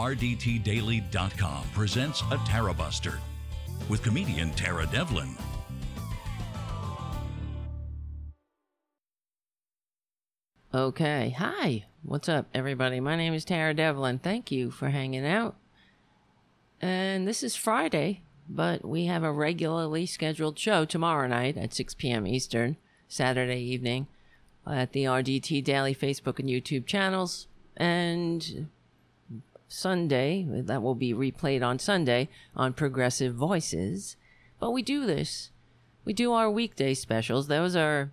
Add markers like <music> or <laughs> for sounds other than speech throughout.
RDTDaily.com presents a Tara Buster with comedian Tara Devlin. Okay. Hi. What's up, everybody? My name is Tara Devlin. Thank you for hanging out. And this is Friday, but we have a regularly scheduled show tomorrow night at 6 p.m. Eastern, Saturday evening, at the RDT Daily Facebook and YouTube channels. And Sunday, that will be replayed on Sunday on Progressive Voices. But we do this. We do our weekday specials. Those are,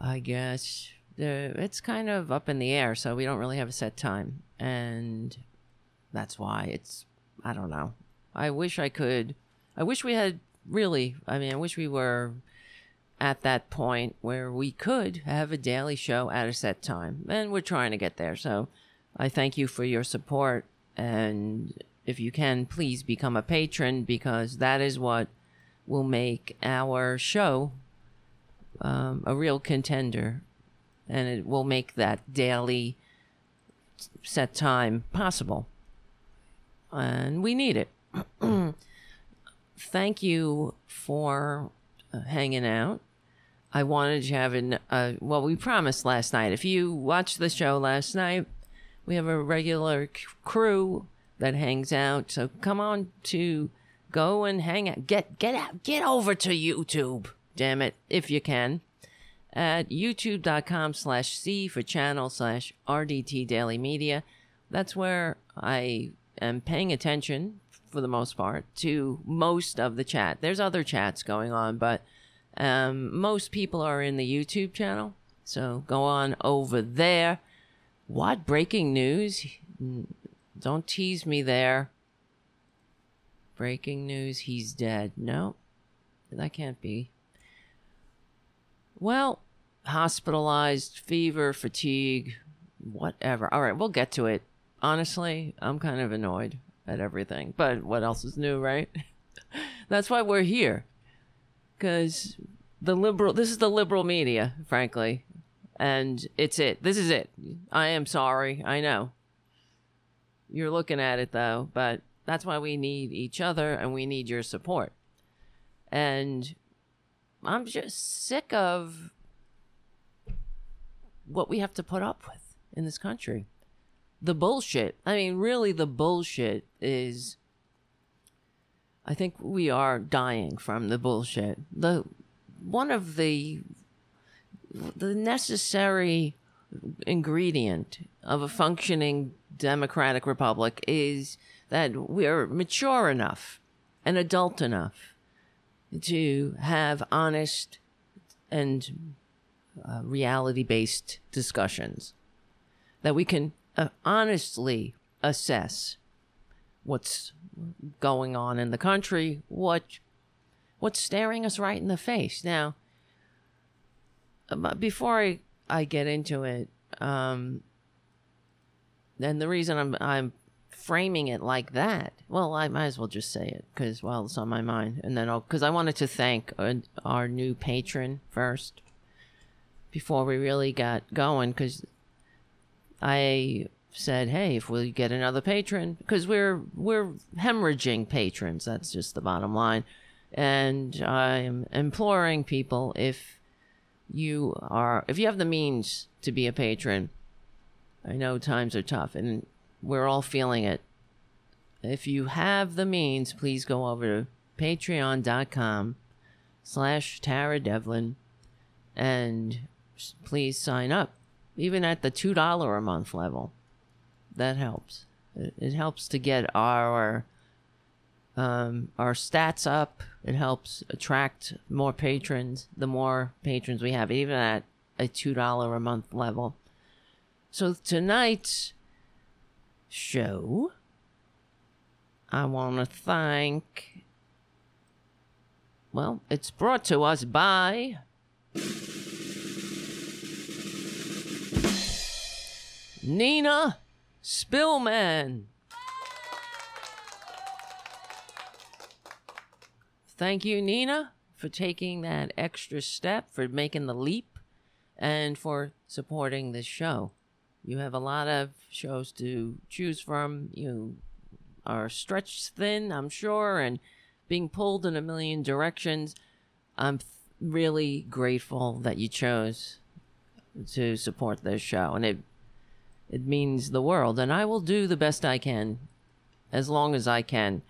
I guess, it's kind of up in the air, so we don't really have a set time, and that's why it's I don't know. I wish I could. I wish we had really. I mean, I wish we were at that point where we could have a daily show at a set time, and we're trying to get there. So, I thank you for your support, and if you can, please become a patron because that is what will make our show um, a real contender and it will make that daily set time possible. And we need it. <clears throat> Thank you for uh, hanging out. I wanted to have an, uh, well, we promised last night. If you watched the show last night, we have a regular crew that hangs out. So come on to go and hang out. Get, get out, get over to YouTube, damn it, if you can at youtube.com slash C for channel slash RDT Daily Media. That's where I am paying attention for the most part to most of the chat. There's other chats going on, but um, most people are in the YouTube channel. So go on over there. What breaking news? Don't tease me there. Breaking news, he's dead. No, that can't be. Well, hospitalized, fever, fatigue, whatever. All right, we'll get to it. Honestly, I'm kind of annoyed at everything, but what else is new, right? <laughs> That's why we're here. Because the liberal, this is the liberal media, frankly. And it's it. This is it. I am sorry. I know. You're looking at it though, but that's why we need each other and we need your support. And I'm just sick of what we have to put up with in this country. The bullshit. I mean, really, the bullshit is. I think we are dying from the bullshit. The one of the the necessary ingredient of a functioning democratic republic is that we're mature enough and adult enough to have honest and uh, reality based discussions that we can uh, honestly assess what's going on in the country, what what's staring us right in the face. Now, before I, I get into it, um, and the reason I'm I'm framing it like that, well, I might as well just say it because well, it's on my mind, and then I'll because I wanted to thank our, our new patron first before we really got going because I said, "Hey, if we get another patron, because we're we're hemorrhaging patrons. That's just the bottom line." And I'm imploring people if you are if you have the means to be a patron. I know times are tough, and we're all feeling it. If you have the means, please go over to patreon.com slash Tara Devlin and please sign up, even at the $2 a month level. That helps. It, helps to get our um, our stats up. It helps attract more patrons. The more patrons we have, even at a $2 a month level. So tonight's show, I want to thank. Well, it's brought to us by Nina Spillman. Thank you, Nina, for taking that extra step, for making the leap, and for supporting this show. You have a lot of shows to choose from. You are stretched thin, I'm sure, and being pulled in a million directions. I'm th- really grateful that you chose to support this show, and it it means the world. And I will do the best I can, as long as I can,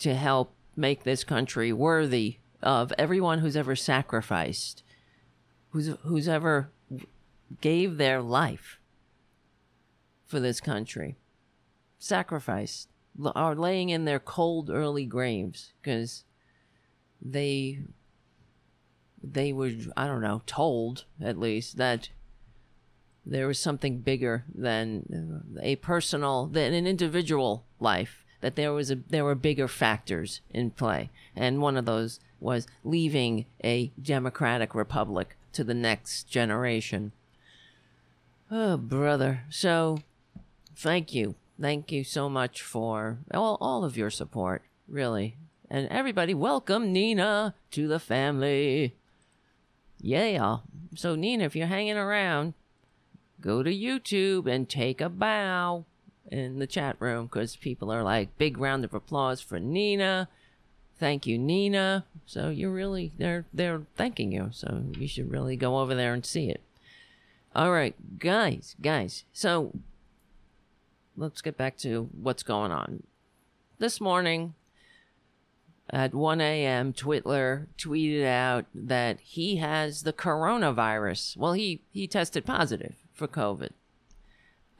to help make this country worthy of everyone who's ever sacrificed, who's who's ever gave their life for this country, sacrificed, are laying in their cold early graves because they they were I don't know told at least that there was something bigger than a personal than an individual life that there was a there were bigger factors in play. And one of those was leaving a democratic republic to the next generation. Oh brother. So thank you. Thank you so much for all, all of your support really. And everybody welcome nina to the family. Yeah so nina if you're hanging around go to youtube and take a bow in the chat room because people are like, big round of applause for Nina. Thank you, Nina. So you're really they're they're thanking you. So you should really go over there and see it. All right, guys, guys. So let's get back to what's going on. This morning at 1 a.m., Twitler tweeted out that he has the coronavirus. Well, he he tested positive for COVID,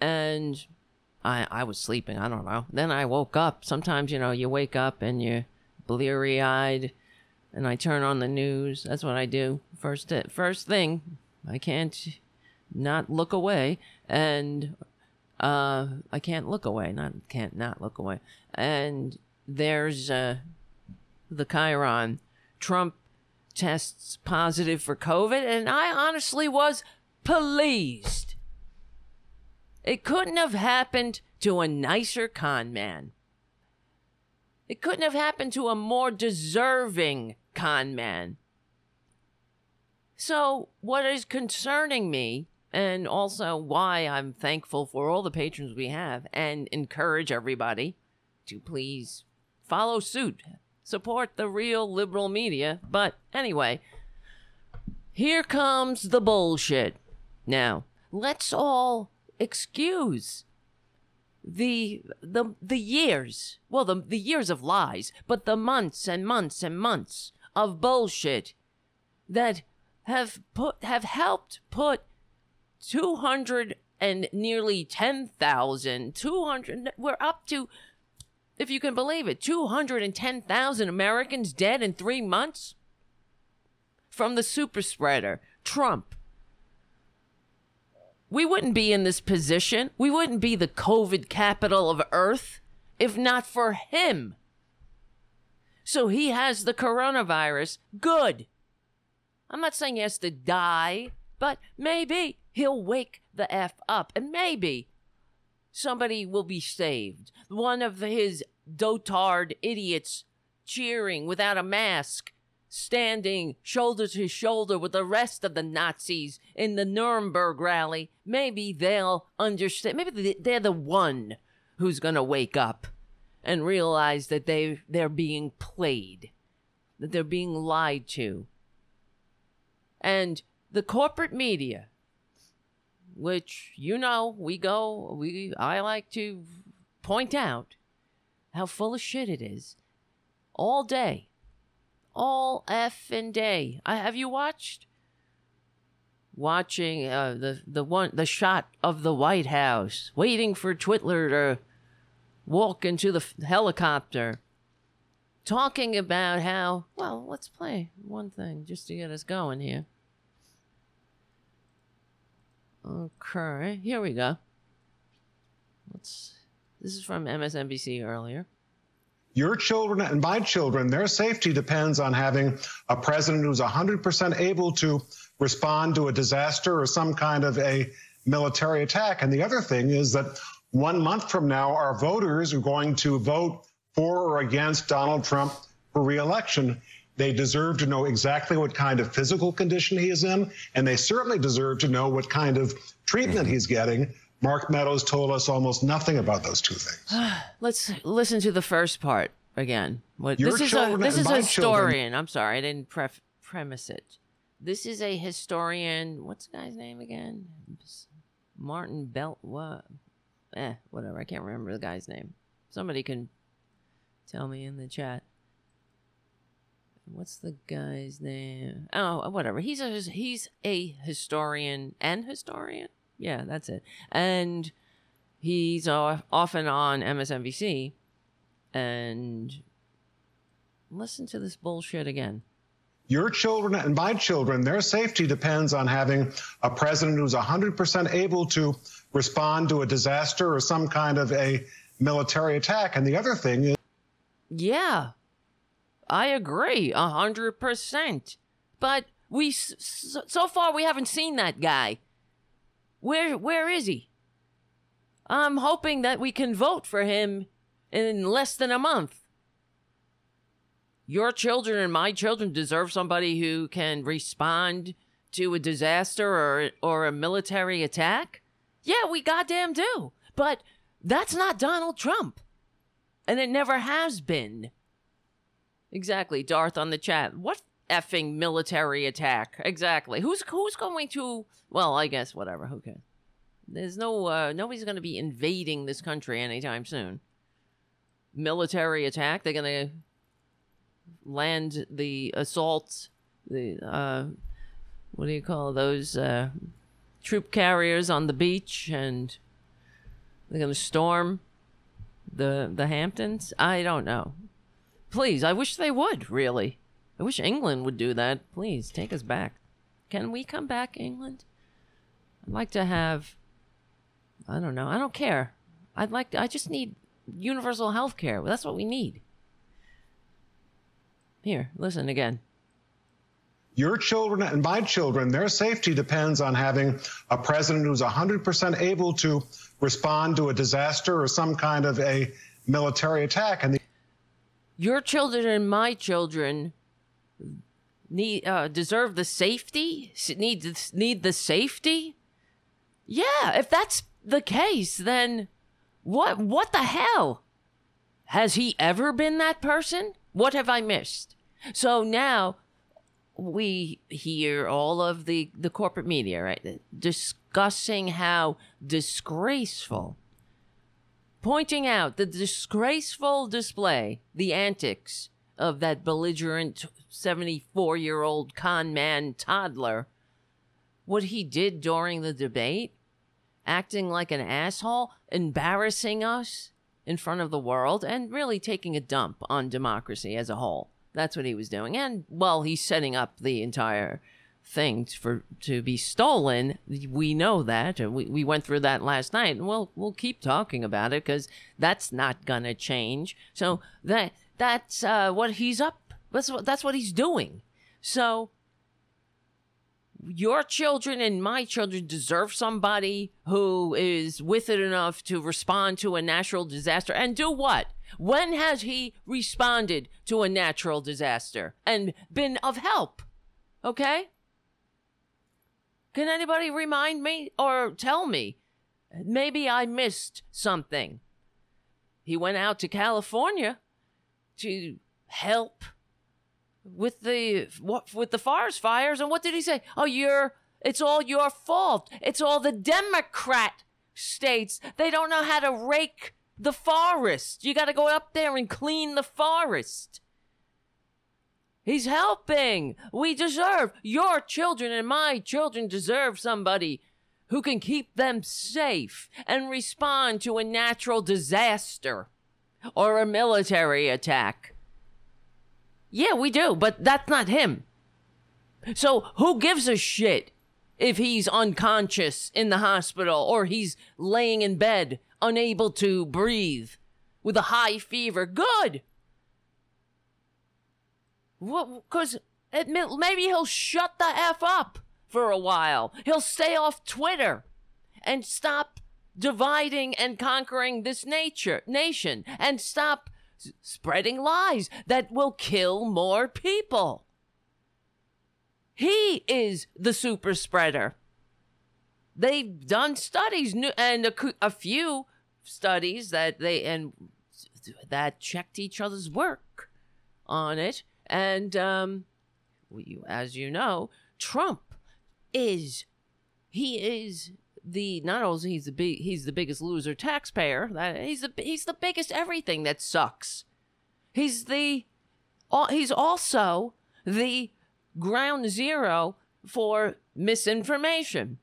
and I, I was sleeping. I don't know. Then I woke up. Sometimes, you know, you wake up and you're bleary eyed and I turn on the news. That's what I do. First, first thing, I can't not look away. And uh, I can't look away. Not can't not look away. And there's uh, the Chiron. Trump tests positive for COVID, and I honestly was pleased. It couldn't have happened to a nicer con man. It couldn't have happened to a more deserving con man. So, what is concerning me, and also why I'm thankful for all the patrons we have, and encourage everybody to please follow suit, support the real liberal media. But anyway, here comes the bullshit. Now, let's all excuse the the the years well the the years of lies but the months and months and months of bullshit that have put have helped put 200 and nearly 10,000 200 we're up to if you can believe it 210,000 Americans dead in 3 months from the super spreader Trump we wouldn't be in this position. We wouldn't be the COVID capital of Earth if not for him. So he has the coronavirus. Good. I'm not saying he has to die, but maybe he'll wake the F up and maybe somebody will be saved. One of his dotard idiots cheering without a mask standing shoulder to shoulder with the rest of the Nazis in the Nuremberg rally, maybe they'll understand. Maybe they're the one who's going to wake up and realize that they they're being played, that they're being lied to. And the corporate media, which you know, we go, we I like to point out how full of shit it is all day all effing day. I have you watched? Watching uh, the the one the shot of the White House, waiting for Twitler to walk into the helicopter, talking about how well. Let's play one thing just to get us going here. Okay, here we go. Let's. This is from MSNBC earlier your children and my children, their safety depends on having a president who's 100% able to respond to a disaster or some kind of a military attack. And the other thing is that one month from now, our voters are going to vote for or against Donald Trump for reelection. They deserve to know exactly what kind of physical condition he is in, and they certainly deserve to know what kind of treatment mm-hmm. he's getting Mark Meadows told us almost nothing about those two things. <sighs> Let's listen to the first part again. What, Your this is a children this is a historian. children- I'm sorry, I didn't pref- premise it. This is a historian. What's the guy's name again? Martin Belt. What? Eh, whatever. I can't remember the guy's name. Somebody can tell me in the chat. What's the guy's name? Oh, whatever. He's a he's a historian and historian. Yeah, that's it. And he's off, often on MSNBC. And listen to this bullshit again. Your children and my children, their safety depends on having a president who's 100% able to respond to a disaster or some kind of a military attack. And the other thing is, Yeah, I agree a hundred percent. But we so far we haven't seen that guy. Where where is he? I'm hoping that we can vote for him in less than a month. Your children and my children deserve somebody who can respond to a disaster or or a military attack. Yeah, we goddamn do. But that's not Donald Trump. And it never has been. Exactly, Darth on the chat. What effing military attack? Exactly. Who's who's going to well, I guess whatever, who cares? There's no uh nobody's gonna be invading this country anytime soon. Military attack, they're gonna land the assault the uh what do you call those uh troop carriers on the beach and they're gonna storm the the Hamptons? I don't know. Please, I wish they would, really. I wish England would do that. Please, take us back. Can we come back, England? I'd like to have I don't know. I don't care. I'd like to, I just need universal health care. That's what we need. Here, listen again. your children and my children, their safety depends on having a president who's 100% able to respond to a disaster or some kind of a military attack. And the Your children and my children need uh, deserve the safety. Need need the safety. Yeah, if that's the case, then what? What the hell? Has he ever been that person? What have I missed? So now we hear all of the the corporate media, right, discussing how disgraceful pointing out the disgraceful display, the antics of that belligerent 74 year old con man toddler, what he did during the debate, acting like an asshole, embarrassing us in front of the world, and really taking a dump on democracy as a whole. That's what he was doing. And, well, he's setting up the entire thing for to be stolen. We know that. We we went through that last night, and we'll we'll keep talking about it because that's not gonna change. So that that's uh, what he's up. That's what that's what he's doing. So your children and my children deserve somebody who is with it enough to respond to a natural disaster and do what? When has he responded to a natural disaster and been of help? Okay? Can anybody remind me or tell me? Maybe I missed something. He went out to California to help with the what with the forest fires and what did he say? Oh, you're it's all your fault. It's all the Democrat states. They don't know how to rake the forest. You got to go up there and clean the forest. He's helping. We deserve your children and my children deserve somebody who can keep them safe and respond to a natural disaster or a military attack. Yeah, we do, but that's not him. So who gives a shit if he's unconscious in the hospital or he's laying in bed, unable to breathe with a high fever? Good. What? Because maybe he'll shut the f up for a while. He'll stay off Twitter and stop dividing and conquering this nature nation and stop spreading lies that will kill more people. He is the super spreader. they've done studies and a, a few studies that they and that checked each other's work on it. And um, as you know, Trump is he is the not only he's the big he's the biggest loser taxpayer that he's the he's the biggest everything that sucks. He's the he's also the ground zero for misinformation.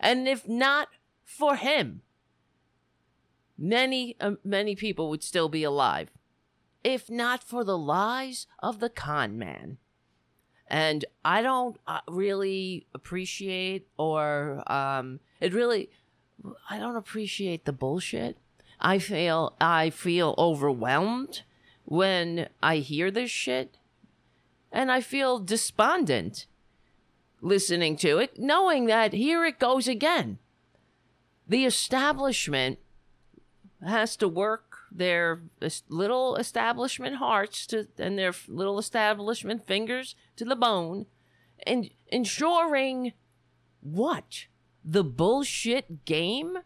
And if not for him, many uh, many people would still be alive if not for the lies of the con man and i don't uh, really appreciate or um it really i don't appreciate the bullshit. I feel i feel overwhelmed when i hear this shit. And i feel despondent listening to it knowing that here it goes again. The establishment has to work their little establishment hearts to and their little establishment fingers to the bone and ensuring what? The bullshit game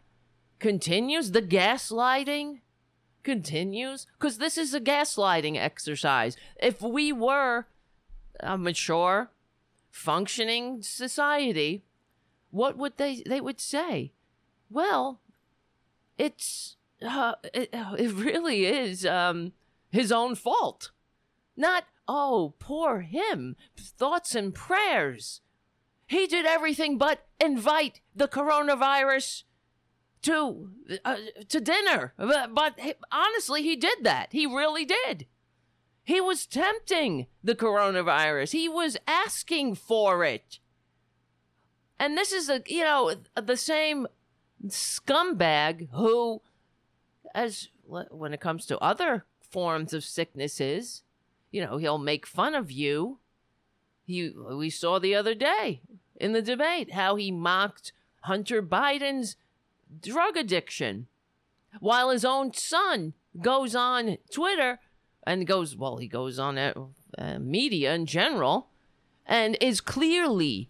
continues? The gaslighting continues? Because this is a gaslighting exercise. If we were a mature functioning society what would they they would say? Well it's uh, it, it really is um, his own fault. Not, oh, poor him, thoughts and prayers. He did everything but invite the coronavirus to uh, to dinner. But, but honestly, he did that. He really did. He was tempting the coronavirus. He was asking for it. And this is a you know the same scumbag who as when it comes to other forms of sicknesses, you know, he'll make fun of you. He we saw the other day in the debate how he mocked Hunter Biden's drug addiction while his own son goes on Twitter and goes, well, he goes on uh, media in general and is clearly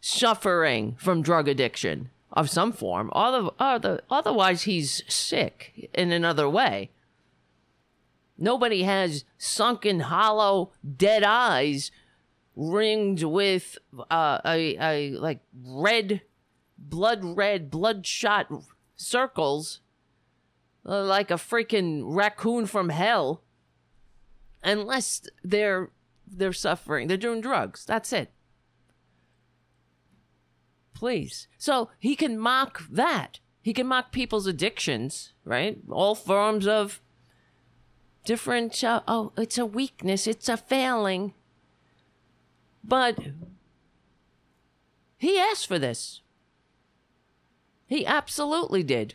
suffering from drug addiction of some form. Other, otherwise, he's sick in another way. Nobody has sunken, hollow, dead eyes ringed with uh, a, a like red, blood red, bloodshot circles, uh, like a freaking raccoon from hell. Unless they're they're suffering, they're doing drugs. That's it please. So he can mock that. He can mock people's addictions, right? All forms of different, uh, oh, it's a weakness, it's a failing. But he asked for this. He absolutely did.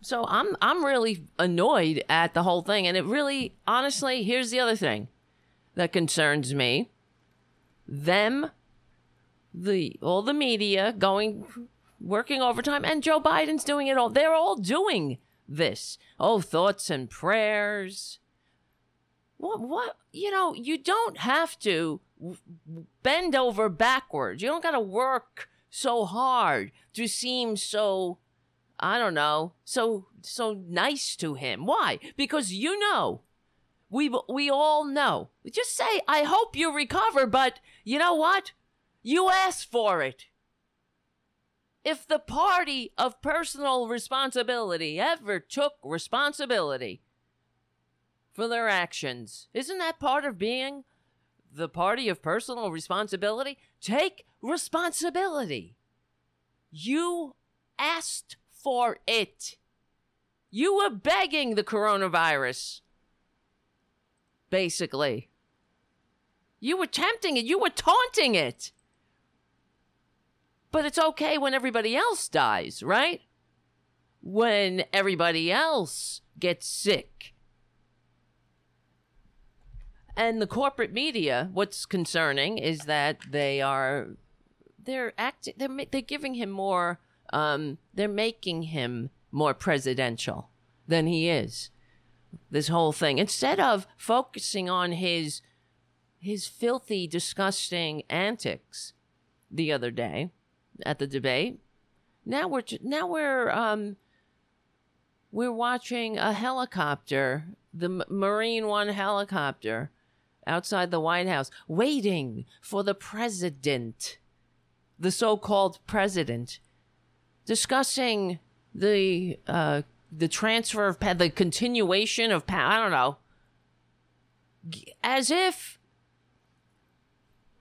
So I'm I'm really annoyed at the whole thing and it really honestly, here's the other thing that concerns me. Them the all the media going working overtime and Joe Biden's doing it all. They're all doing this. Oh, thoughts and prayers. What what you know, you don't have to bend over backwards. You don't got to work so hard to seem so I don't know, so so nice to him. Why? Because you know we we all know. Just say I hope you recover, but you know what? You asked for it. If the party of personal responsibility ever took responsibility for their actions, isn't that part of being the party of personal responsibility? Take responsibility. You asked for it. You were begging the coronavirus. Basically. You were tempting it. You were taunting it. But it's okay when everybody else dies, right? When everybody else gets sick. And the corporate media, what's concerning is that they are they're acting they're they're giving him more um they're making him more presidential than he is. This whole thing instead of focusing on his his filthy disgusting antics the other day, at the debate Now we're now we're um we're watching a helicopter, the Marine One helicopter outside the White House waiting for the president, the so-called president discussing the uh the transfer of the continuation of power, I don't know. As if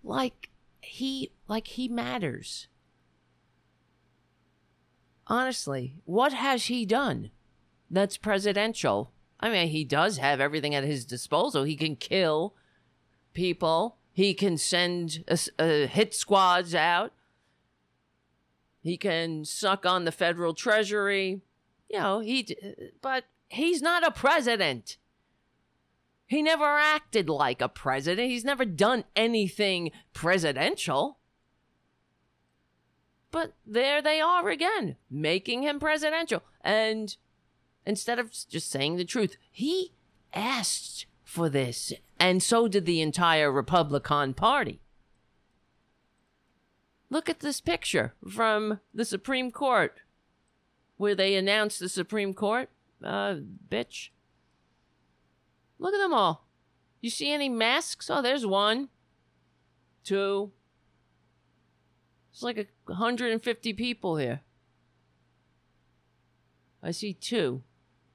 like he like he matters. Honestly, what has he done that's presidential? I mean, he does have everything at his disposal. He can kill people. He can send uh, a, a uh, hit squads out. He can suck on the federal treasury. You know, he but he's not a president. He never acted like a president. He's never done anything presidential. But there they are again, making him presidential. And instead of just saying the truth, he asked for this. And so did the entire Republican Party. Look at this picture from the Supreme Court where they announced the Supreme Court. Uh, bitch. Look at them all. You see any masks? Oh, there's one, two. It's like a 150 people here. I see two.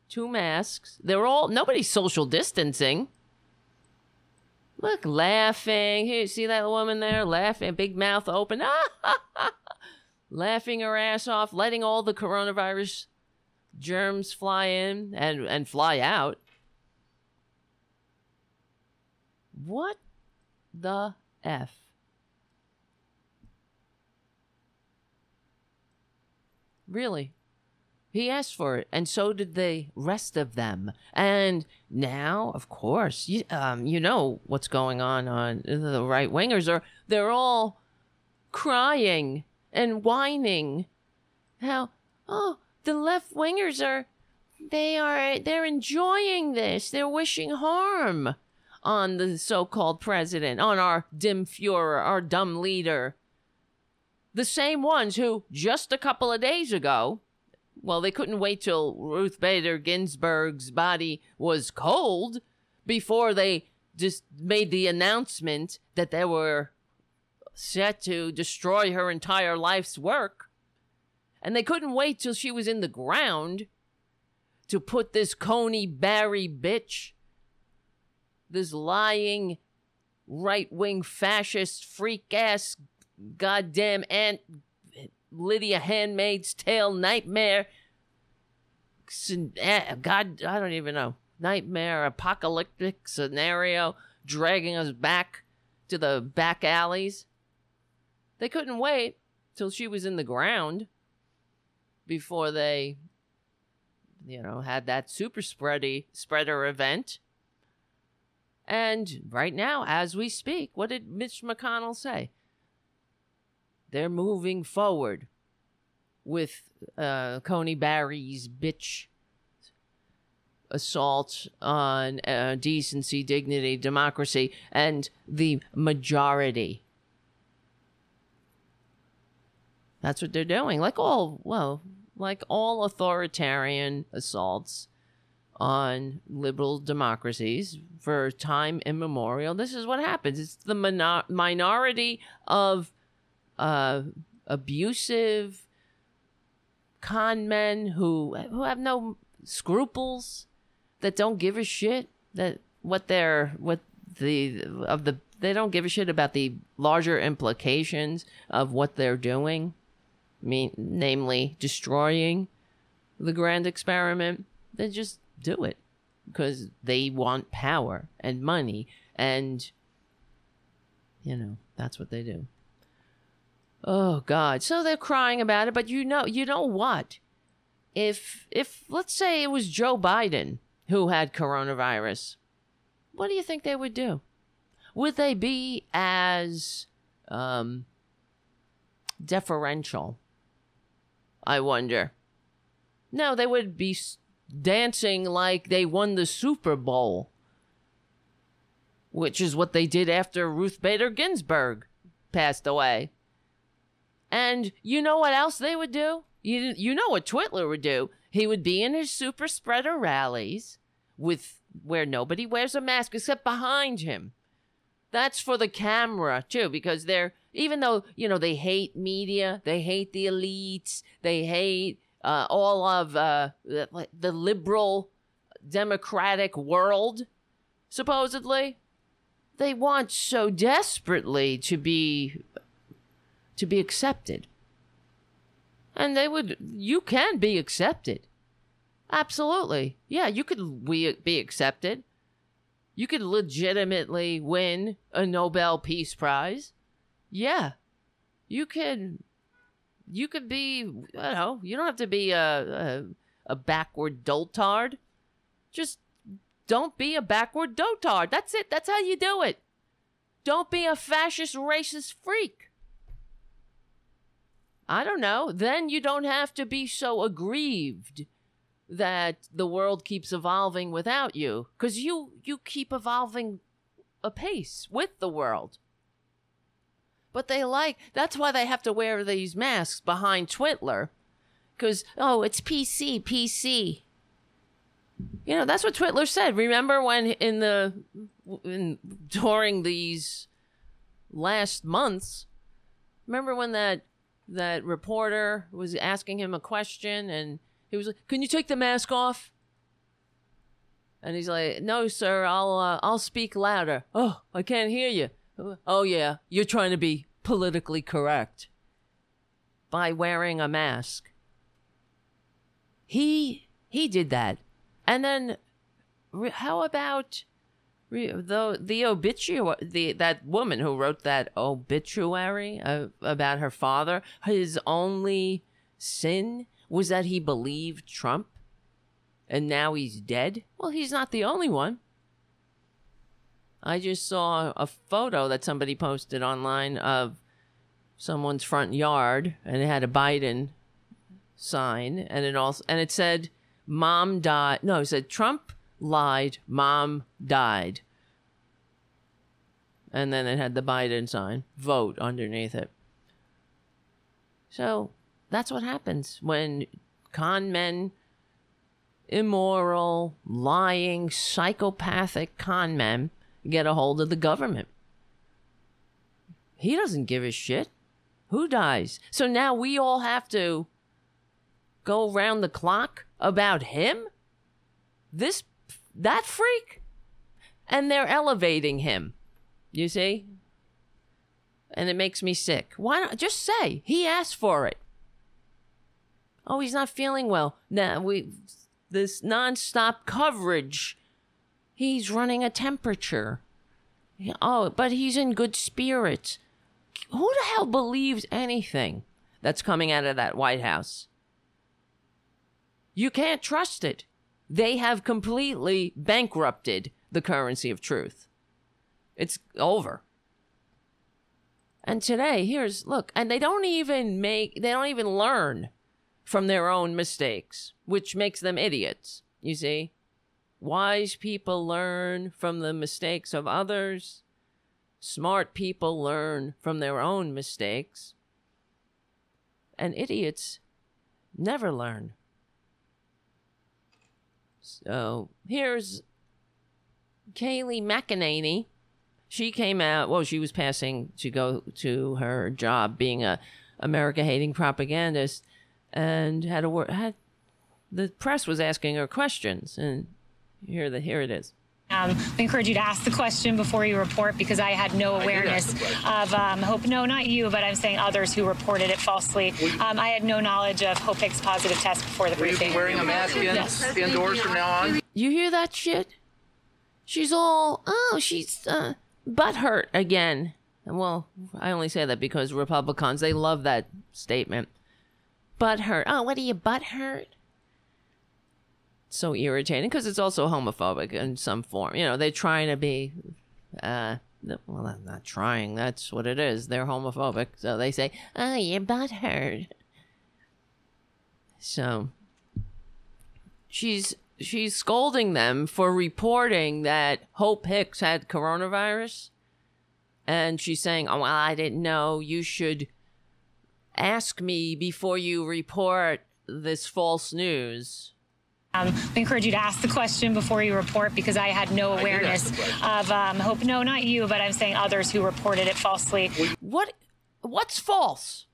Two masks. They're all, nobody's social distancing. Look, laughing. Here, see that woman there laughing, big mouth open. <laughs> laughing her ass off, letting all the coronavirus germs fly in and, and fly out. What the F? Really? He asked for it, and so did the rest of them. And now, of course, you, um, you know what's going on on the right wingers are they're all crying and whining. How oh the left wingers are they are they're enjoying this. They're wishing harm on the so-called president, on our dim Fuhrer, our dumb leader. The same ones who just a couple of days ago well, they couldn't wait till Ruth Bader Ginsburg's body was cold before they just made the announcement that they were set to destroy her entire life's work. And they couldn't wait till she was in the ground to put this Coney Barrett bitch, this lying right wing fascist freak ass goddamn Aunt Lydia Handmaid's Tale nightmare. Eh, God, I don't even know. Nightmare apocalyptic scenario dragging us back to the back alleys. They couldn't wait till she was in the ground before they, you know, had that super spready spreader event. And right now, as we speak, what did Mitch McConnell say? They're moving forward with uh, Coney Barrett's bitch assault on uh, decency, dignity, democracy, and the majority. That's what they're doing. Like all, well, like all authoritarian assaults on liberal democracies for time immemorial, this is what happens. It's the minor- minority of uh, abusive con men who who have no scruples, that don't give a shit that what they're what the of the they don't give a shit about the larger implications of what they're doing, mean namely destroying the grand experiment. They just do it because they want power and money and you know that's what they do Oh God. So they're crying about it, but you know, you know what? If if let's say it was Joe Biden who had coronavirus, what do you think they would do? Would they be as um deferential? I wonder. No, they would be dancing like they won the Super Bowl, which is what they did after Ruth Bader Ginsburg passed away. And you know what else they would do? You you know what Twitler would do? He would be in his super spreader rallies with where nobody wears a mask except behind him. That's for the camera too, because they're even though you know they hate media, they hate the elites, they hate uh, all of uh, the, the liberal democratic world. Supposedly, they want so desperately to be to be accepted, and they would. You can be accepted. Absolutely, yeah, you could be accepted you could legitimately win a Nobel Peace Prize. Yeah. You could you could be you know, you don't have to be a a, a backward doltard. Just don't be a backward dotard. That's it. That's how you do it. Don't be a fascist racist freak. I don't know. Then you don't have to be so aggrieved that the world keeps evolving without you because you you keep evolving apace with the world. But they like that's why they have to wear these masks behind twitler because oh it's pc pc you know that's what twitler said. Remember when in the in during these last months remember when that that reporter was asking him a question and he was like, "Can you take the mask off?" And he's like, "No, sir. I'll uh, I'll speak louder." Oh, I can't hear you. Oh yeah, you're trying to be politically correct by wearing a mask. He he did that, and then how about the the obituary the that woman who wrote that obituary uh, about her father his only sin was that he believed Trump and now he's dead? Well, he's not the only one. I just saw a photo that somebody posted online of someone's front yard and it had a Biden sign and it also and it said mom died no it said trump lied mom died and then it had the biden sign vote underneath it so that's what happens when con men, immoral, lying, psychopathic con men get a hold of the government. He doesn't give a shit. Who dies? So now we all have to go round the clock about him? This, that freak? And they're elevating him. You see? And it makes me sick. Why not just say he asked for it? oh, he's not feeling well. Now we this nonstop coverage. He's running a temperature. Oh, but he's in good spirits. Who the hell believes anything that's coming out of that White House? You can't trust it. They have completely bankrupted the currency of truth. It's over. And today, here's look, and they don't even make, they don't even learn from their own mistakes, which makes them idiots, you see? Wise people learn from the mistakes of others. Smart people learn from their own mistakes. And idiots never learn. So here's Kayleigh McEnany. She came out, well, she was passing to go to her job being a America hating propagandist and had a word. Had the press was asking her questions, and here the here it is. Um, I encourage you to ask the question before you report because I had no awareness of um, Hope. No, not you, but I'm saying others who reported it falsely. Um, I had no knowledge of Hope Hicks' positive test before the Will briefing. you be wearing a mask in, Yes. indoors from now on? You hear that shit? She's all oh, she's uh, butt hurt again. Well, I only say that because Republicans they love that statement. Butt hurt. Oh, what are you butt hurt? So irritating because it's also homophobic in some form. You know, they're trying to be, uh, well, they're not trying. That's what it is. They're homophobic, so they say, "Oh, your butt hurt." So she's she's scolding them for reporting that Hope Hicks had coronavirus, and she's saying, "Oh, well, I didn't know. You should." ask me before you report this false news. Um, I encourage you to ask the question before you report because I had no awareness of um, hope. No, not you, but I'm saying others who reported it falsely. What what's false?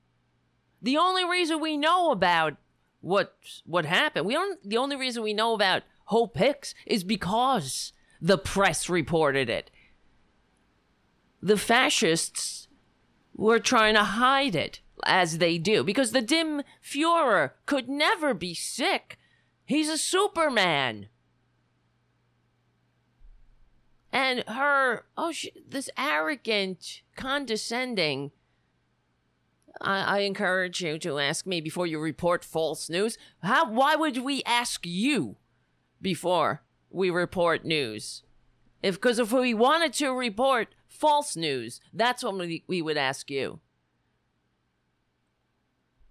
The only reason we know about what what happened, we don't the only reason we know about Hope Hicks is because the press reported it. The fascists were trying to hide it as they do because the dim Fuhrer could never be sick. He's a Superman. And her, oh, she, this arrogant, condescending. I, I encourage you to ask me before you report false news. How? Why would we ask you before we report news? If because if we wanted to report false news, that's when we, we would ask you.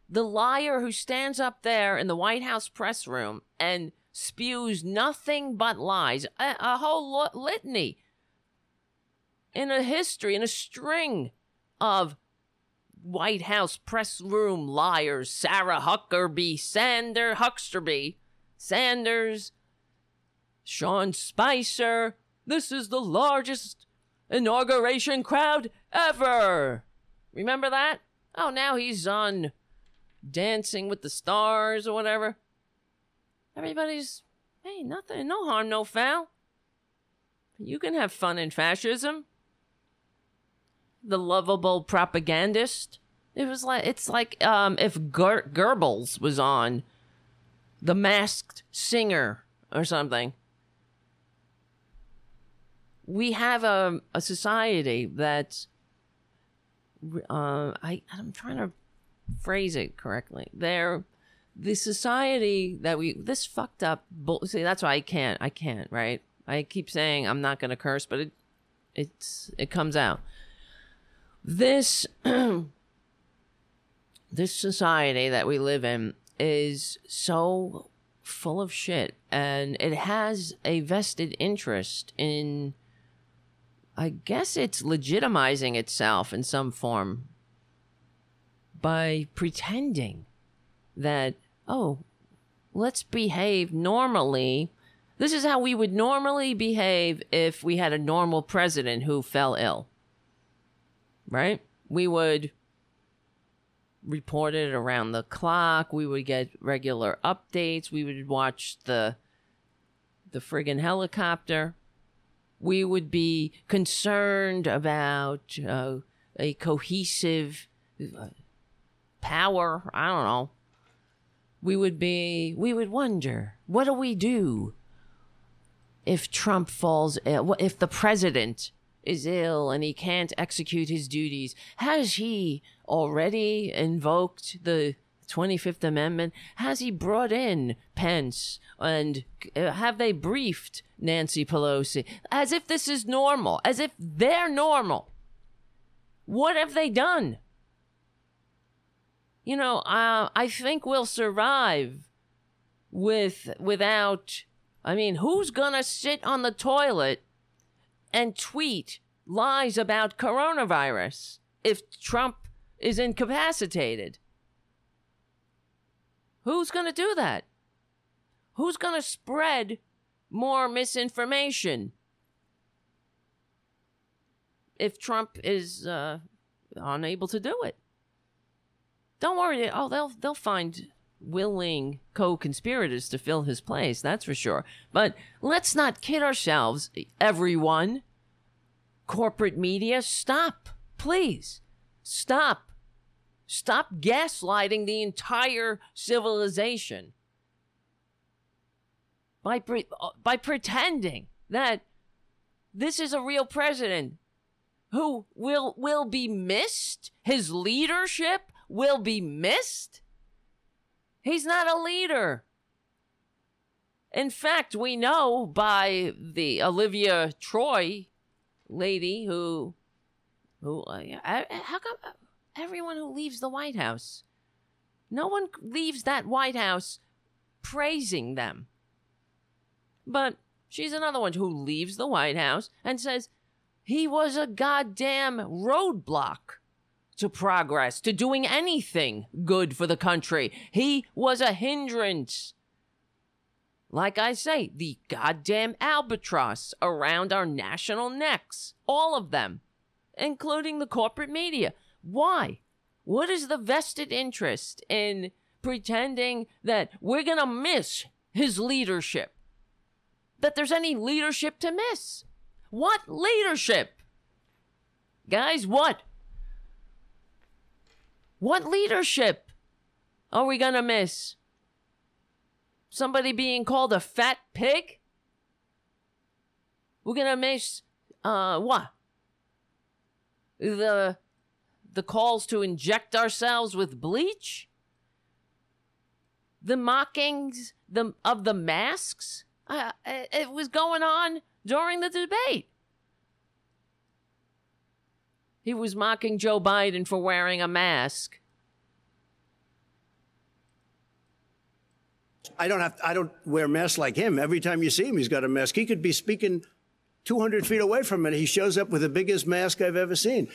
The liar who stands up there in the White House press room and spews nothing but lies, a, a whole litany in a history, in a string of White House press room liars Sarah Huckabee, Sander Hucksterby, Sanders, Sean Spicer. This is the largest inauguration crowd ever. Remember that? Oh, now he's on Dancing with the Stars or whatever. Everybody's, hey, nothing, no harm, no foul. You can have fun in fascism. The lovable propagandist. It was like it's like um, if Ger- Goebbels was on The Masked Singer or something. We have a a society that uh, I I'm trying to phrase it correctly. They're the society that we this fucked up bull. See, that's why I can't. I can't. Right. I keep saying I'm not going to curse, but it it's it comes out. This <clears throat> this society that we live in is so full of shit, and it has a vested interest in. I guess it's legitimizing itself in some form by pretending that, oh, let's behave normally. This is how we would normally behave if we had a normal president who fell ill. Right? We would report it around the clock. We would get regular updates. We would watch the the friggin' helicopter. We would be concerned about uh, a cohesive uh, power. I don't know. We would be, we would wonder, what do we do if Trump falls ill? If the president is ill and he can't execute his duties? Has he already invoked the 25th Amendment? Has he brought in Pence? And uh, have they briefed Nancy Pelosi? As if this is normal, as if they're normal. What have they done? You know, uh, I think we'll survive with without. I mean, who's gonna sit on the toilet and tweet lies about coronavirus if Trump is incapacitated? Who's to do that? Who's to spread more misinformation if Trump is uh, unable to do it? Don't worry. Oh, they'll they'll find willing co-conspirators to fill his place. That's for sure. But let's not kid ourselves, everyone. Corporate media, stop, please, stop. Stop gaslighting the entire civilization by pre- uh, by pretending that this is a real president who will will be missed. His leadership will be missed. He's not a leader. In fact, we know by the Olivia Troy lady who who uh, how come everyone who leaves the White House. No one leaves that White House praising them. But she's another one who leaves the White House and says he was a goddamn roadblock to progress, to doing anything good for the country. He was a hindrance. Like I say, the goddamn albatross around our national necks. All of them, including the corporate media. Why? What is the vested interest in pretending that we're going to miss his leadership? That there's any leadership to miss? What leadership? Guys, what? What leadership are we going to miss? Somebody being called a fat pig? We're going to miss uh what? The the calls to inject ourselves with bleach? The mockings the, of the masks? Uh, it was going on during the debate. He was mocking Joe Biden for wearing a mask. I don't have. I don't wear masks like him. Every time you see him, he's got a mask. He could be speaking 200 feet away from it. He shows up with the biggest mask I've ever seen.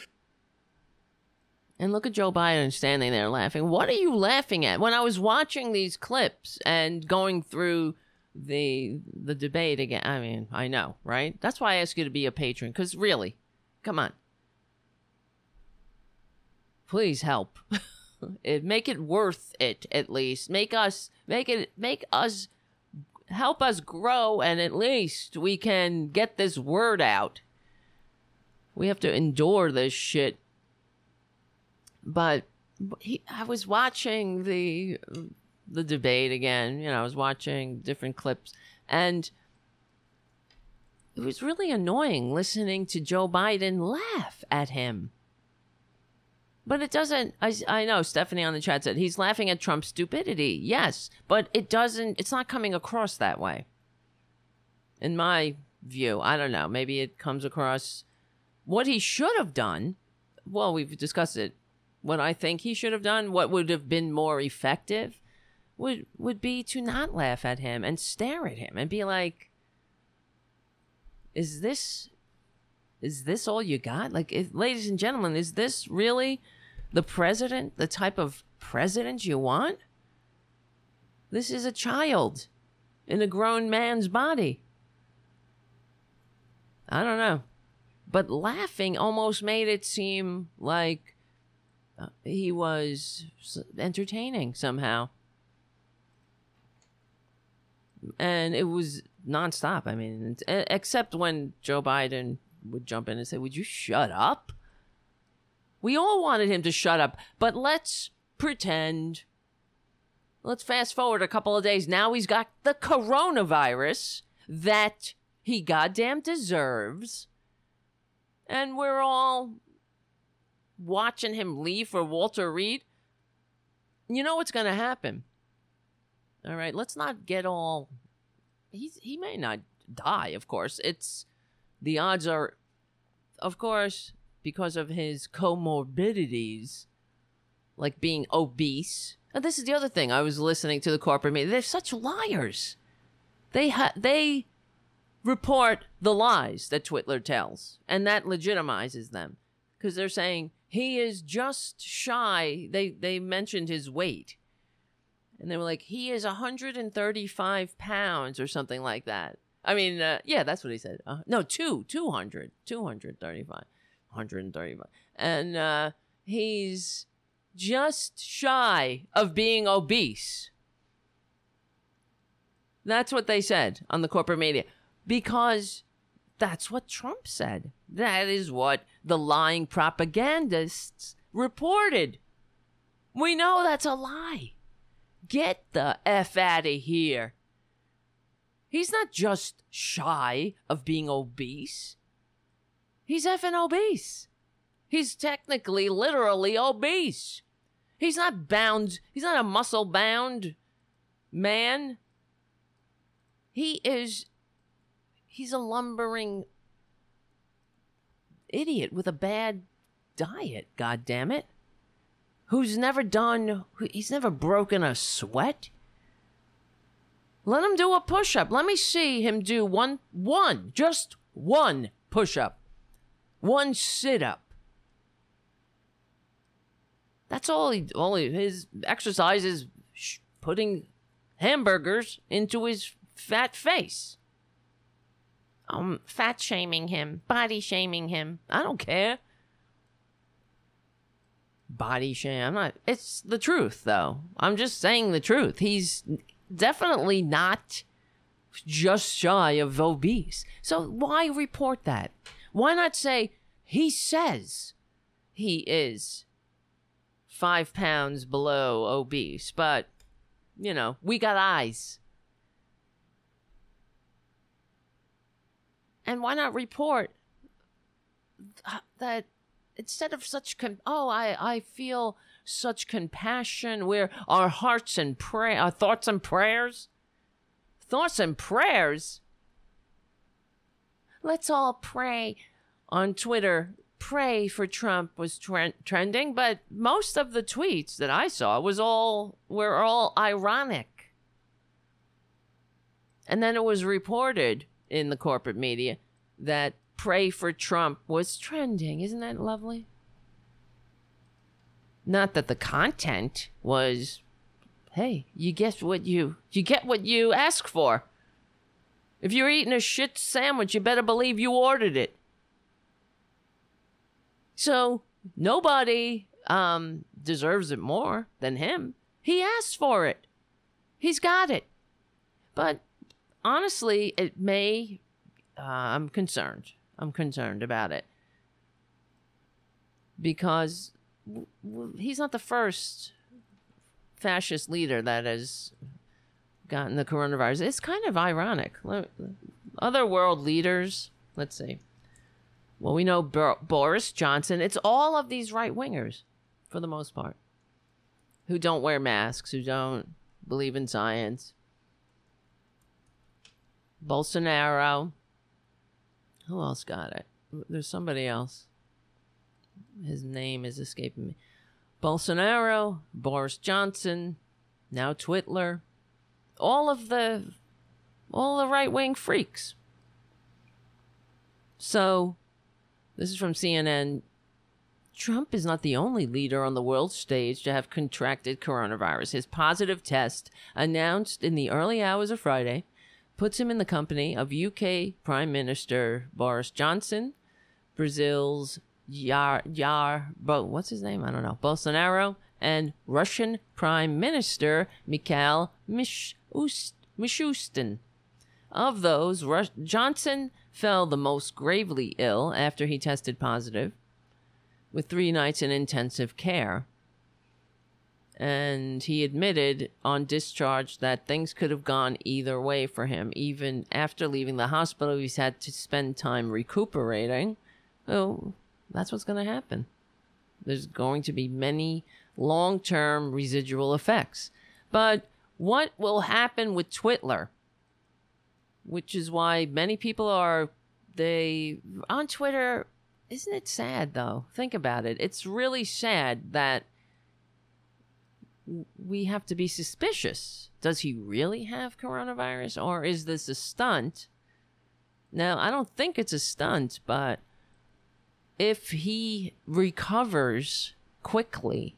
And look at Joe Biden standing there laughing. What are you laughing at? When I was watching these clips and going through the the debate again, I mean, I know, right? That's why I ask you to be a patron cuz really, come on. Please help. <laughs> make it worth it at least. Make us make it make us help us grow and at least we can get this word out. We have to endure this shit but he, I was watching the the debate again. You know, I was watching different clips, and it was really annoying listening to Joe Biden laugh at him. But it doesn't. I, I know Stephanie on the chat said he's laughing at Trump's stupidity. Yes, but it doesn't. It's not coming across that way. In my view, I don't know. Maybe it comes across what he should have done. Well, we've discussed it what I think he should have done, what would have been more effective, would would be to not laugh at him and stare at him and be like, "Is this, is this all you got? Like, if, ladies and gentlemen, is this really the president? The type of president you want? This is a child in a grown man's body." I don't know. But laughing almost made it seem like uh, he was entertaining somehow. And it was nonstop. I mean, except when Joe Biden would jump in and say, Would you shut up? We all wanted him to shut up, but let's pretend. Let's fast forward a couple of days. Now he's got the coronavirus that he goddamn deserves. And we're all watching him leave for Walter Reed, you know what's going to happen. All right, let's not get all. He's he may not die, of course. It's the odds are, of course, because of his comorbidities, like being obese. And this is the other thing. I was listening to the corporate media. They're such liars. They ha- they report the lies that Twitler tells, and that legitimizes them because they're saying he is just shy. They they mentioned his weight. And they were like, he is 135 pounds or something like that. I mean, uh, yeah, that's what he said. Uh, no, two, 200, 235, 135. And uh, he's just shy of being obese. That's what they said on the corporate media. Because that's what Trump said. That is what the lying propagandists reported. We know that's a lie. Get the F out of here. He's not just shy of being obese. He's effing obese. He's technically, literally obese. He's not bound, he's not a muscle bound man. He is he's a lumbering idiot with a bad diet, god damn it. Who's never done he's never broken a sweat. Let him do a push-up. Let me see him do one one, just one push-up. One sit-up. That's all he all he, his exercise is sh- putting hamburgers into his fat face. I'm fat shaming him, body shaming him. I don't care. Body shame. I'm not. It's the truth, though. I'm just saying the truth. He's definitely not just shy of obese. So why report that? Why not say he says he is five pounds below obese, but you know, we got eyes. And why not report that instead of such com- oh I I feel such compassion where our hearts and pray our thoughts and prayers thoughts and prayers let's all pray on Twitter pray for Trump was tre- trending but most of the tweets that I saw was all were all ironic and then it was reported in the corporate media that pray for Trump was trending. Isn't that lovely? Not that the content was hey, you get what you you get what you ask for. If you're eating a shit sandwich, you better believe you ordered it. So, nobody um deserves it more than him. He asked for it. He's got it. But honestly, it may uh, I'm concerned. I'm concerned about it because he's not the first fascist leader that has gotten the coronavirus. It's kind of ironic. Other world leaders, let's see. Well, we know Bor- Boris Johnson. It's all of these right wingers, for the most part, who don't wear masks, who don't believe in science. Bolsonaro. Who else got it? There's somebody else. His name is escaping me. Bolsonaro, Boris Johnson, now Twitler. All of the all the right wing freaks. So this is from CNN. Trump is not the only leader on the world stage to have contracted coronavirus. His positive test, announced in the early hours of Friday, puts him in the company of UK Prime Minister Boris Johnson, Brazil's Yar Yar Bo what's his name? I don't know. Bolsonaro and Russian Prime Minister Mikhail Mish- Ust- Mishustin. Of those, Rus- Johnson fell the most gravely ill after he tested positive, with three nights in intensive care. And he admitted on discharge that things could have gone either way for him. Even after leaving the hospital, he's had to spend time recuperating. Oh, that's what's going to happen. There's going to be many long term residual effects. But what will happen with Twitler? Which is why many people are they on Twitter. Isn't it sad though? Think about it. It's really sad that we have to be suspicious. Does he really have coronavirus or is this a stunt? Now, I don't think it's a stunt, but if he recovers quickly,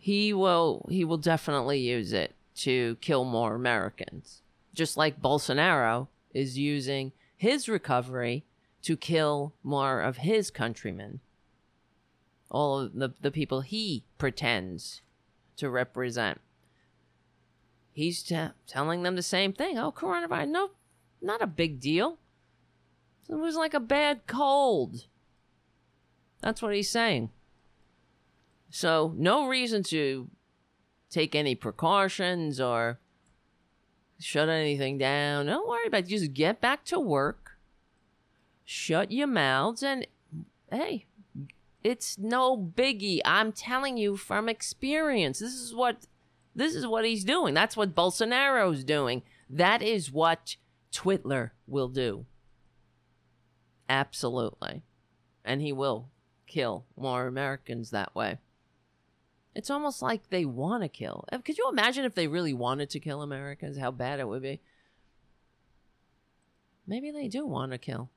he will he will definitely use it to kill more Americans. Just like Bolsonaro is using his recovery to kill more of his countrymen. All of the, the people he pretends to represent. He's t- telling them the same thing. Oh, coronavirus, no, not a big deal. It was like a bad cold. That's what he's saying. So, no reason to take any precautions or shut anything down. Don't worry about it. Just get back to work. Shut your mouths and hey, it's no biggie. I'm telling you from experience. This is what this is what he's doing. That's what Bolsonaro's doing. That is what Twitler will do. Absolutely. And he will kill more Americans that way. It's almost like they want to kill. Uh, Could you imagine if they really wanted to kill Americans? How bad it would be. Maybe they do want to kill.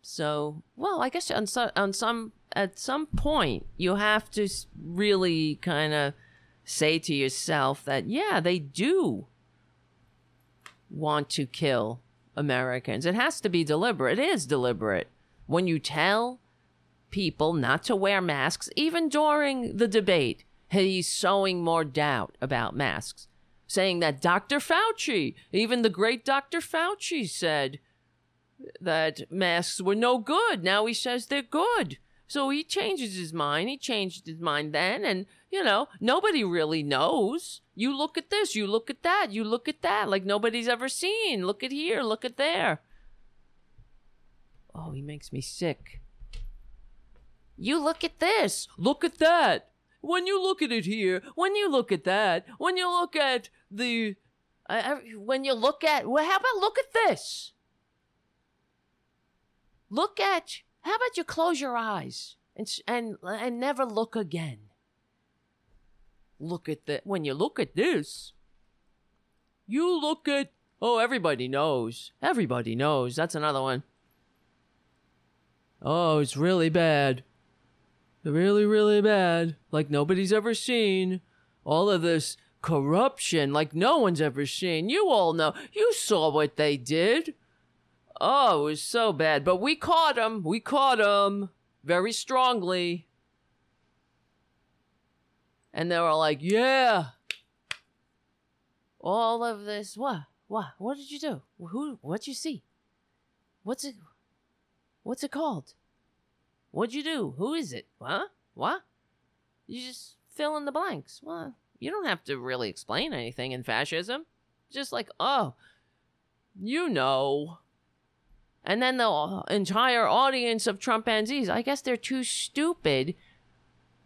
So, well, I guess on some on some at some point you have to really kind of say to yourself that yeah, they do want to kill Americans. It has to be deliberate. It is deliberate. When you tell people not to wear masks, even during the debate, he's sowing more doubt about masks, saying that Dr. Fauci, even the great Dr. Fauci said that masks were no good. Now he says they're good. So he changes his mind. He changed his mind then. And, you know, nobody really knows. You look at this, you look at that, you look at that, like nobody's ever seen. Look at here, look at there. Oh, he makes me sick. You look at this, look at that. When you look at it here, when you look at that, when you look at the. Uh, when you look at. Well, how about look at this? Look at. How about you close your eyes and and and never look again? Look at the when you look at this. You look at oh everybody knows everybody knows that's another one. Oh, it's really bad. Really, really bad. Like nobody's ever seen. All of this corruption, like no one's ever seen. You all know. You saw what they did. Oh, it was so bad. But we caught them. We caught them very strongly. And they were like, yeah. All of this. What? What? What did you do? Who? What'd you see? What's it? What's it called? What'd you do? Who is it? Huh? What? You just fill in the blanks. Well, you don't have to really explain anything in fascism. Just like, oh, you know. And then the entire audience of Trumpanzees, I guess they're too stupid.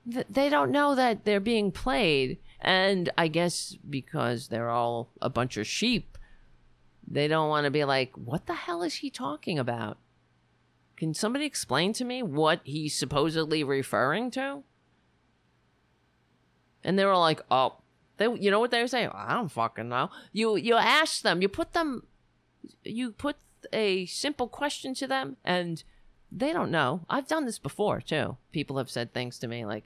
They don't know that they're being played. And I guess because they're all a bunch of sheep, they don't want to be like, what the hell is he talking about? Can somebody explain to me what he's supposedly referring to? And they were like, "Oh, they, you know what they were saying? I don't fucking know." You you ask them, you put them, you put a simple question to them, and they don't know. I've done this before too. People have said things to me like,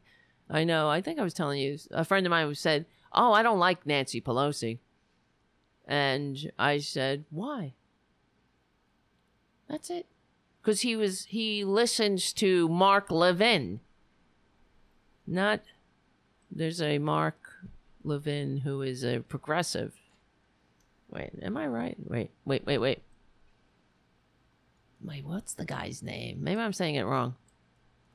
"I know." I think I was telling you a friend of mine who said, "Oh, I don't like Nancy Pelosi," and I said, "Why?" That's it because he was he listens to Mark Levin. Not there's a Mark Levin who is a progressive. Wait, am I right? Wait, wait, wait, wait. Wait, what's the guy's name? Maybe I'm saying it wrong.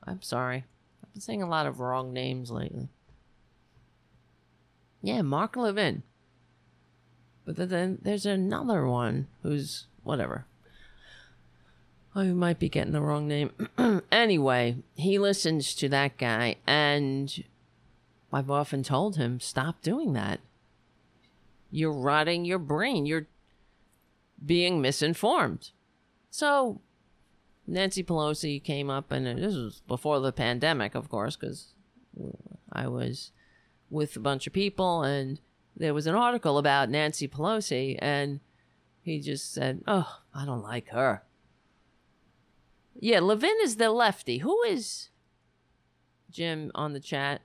I'm sorry. I've been saying a lot of wrong names lately. Yeah, Mark Levin. But then- then there's another one who's whatever. Oh, I might be getting the wrong name. <clears throat> anyway, he listens to that guy, and I've often told him, stop doing that. You're rotting your brain. You're being misinformed. So, Nancy Pelosi came up, and this was before the pandemic, of course, because I was with a bunch of people, and there was an article about Nancy Pelosi, and he just said, Oh, I don't like her. Yeah, Levin is the lefty. Who is Jim on the chat?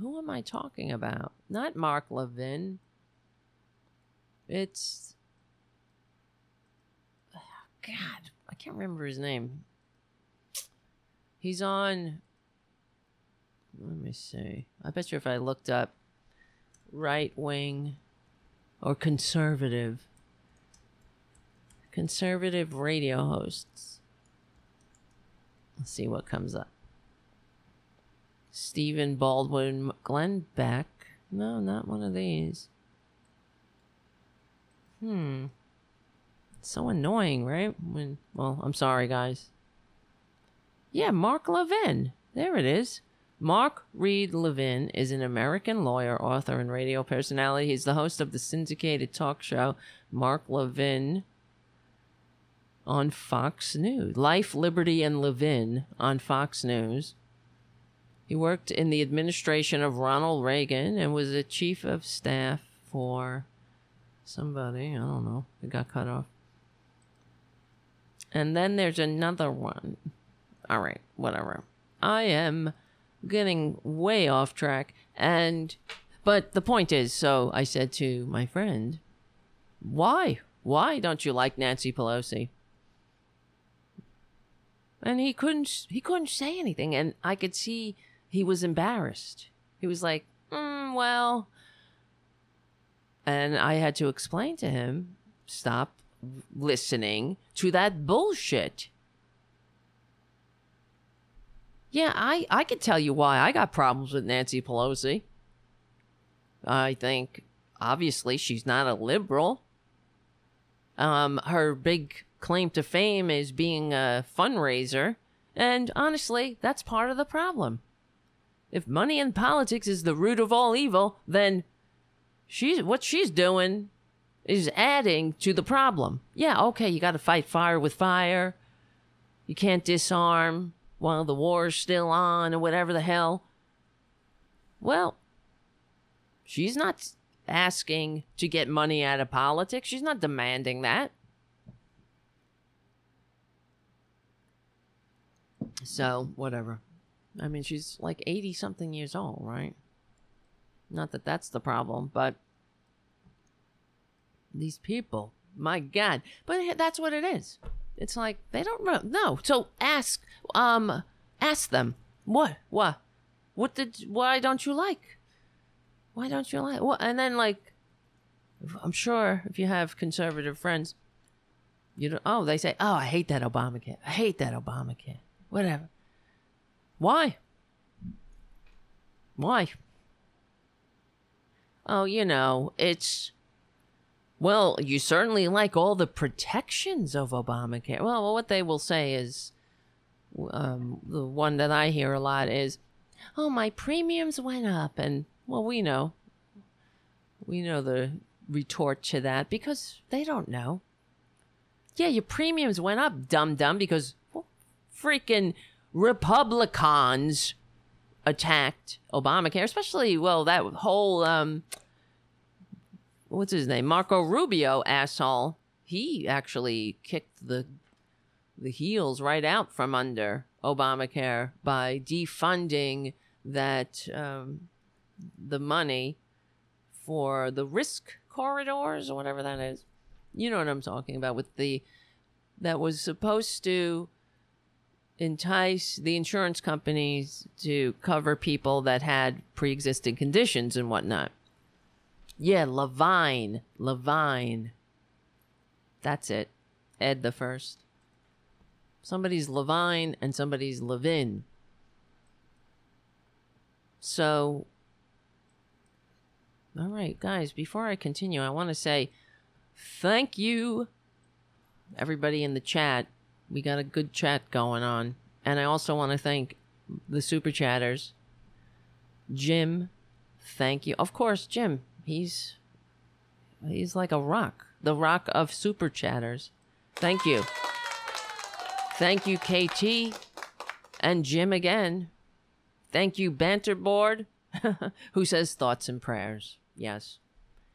Who am I talking about? Not Mark Levin. It's God, I can't remember his name. He's on let me see. I bet you if I looked up right wing or conservative conservative radio hosts. Let's see what comes up. Stephen Baldwin, Glenn Beck. No, not one of these. Hmm. It's so annoying, right? When well, I'm sorry, guys. Yeah, Mark Levin. There it is. Mark Reed Levin is an American lawyer, author, and radio personality. He's the host of the syndicated talk show Mark Levin on Fox News. Life, Liberty, and Levin on Fox News. He worked in the administration of Ronald Reagan and was a chief of staff for somebody. I don't know. It got cut off. And then there's another one. all right, whatever. I am getting way off track. And, but the point is, so I said to my friend, why? Why don't you like Nancy Pelosi? And he couldn't, he couldn't say anything. And I could see he was embarrassed. He was like, mm, well, and I had to explain to him, stop listening to that bullshit. Yeah, I, I could tell you why I got problems with Nancy Pelosi. I think obviously she's not a liberal. Um, her big claim to fame is being a fundraiser, and honestly, that's part of the problem. If money in politics is the root of all evil, then she's what she's doing is adding to the problem. Yeah, okay, you got to fight fire with fire. You can't disarm while the war's still on or whatever the hell. Well, she's not asking to get money out of politics. She's not demanding that. So, whatever. I mean, she's like 80 something years old, right? Not that that's the problem, but these people, my God. But that's what it is. It's like they don't know. So ask, um, ask them what, what, what did, why don't you like? Why don't you like? What? And then like, I'm sure if you have conservative friends, you know, oh, they say, oh, I hate that Obamacare. I hate that Obamacare. Whatever. Why? Why? Oh, you know, it's well, you certainly like all the protections of Obamacare. Well, what they will say is um, the one that I hear a lot is, "Oh, my premiums went up," and well, we know, we know the retort to that because they don't know. Yeah, your premiums went up, dumb dumb, because freaking Republicans attacked Obamacare, especially well that whole um, what's his name? Marco Rubio asshole. He actually kicked the the heels right out from under Obamacare by defunding that um, the money for the risk corridors or whatever that is. You know what I'm talking about with the that was supposed to entice the insurance companies to cover people that had pre-existing conditions and whatnot. Yeah, Levine. Levine. That's it. Ed the first. Somebody's Levine and somebody's Levin. So, all right, guys, before I continue, I want to say thank you, everybody in the chat. We got a good chat going on. And I also want to thank the super chatters. Jim, thank you. Of course, Jim, He's he's like a rock, the rock of super chatters. Thank you. Thank you, KT and Jim again. Thank you, Banter Board, <laughs> who says thoughts and prayers. Yes.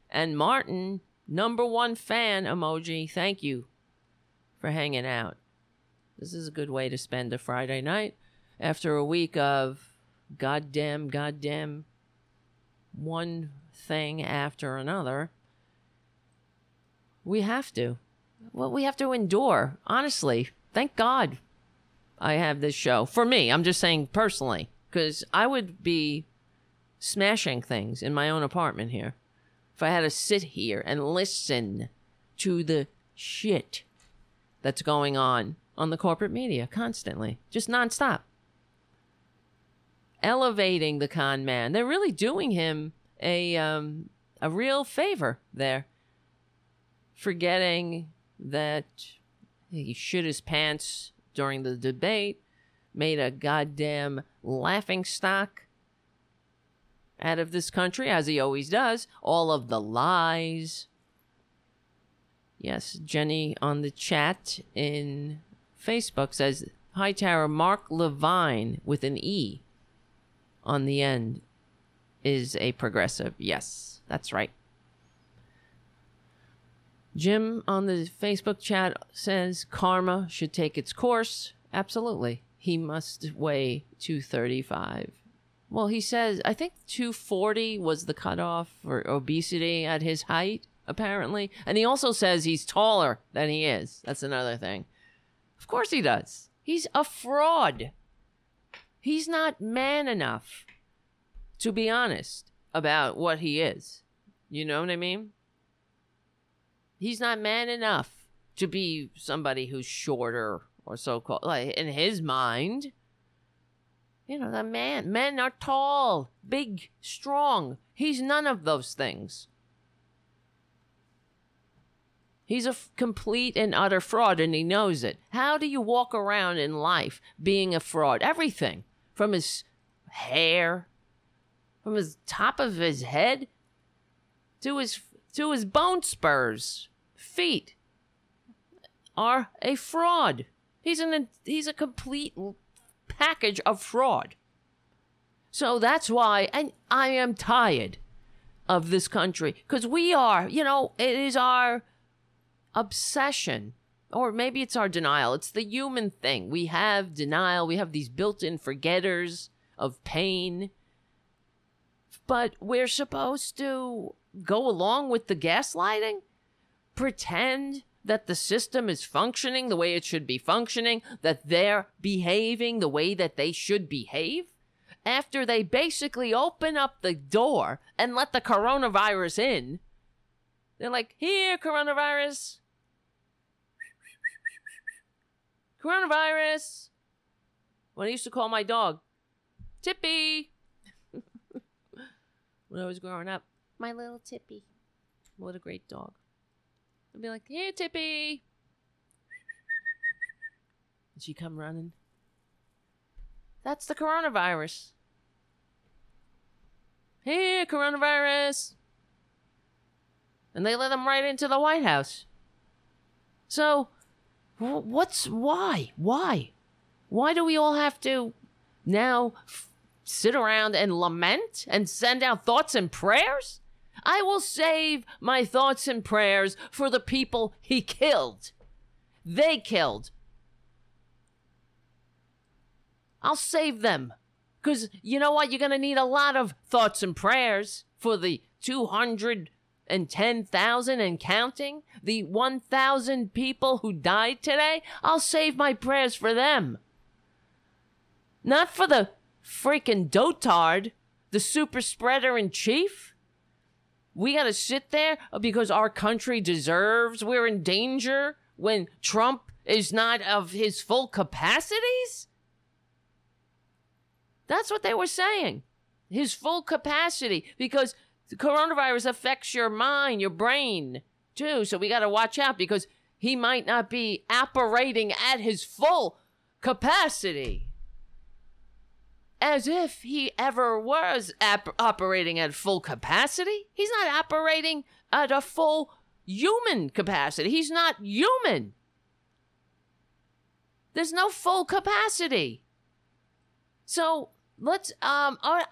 And Martin, number one fan emoji. Thank you for hanging out. This is a good way to spend a Friday night after a week of goddamn, goddamn one thing after another. We have to. Well, we have to endure. Honestly, thank God I have this show. For me, I'm just saying personally, because I would be smashing things in my own apartment here if I had to sit here and listen to the shit that's going on on the corporate media constantly, just nonstop. Elevating the con man. They're really doing him a um, a real favor there, forgetting that he shit his pants during the debate, made a goddamn laughing stock out of this country, as he always does. All of the lies. Yes, Jenny on the chat in Facebook says, Hi, Tara, Mark Levine with an E on the end is a progressive. Yes, that's right. Jim on the Facebook chat says karma should take its course. Absolutely. he must weigh 235. Well, he says, I think 240 was the cutoff for obesity at his height, apparently. And he also says he's taller than he is. That's another thing. Of course he does. He's a fraud. He's not man enough to be honest about what he is. You know what I mean? He's not man enough to be somebody who's shorter or so called like in his mind. You know, the man men are tall, big, strong. He's none of those things. He's a f- complete and utter fraud, and he knows it. How do you walk around in life being a fraud? Everything from his hair, from his top of his head to his to his bone spurs, feet, are a fraud. He's an he's a complete package of fraud. So that's why, and I am tired of this country because we are, you know, it is our obsession, or maybe it's our denial. It's the human thing. We have denial. We have these built-in forgetters of pain, but we're supposed to go along with the gaslighting, pretend that the system is functioning the way it should be functioning, that they're behaving the way that they should behave, after they basically open up the door and let the coronavirus in. They're like, here, coronavirus. Coronavirus. What I used to call my dog, Tippy. <laughs> when I was growing up, my little Tippy. What a great dog. I'd be like, here, Tippy. And she'd come running. That's the coronavirus. Here, coronavirus. And they let them right into the White House. So, what's why? Why? Why do we all have to now f- sit around and lament and send out thoughts and prayers? I will save my thoughts and prayers for the people he killed. They killed. I'll save them. Because you know what? You're going to need a lot of thoughts and prayers for the 210,000 and 10,000 and counting, the 1,000 people who died today. I'll save my prayers for them. Not for the freaking dotard, the super spreader in chief. We got to sit there because our country deserves, we're in danger when Trump is not of his full capacities? That's what they were saying. His full capacity because the coronavirus affects your mind, your brain too. So we got to watch out because he might not be operating at his full capacity. As if he ever was ap- operating at full capacity. He's not operating at a full human capacity. He's not human. There's no full capacity. So let's um uh,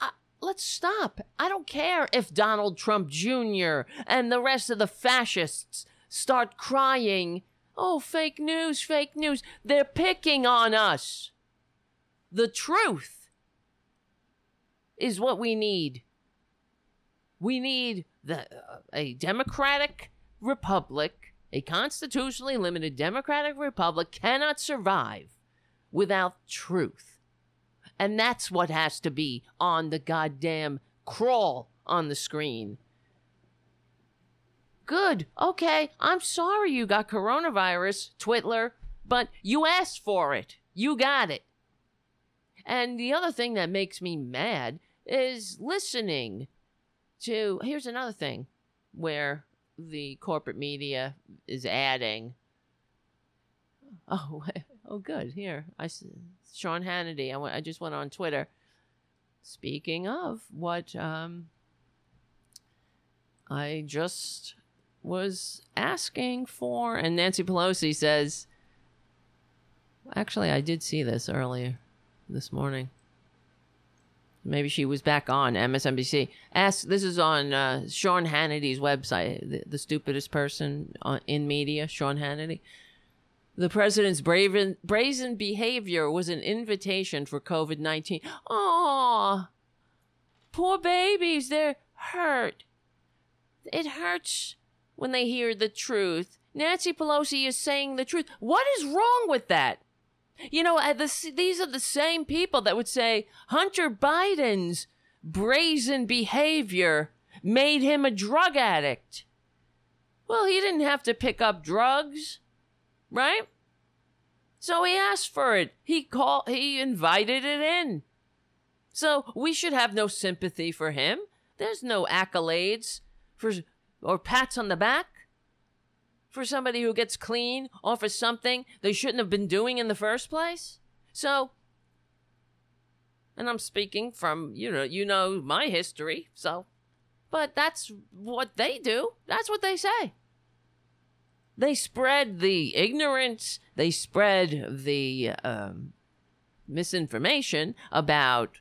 let's stop. I don't care if Donald Trump Jr. and the rest of the fascists start crying, "Oh, fake news, fake news." They're picking on us. The truth is what we need. We need the uh, a democratic republic, a constitutionally limited democratic republic cannot survive without truth. And that's what has to be on the goddamn crawl on the screen. Good. Okay. I'm sorry you got coronavirus, Twitler, but you asked for it. You got it. And the other thing that makes me mad is listening to. Here's another thing where the corporate media is adding. Oh, <laughs> oh, good. Here, I s- Sean Hannity. I I just went on Twitter. Speaking of what, um, I just was asking for, and Nancy Pelosi says. Actually, I did see this earlier this morning. Maybe she was back on MSNBC. Ask. This is on uh, Sean Hannity's website. The, the stupidest person on, in media, Sean Hannity. The president's brazen, brazen behavior was an invitation for COVID 19. Aw, poor babies, they're hurt. It hurts when they hear the truth. Nancy Pelosi is saying the truth. What is wrong with that? You know, uh, the, these are the same people that would say Hunter Biden's brazen behavior made him a drug addict. Well, he didn't have to pick up drugs, right? So he asked for it. He called he invited it in. So we should have no sympathy for him. There's no accolades for or pats on the back for somebody who gets clean off of something they shouldn't have been doing in the first place. So and I'm speaking from, you know, you know my history, so but that's what they do. That's what they say. They spread the ignorance, they spread the um, misinformation about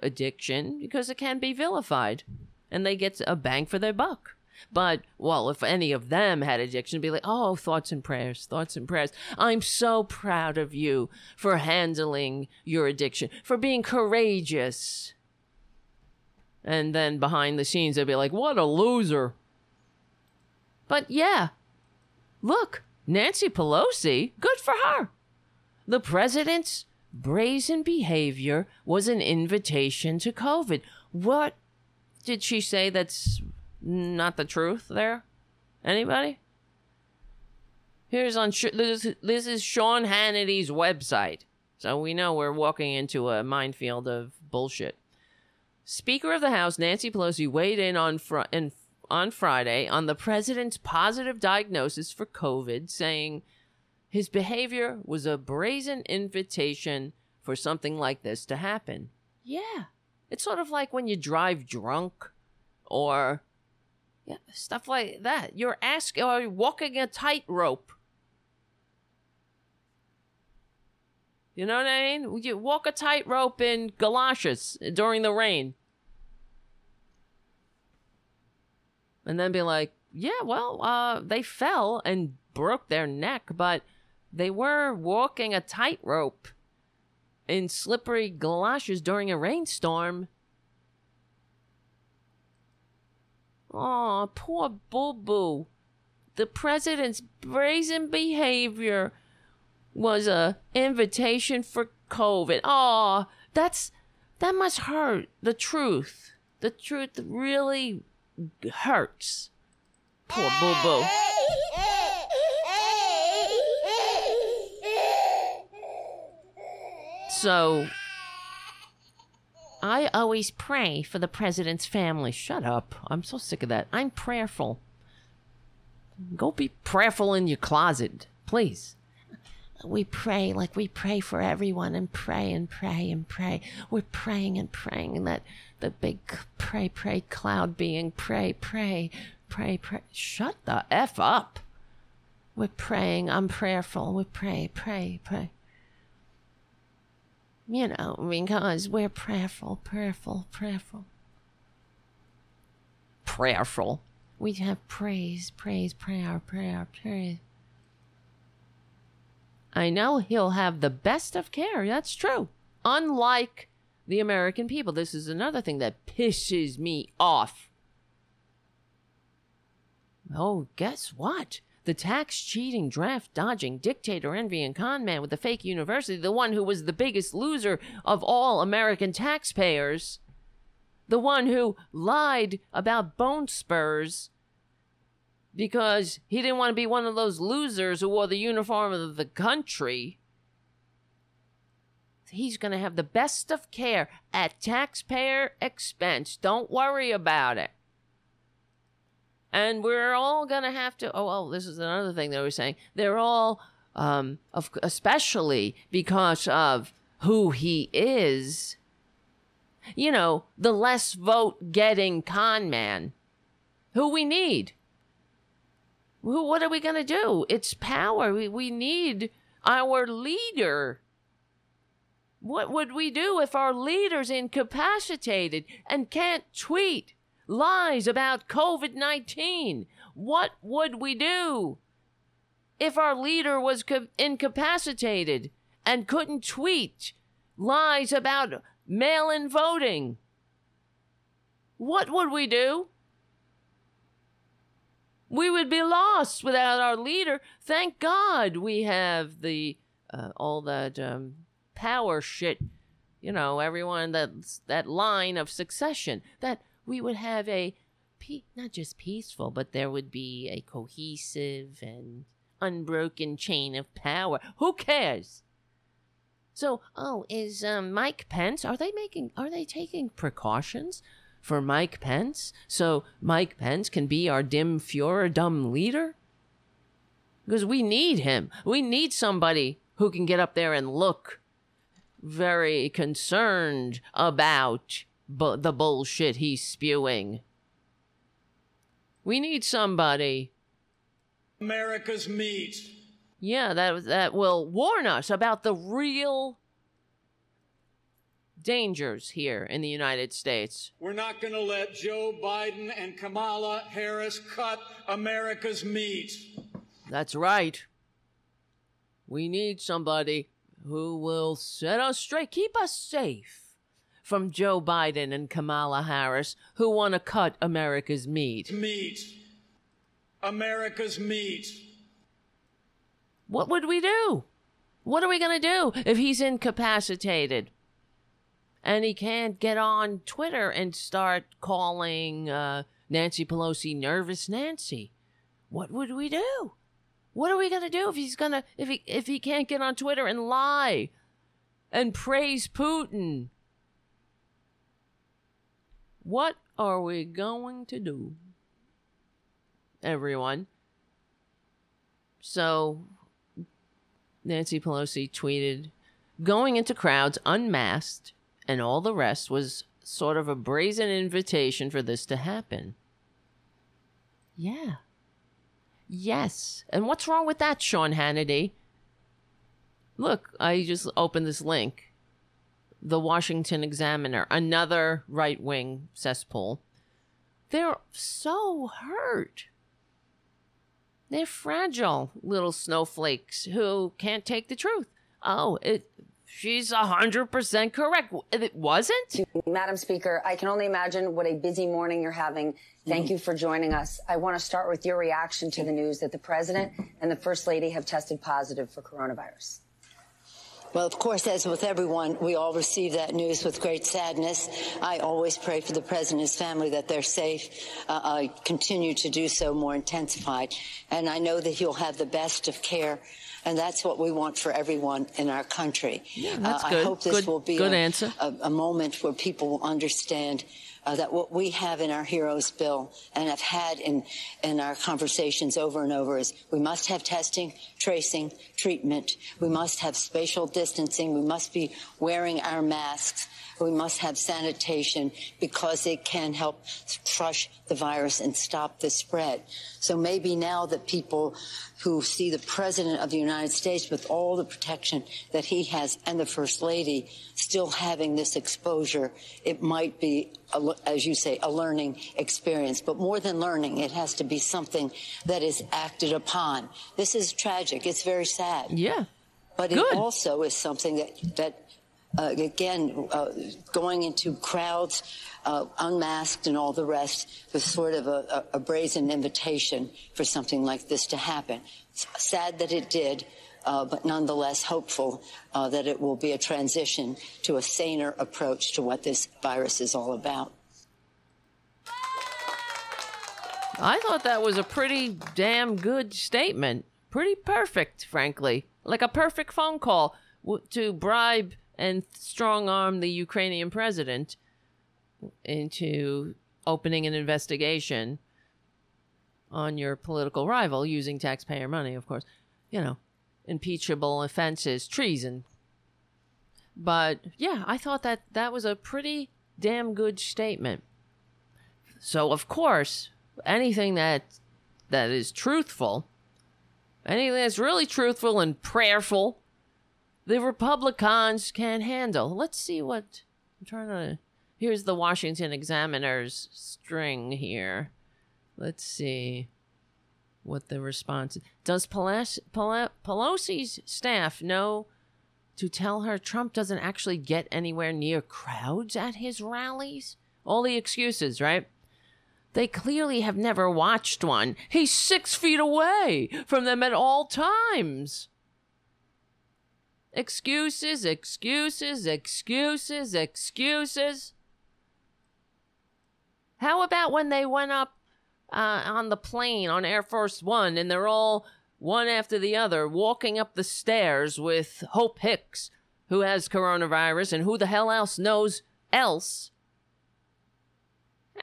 addiction because it can be vilified and they get a bang for their buck. But, well, if any of them had addiction, be like, oh, thoughts and prayers, thoughts and prayers. I'm so proud of you for handling your addiction, for being courageous. And then behind the scenes, they'd be like, what a loser. But yeah, look, Nancy Pelosi, good for her. The president's brazen behavior was an invitation to COVID. What did she say that's not the truth there? Anybody? Here's on this, this is Sean Hannity's website. So we know we're walking into a minefield of bullshit. Speaker of the House Nancy Pelosi weighed in on fr- in, on Friday on the president's positive diagnosis for COVID, saying his behavior was a brazen invitation for something like this to happen. Yeah. It's sort of like when you drive drunk or yeah, stuff like that. You're asking or you're walking a tightrope. You know what I mean? You walk a tightrope in galoshes during the rain. And then be like, yeah, well, uh, they fell and broke their neck, but they were walking a tightrope in slippery galoshes during a rainstorm. Aw, poor Boo Boo. The president's brazen behavior was a invitation for COVID. Aw, that's that must hurt. The truth. The truth really hurts. Poor Boo Boo. So, I always pray for the president's family. Shut up. I'm so sick of that. I'm prayerful. Go be prayerful in your closet, please. We pray like we pray for everyone and pray and pray and pray. We're praying and praying and that the big pray, pray cloud being pray, pray, pray, pray. Shut the F up. We're praying. I'm prayerful. We pray, pray, pray you know, because we're prayerful, prayerful, prayerful. Prayerful. We have praise, praise, prayer, prayer, praise. I know he'll have the best of care. That's true. Unlike the American people. This is another thing that pisses me off. Oh, guess what? the tax cheating, draft dodging, dictator envying con man with the fake university, the one who was the biggest loser of all American taxpayers, the one who lied about bone spurs because he didn't want to be one of those losers who wore the uniform of the country. He's going to have the best of care at taxpayer expense. Don't worry about it. And we're all going to have to, oh, well, this is another thing they were saying. They're all, um, of, especially because of who he is, you know, the less vote getting con man, who we need. What are we going to do? It's power. We, we need our leader. What would we do if our leader's incapacitated and can't tweet? lies about COVID 19. What would we do? if our leader was co- incapacitated and couldn't tweet lies about mail in voting? What would we do? We would be lost without our leader. Thank God we have the uh, all that um, power shit. You know, everyone that's that line of succession. That we would have a pe- not just peaceful, but there would be a cohesive and unbroken chain of power. Who cares? So, oh, is um, Mike Pence? Are they making? Are they taking precautions for Mike Pence so Mike Pence can be our dim Fuhrer dumb leader? Because we need him. We need somebody who can get up there and look very concerned about bu- the bullshit he's spewing. We need somebody America's meat. yeah, that that will warn us about the real dangers here in the United States. We're not going to let Joe Biden and Kamala Harris cut America's meat. That's right. We need somebody who will set us straight, keep us safe from Joe Biden and Kamala Harris who want to cut America's meat. Meat. America's meat. What would we do? What are we going to do if he's incapacitated? And he can't get on Twitter and start calling uh, Nancy Pelosi nervous Nancy. What would we do? What are we gonna do if he's gonna if he if he can't get on Twitter and lie and praise Putin? What are we going to do? Everyone. So Nancy Pelosi tweeted, going into crowds unmasked and all the rest was sort of a brazen invitation for this to happen. Yeah. Yes. And what's wrong with that, Sean Hannity? Look, I just opened this link. The Washington Examiner, another right wing cesspool. They're so hurt. They're fragile little snowflakes who can't take the truth. Oh, it she's a hundred percent correct. It wasn't? Madam Speaker, I can only imagine what a busy morning you're having. Thank you for joining us. I want to start with your reaction to the news that the President and the First Lady have tested positive for coronavirus. Well, of course, as with everyone, we all receive that news with great sadness. I always pray for the president and his family that they're safe. Uh, I continue to do so more intensified. And I know that he'll have the best of care. And that's what we want for everyone in our country. Yeah, that's uh, good. I hope this Good- will be good a, answer. A, a moment where people will understand uh, that what we have in our heroes bill and have had in in our conversations over and over is we must have testing, tracing, treatment. We must have spatial distancing. We must be wearing our masks. We must have sanitation because it can help crush the virus and stop the spread. So maybe now that people who see the President of the United States with all the protection that he has and the First Lady still having this exposure, it might be, a, as you say, a learning experience. But more than learning, it has to be something that is acted upon. This is tragic. It's very sad. Yeah. But Good. it also is something that, that uh, again, uh, going into crowds, uh, unmasked and all the rest, was sort of a, a, brazen invitation for something like this to happen. It's sad that it did, uh, but nonetheless hopeful uh, that it will be a transition to a saner approach to what this virus is all about. I thought that was a pretty damn good statement. Pretty perfect, frankly. Like a perfect phone call to bribe and strong arm the Ukrainian president into opening an investigation on your political rival using taxpayer money, of course. You know, impeachable offenses, treason. But yeah, I thought that that was a pretty damn good statement. So of course, anything that that is truthful, anything that's really truthful and prayerful, the Republicans can't handle. Let's see what I'm trying to. Here's the Washington Examiner's string here. Let's see. what the response is. Does Pelosi, Pelosi's staff know to tell her Trump doesn't actually get anywhere near crowds at his rallies? All the excuses, right? They clearly have never watched one. He's six feet away from them at all times. Excuses, excuses, excuses, excuses. How about when they went up uh, on the plane on Air Force One and they're all one after the other walking up the stairs with Hope Hicks, who has coronavirus, and who the hell else knows else?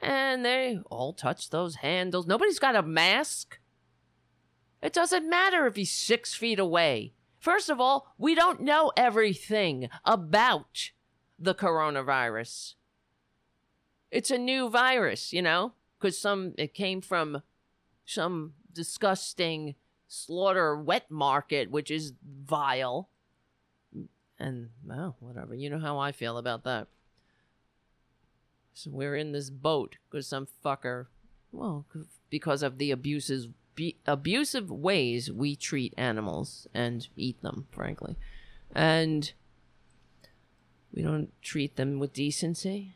And they all touch those handles. Nobody's got a mask. It doesn't matter if he's six feet away. First of all, we don't know everything about the coronavirus. It's a new virus, you know, because some it came from some disgusting slaughter wet market, which is vile. And well, whatever. You know how I feel about that. So we're in this boat because some fucker, well, because of the abuses, abusive ways we treat animals and eat them, frankly, and we don't treat them with decency.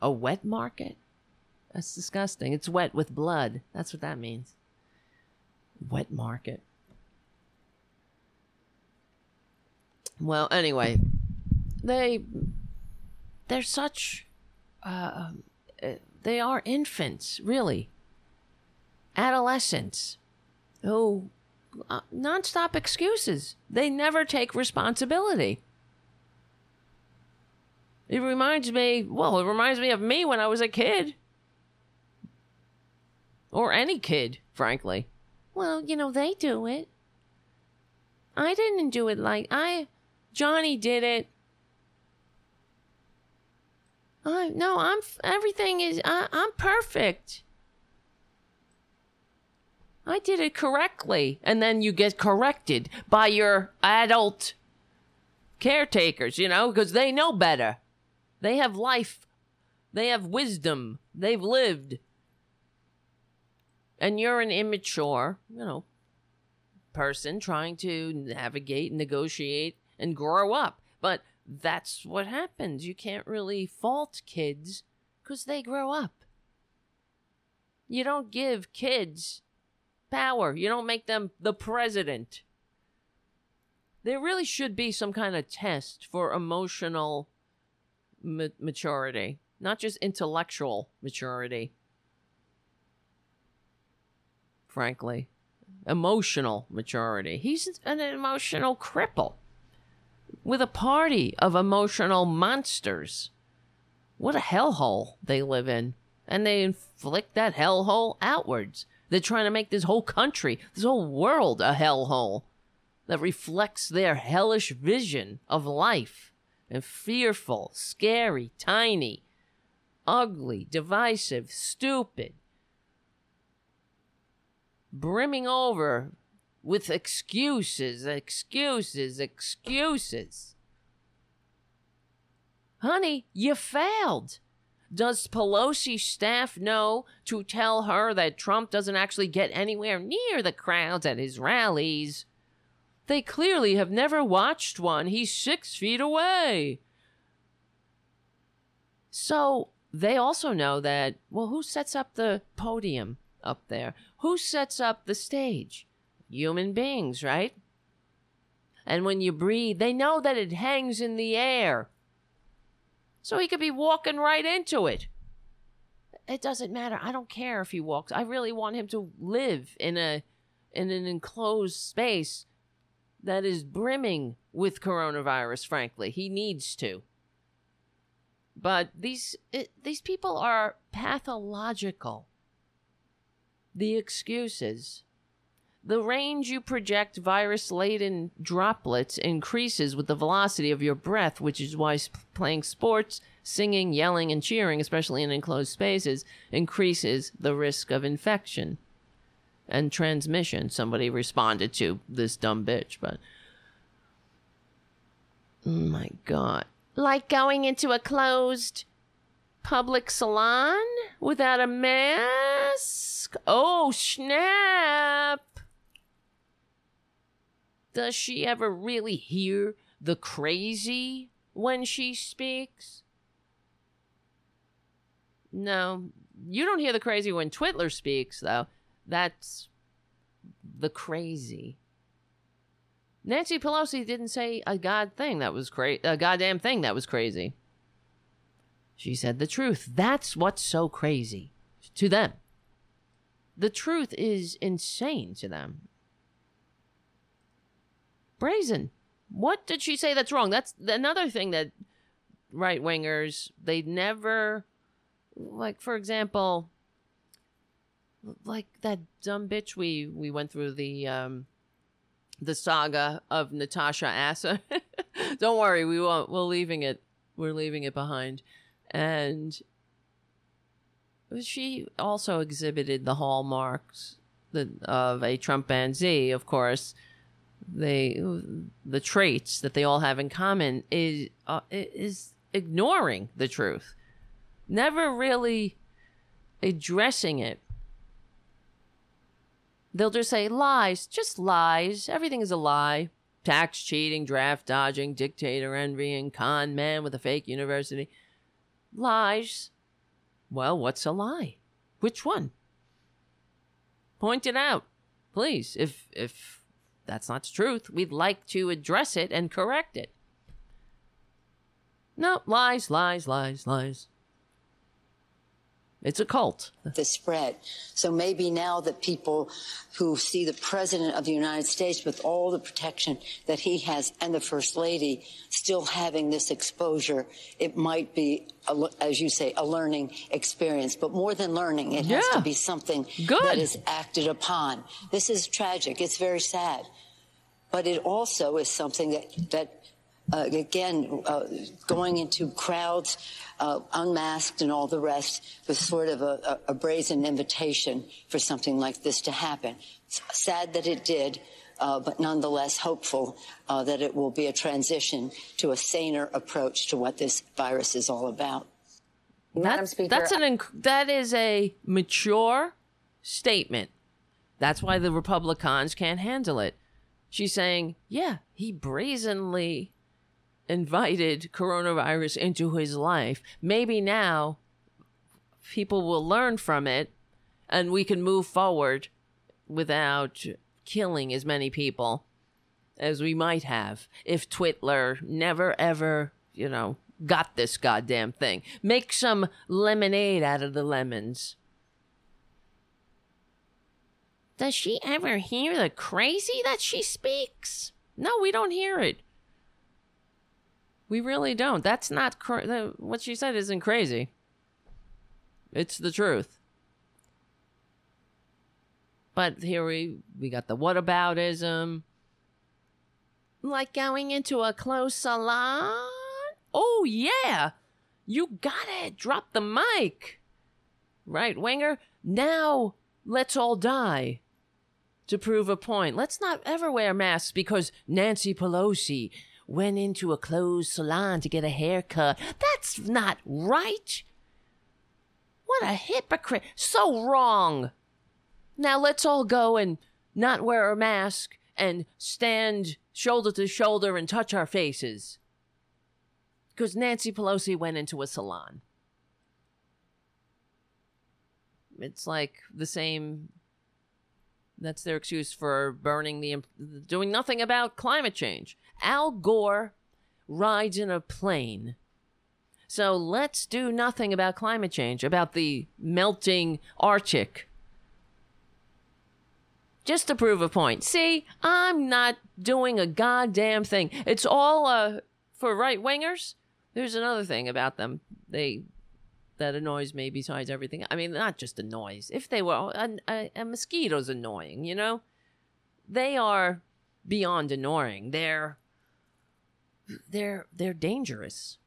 A wet market? That's disgusting. It's wet with blood. That's what that means. Wet market. Well, anyway, they they're such uh, uh, they are infants, really. Adolescents who uh, nonstop excuses. They never take responsibility. It reminds me, well, it reminds me of me when I was a kid. Or any kid, frankly. Well, you know, they do it. I didn't do it like I Johnny did it. I no, I'm everything is I'm perfect. I did it correctly, and then you get corrected by your adult caretakers, you know, because they know better. They have life, they have wisdom, they've lived, and you're an immature, you know, person trying to navigate, negotiate, and grow up. But that's what happens. You can't really fault kids because they grow up. You don't give kids power, you don't make them the president. There really should be some kind of test for emotional ma- maturity, not just intellectual maturity. Frankly, emotional maturity. He's an emotional cripple with a party of emotional monsters. What a hellhole they live in. And they inflict that hellhole outwards. They're trying to make this whole country, this whole world, a hellhole that reflects their hellish vision of life. And fearful, scary, tiny, ugly, divisive, stupid, brimming over with excuses, excuses, excuses. Honey, you failed. Does Pelosi's staff know to tell her that Trump doesn't actually get anywhere near the crowds at his rallies? They clearly have never watched one. He's six feet away. So they also know that, well, who sets up the podium up there? Who sets up the stage? Human beings, right? And when you breathe, they know that it hangs in the air. So he could be walking right into it. It doesn't matter. I don't care if he walks. I really want him to live in a in an enclosed space that is brimming with coronavirus, frankly. He needs to. But these it, these people are pathological. The excuses. The range you project virus laden droplets increases with the velocity of your breath, which is why sp- playing sports, singing, yelling, and cheering, especially in enclosed spaces, increases the risk of infection and transmission. Somebody responded to this dumb bitch, but. Oh my god. Like going into a closed public salon without a mask? mask. Oh, snap. Does she ever really hear the crazy when she speaks? No. You don't hear the crazy when Twitler speaks, though. That's the crazy. Nancy Pelosi didn't say a god thing that was crazy, a goddamn thing that was crazy. She said the truth. That's what's so crazy to them. The truth is insane to them. Brazen. What did she say that's wrong? That's another thing that right wingers, they never, like, for example, like that dumb bitch we, we went through the, um, the saga of Natasha Assa. <laughs> Don't worry, we won't. We're leaving it. We're leaving it behind. And she also exhibited the hallmarks of a Trumpanzee, of course. They the traits that they all have in common is uh, is ignoring the truth, never really addressing it. They'll just say lies, just lies. Everything is a lie. Tax cheating, draft dodging, dictator envying, con man with a fake university. Lies. Well, what's a lie? Which one? Point it out, please. If if that's not the truth, we'd like to address it and correct it. No, lies, lies, lies, lies. It's a cult. The spread. So maybe now that people who see the president of the United States with all the protection that he has and the first lady still having this exposure, it might be, a, as you say, a learning experience. But more than learning, it yeah. has to be something Good. that is acted upon. This is tragic. It's very sad. But it also is something that, that uh, again, uh, going into crowds, uh, unmasked and all the rest, was sort of a, a, brazen invitation for something like this to happen. It's sad that it did, uh, but nonetheless hopeful uh, that it will be a transition to a saner approach to what this virus is all about. Madam Speaker, that's an inc- that is a mature statement. That's why the Republicans can't handle it. She's saying, yeah, he brazenly invited coronavirus into his life. Maybe now people will learn from it and we can move forward without killing as many people as we might have if Twitler never ever, you know, got this goddamn thing. Make some lemonade out of the lemons. Does she ever hear the crazy that she speaks? No, we don't hear it. We really don't. That's not what she said isn't crazy. It's the truth. But here we we got the whataboutism. Like going into a closed salon? Oh yeah. You got it. Drop the mic. Right, Winger? Now let's all die to prove a point. Let's not ever wear masks because Nancy Pelosi went into a closed salon to get a haircut. That's not right. What a hypocrite. So wrong. Now let's all go and not wear a mask and stand shoulder to shoulder and touch our faces. Because Nancy Pelosi went into a salon. It's like the same. That's their excuse for burning the. doing nothing about climate change. Al Gore rides in a plane. So let's do nothing about climate change, about the melting Arctic. Just to prove a point. See, I'm not doing a goddamn thing. It's all uh, for right wingers. There's another thing about them. They that annoys me besides everything. I mean, not just annoys. If they were a, a, a mosquito's annoying, you know, they are beyond annoying. They're they're they're dangerous.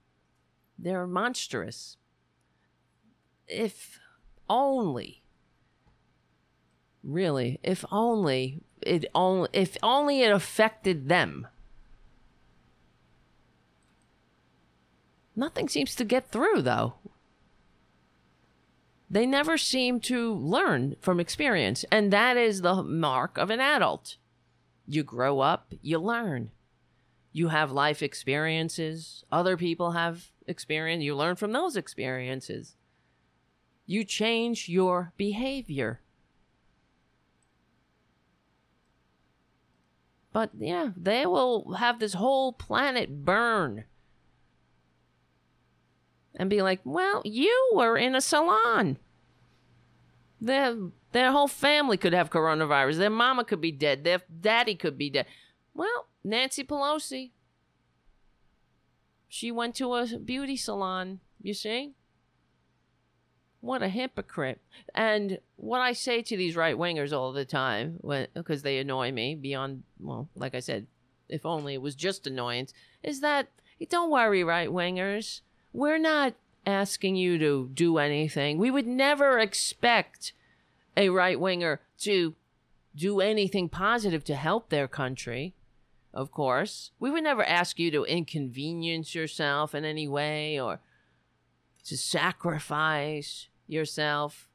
They're monstrous. If only really, if only it only if only it affected them. Nothing seems to get through though. They never seem to learn from experience. And that is the mark of an adult. You grow up, you learn. You have life experiences. Other people have experience. You learn from those experiences. You change your behavior. But yeah, they will have this whole planet burn and be like, well, you were in a salon. Their, their whole family could have coronavirus. Their mama could be dead. Their daddy could be dead. Well, Nancy Pelosi, she went to a beauty salon, you see? What a hypocrite. And what I say to these right wingers all the time, because they annoy me beyond, well, like I said, if only it was just annoyance, is that don't worry, right wingers. We're not asking you to do anything. We would never expect a right winger to do anything positive to help their country. Of course, we would never ask you to inconvenience yourself in any way or to sacrifice yourself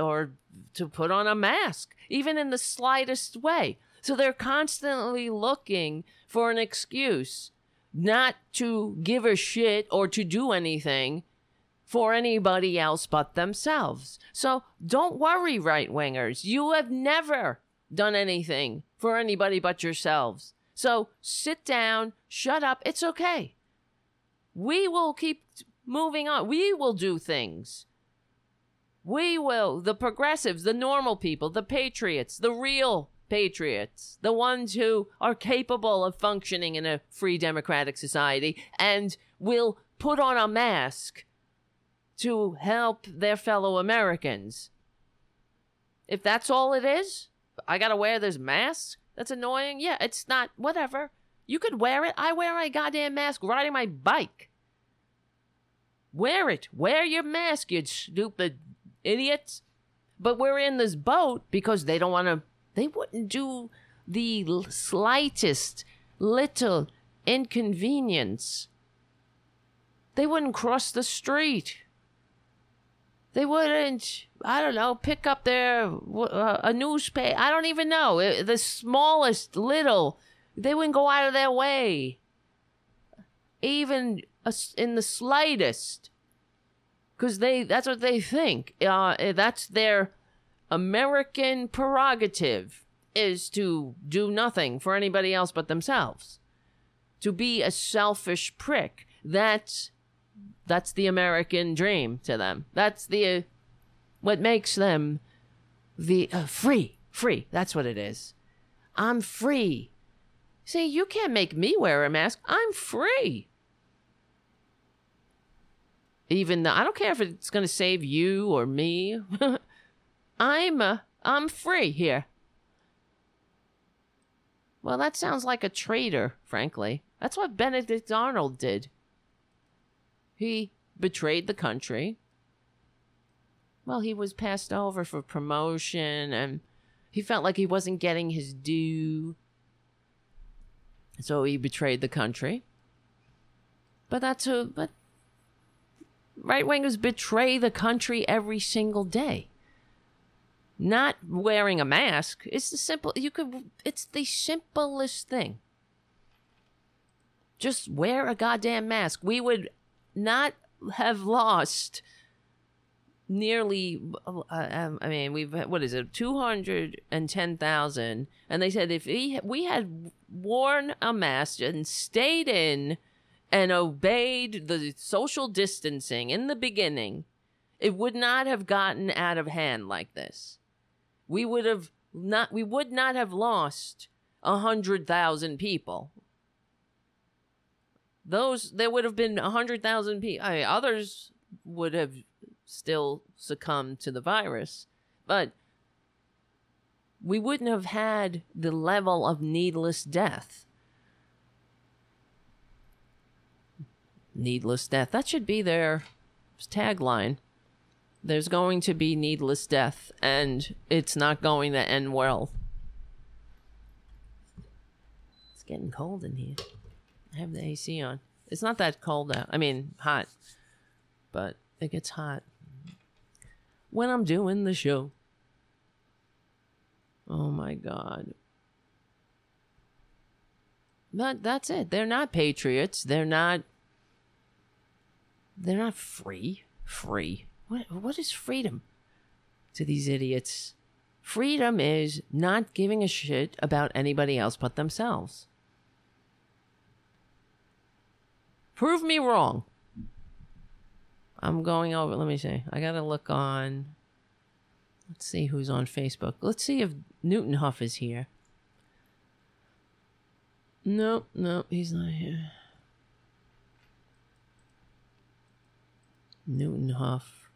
or to put on a mask, even in the slightest way. So they're constantly looking for an excuse not to give a shit or to do anything for anybody else but themselves. So don't worry, right wingers. You have never done anything for anybody but yourselves. So sit down, shut up. It's okay. We will keep moving on. We will do things. We will, the progressives, the normal people, the patriots, the real patriots, the ones who are capable of functioning in a free democratic society and will put on a mask to help their fellow Americans. If that's all it is, I gotta wear this mask? That's annoying. Yeah, it's not, whatever. You could wear it. I wear my goddamn mask riding my bike. Wear it. Wear your mask, you stupid idiots. But we're in this boat because they don't want to, they wouldn't do the slightest little inconvenience. They wouldn't cross the street. They wouldn't, I don't know, pick up their uh, a newspaper. I don't even know the smallest little. They wouldn't go out of their way, even in the slightest, because they that's what they think. Uh, that's their American prerogative is to do nothing for anybody else but themselves, to be a selfish prick. That's that's the American dream to them. That's the uh, what makes them the uh, free, free. That's what it is. I'm free. See, you can't make me wear a mask. I'm free. Even though I don't care if it's going to save you or me. <laughs> I'm uh, I'm free here. Well, that sounds like a traitor, frankly. That's what Benedict Arnold did. He betrayed the country. Well, he was passed over for promotion and he felt like he wasn't getting his due. So he betrayed the country. But that's a but right wingers betray the country every single day. Not wearing a mask. It's the simple you could it's the simplest thing. Just wear a goddamn mask. We would not have lost nearly uh, um, i mean we've what is it 210,000 and they said if we, we had worn a mask and stayed in and obeyed the social distancing in the beginning it would not have gotten out of hand like this. We would have not we would not have lost a hundred thousand people those there would have been a hundred thousand people. I mean, others would have still succumbed to the virus, but we wouldn't have had the level of needless death. Needless death. That should be their tagline. There's going to be needless death, and it's not going to end well. It's getting cold in here. I have the AC on. It's not that cold out. I mean, hot, but it gets hot. when I'm doing the show. Oh my God. But that's it. They're not patriots. They're not they're not free. Free. What what is freedom to these idiots? Freedom is not giving a shit about anybody else but themselves. Prove me wrong. I'm going over. Let me see. I got to look on. Let's see who's on Facebook. Let's see if Newton Huff is here. Nope, nope, he's not here. Newton Huff.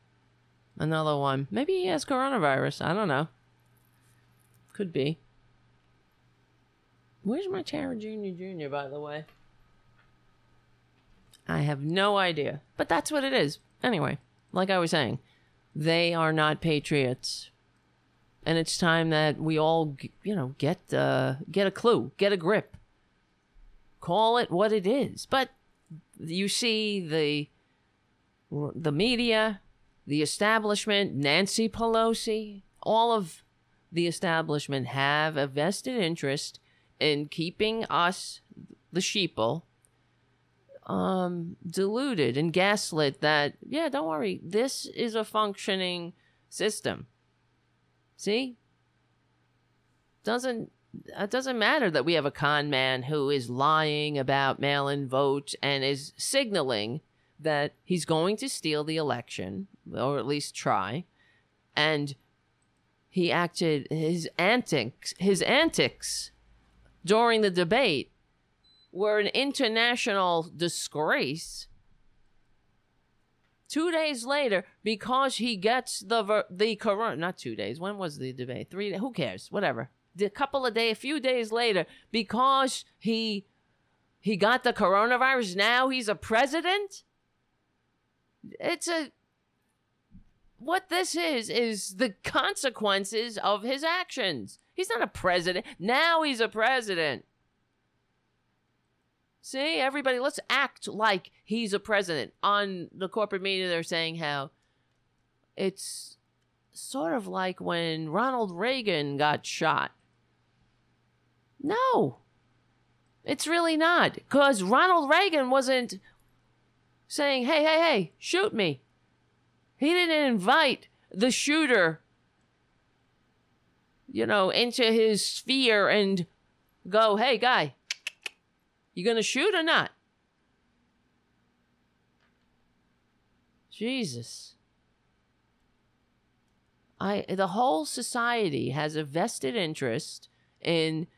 Another one. Maybe he has coronavirus. I don't know. Could be. Where's my Tara Jr. Jr., by the way? I have no idea. But that's what it is. Anyway, like I was saying, they are not patriots. And it's time that we all, you know, get uh, get a clue, get a grip. Call it what it is. But you see the the media, the establishment, Nancy Pelosi, all of the establishment have a vested interest in keeping us, the sheeple, um, deluded and gaslit that, yeah, don't worry, this is a functioning system. See? Doesn't it doesn't matter that we have a con man who is lying about mail-in votes and is signaling that he's going to steal the election or at least try and he acted his antics his antics during the debate were an international disgrace. Two days later, because he gets the the corona, not two days. When was the debate? Three. Who cares? Whatever. A couple of days, a few days later, because he he got the coronavirus. Now he's a president. It's a what this is is the consequences of his actions. He's not a president. Now he's a president. See, everybody, let's act like he's a president. On the corporate media, they're saying how it's sort of like when Ronald Reagan got shot. No, it's really not. Because Ronald Reagan wasn't saying, hey, hey, hey, shoot me. He didn't invite the shooter, you know, into his sphere and go, hey, guy, you to shoot or not? Jesus. I the whole society has a vested interest in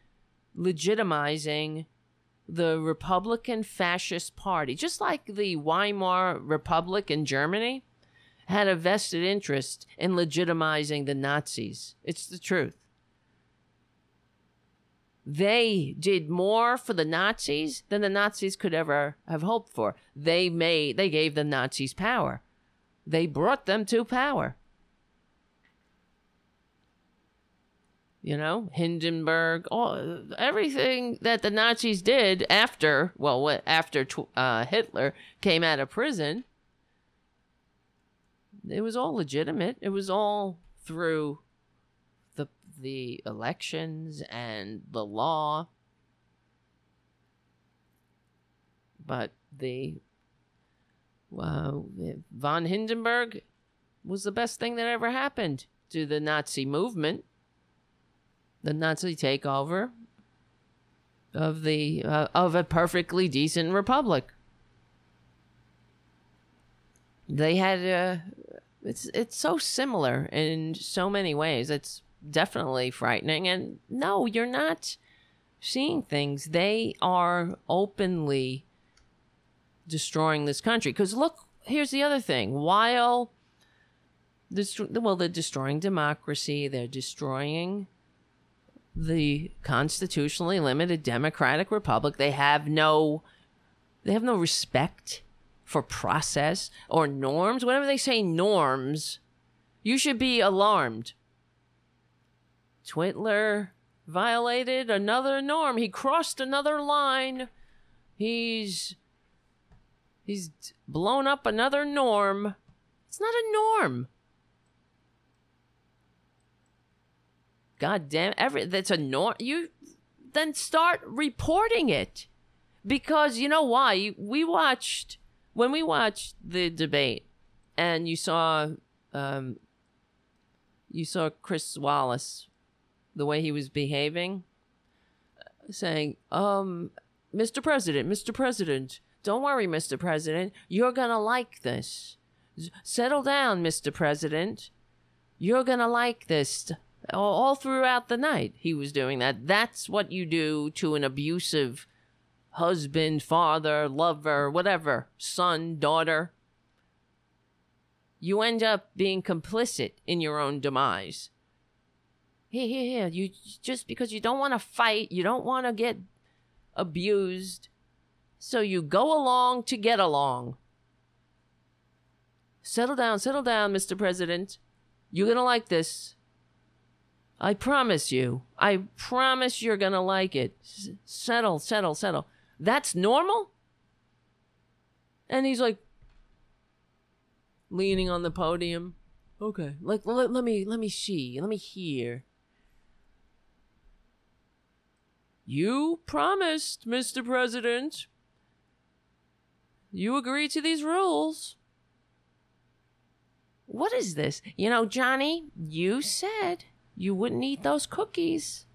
legitimizing the Republican Fascist Party, just like the Weimar Republic in Germany had a vested interest in legitimizing the Nazis. It's the truth they did more for the Nazis than the Nazis could ever have hoped for. They made they gave the Nazis power. They brought them to power. You know, Hindenburg, all everything that the Nazis did after, well, after uh, Hitler came out of prison, it was all legitimate. It was all through the elections and the law. But the uh, von Hindenburg was the best thing that ever happened to the Nazi movement, the Nazi takeover of the uh, of a perfectly decent republic. They had uh, it's it's so similar in so many ways. It's definitely frightening. And no, you're not seeing things. They are openly destroying this country. Because look, here's the other thing. While well, they're destroying democracy, they're destroying the constitutionally limited democratic republic. They have no they have no respect for process or norms. Whenever they say norms, you should be alarmed Twitler violated another norm. He crossed another line. He's he's blown up another norm. It's not a norm. God damn every that's a norm. you then start reporting it because you know why we watched when we watched the debate and you saw um you saw Chris Wallace the way he was behaving saying um Mr. President Mr. President don't worry Mr. President you're to like this settle down Mr. President you're to like this all throughout the night he was doing that that's what you do to an abusive husband father lover whatever son daughter you end up being complicit in your own demise here here here you just because you don't want to fight you don't want to get abused so you go along to get along settle down settle down mr president you're gonna like this I promise you. I promise you're going to like it. S- settle, settle, settle. That's normal? And he's like leaning on the podium. Okay. Like let me let me see. Let me hear. You promised, Mr. President. You agree to these rules. What is this? You know, Johnny, you said you wouldn't eat those cookies.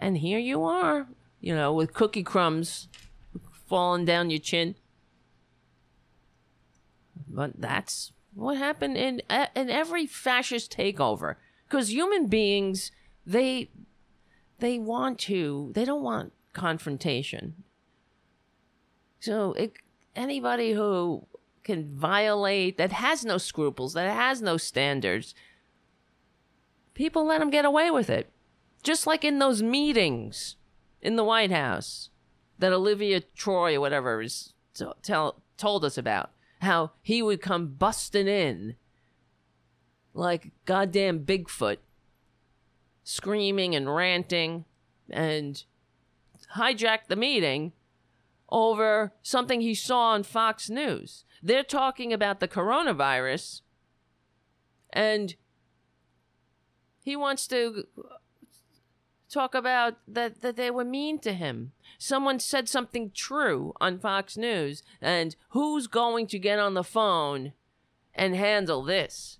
And here you are, you know, with cookie crumbs falling down your chin. But that's what happened in in every fascist takeover because human beings they they want to they don't want confrontation. So it, anybody who can violate, that has no scruples, that has no standards, people let them get away with it. Just like in those meetings in the White House that Olivia Troye or whatever is tell, told us about. How he would come busting in like goddamn Bigfoot, screaming and ranting and hijack the meeting over something he saw on Fox News. They're talking about the coronavirus, and he wants to talk about that, that they were mean to him. Someone said something true on Fox News, and who's going to get on the phone and handle this?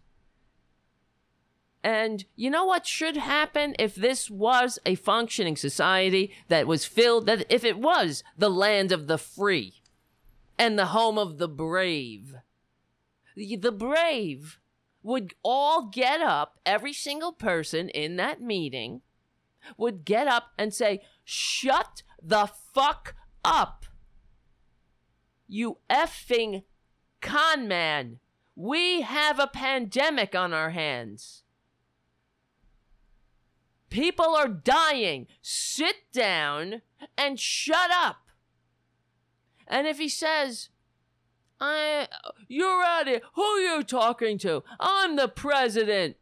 And you know what should happen if this was a functioning society that was filled, that if it was the land of the free? and the home of the brave. The brave would all get up, every single person in that meeting would get up and say, Shut the fuck up. You effing con man. We have a pandemic on our hands. People are dying. Sit down and shut up. And if he says, I, you're out here, who are you talking to? I'm the president.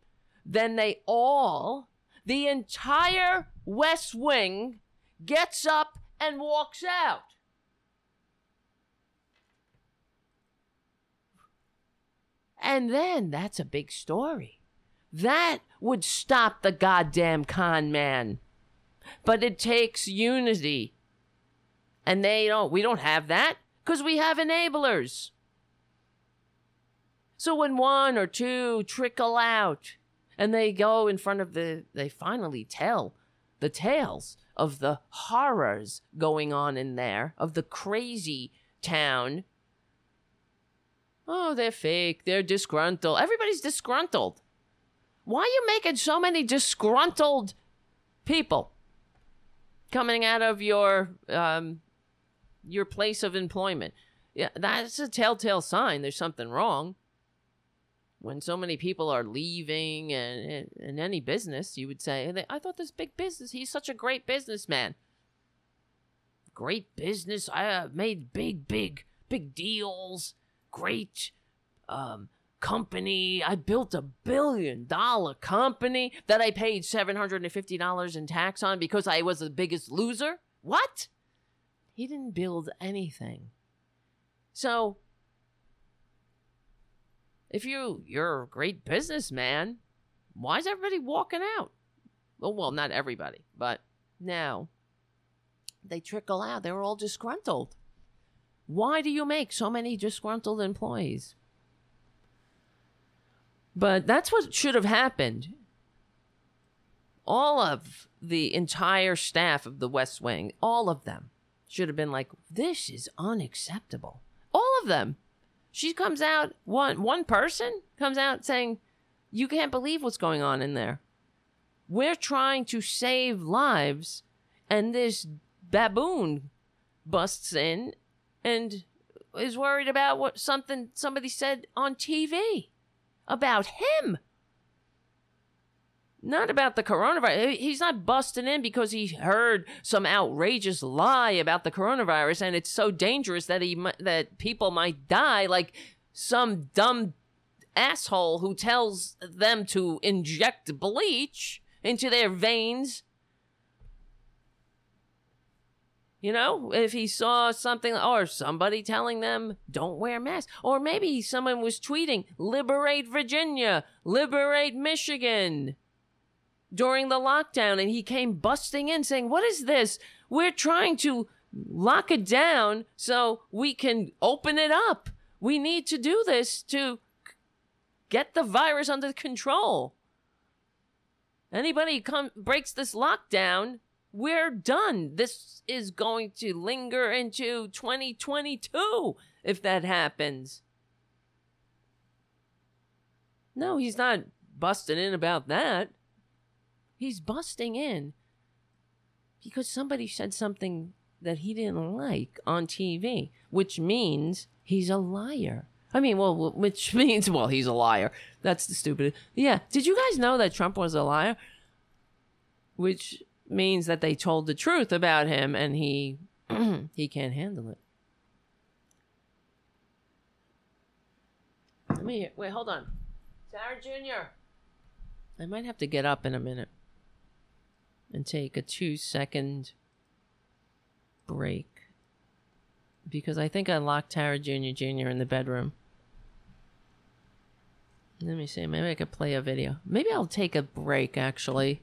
Then they all, the entire West Wing, gets up and walks out. And then that's a big story. That would stop the goddamn con man. But it takes unity. And they don't we don't have that because we have enablers. So when one or two trickle out and they go in front of the they finally tell the tales of the horrors going on in there of the crazy town. Oh they're fake they're disgruntled everybody's disgruntled why are you making so many disgruntled people coming out of your um, your place of employment. Yeah, that's a telltale sign there's something wrong. When so many people are leaving and in any business, you would say, I thought this big business, he's such a great businessman. Great business. I uh, made big, big, big deals. Great um, company. I built a billion dollar company that I paid $750 in tax on because I was the biggest loser. What? He didn't build anything. So if you you're a great businessman, why is everybody walking out? Well, well, not everybody, but now they trickle out. They're all disgruntled. Why do you make so many disgruntled employees? But that's what should have happened. All of the entire staff of the West Wing, all of them, should have been like, this is unacceptable. All of them. She comes out, one one person comes out saying, You can't believe what's going on in there. We're trying to save lives, and this baboon busts in and is worried about what something somebody said on TV about him. Not about the coronavirus. He's not busting in because he heard some outrageous lie about the coronavirus and it's so dangerous that he that people might die like some dumb asshole who tells them to inject bleach into their veins. You know, if he saw something or somebody telling them don't wear masks, or maybe someone was tweeting, liberate Virginia, liberate Michigan during the lockdown, and he came busting in saying, What is this? We're trying to lock it down so we can open it up. We need to do this to get the virus under control. Anybody come breaks this lockdown, we're done. This is going to linger into 2022 if that happens. No, he's not busting in about that. He's busting in because somebody said something that he didn't like on TV, which means he's a liar. I mean, well, which <laughs> means, well, he's a liar. That's the stupid. Yeah. Did you guys know that Trump was a liar? Which means that they told the truth about him and he <clears throat> he can't handle it. Let me wait, hold on. Sarah Jr. I might have to get up in a minute and take a two second break because I think I locked Tara Jr. Jr. in the bedroom. Let me see. Maybe I could play a video. Maybe I'll take a break actually.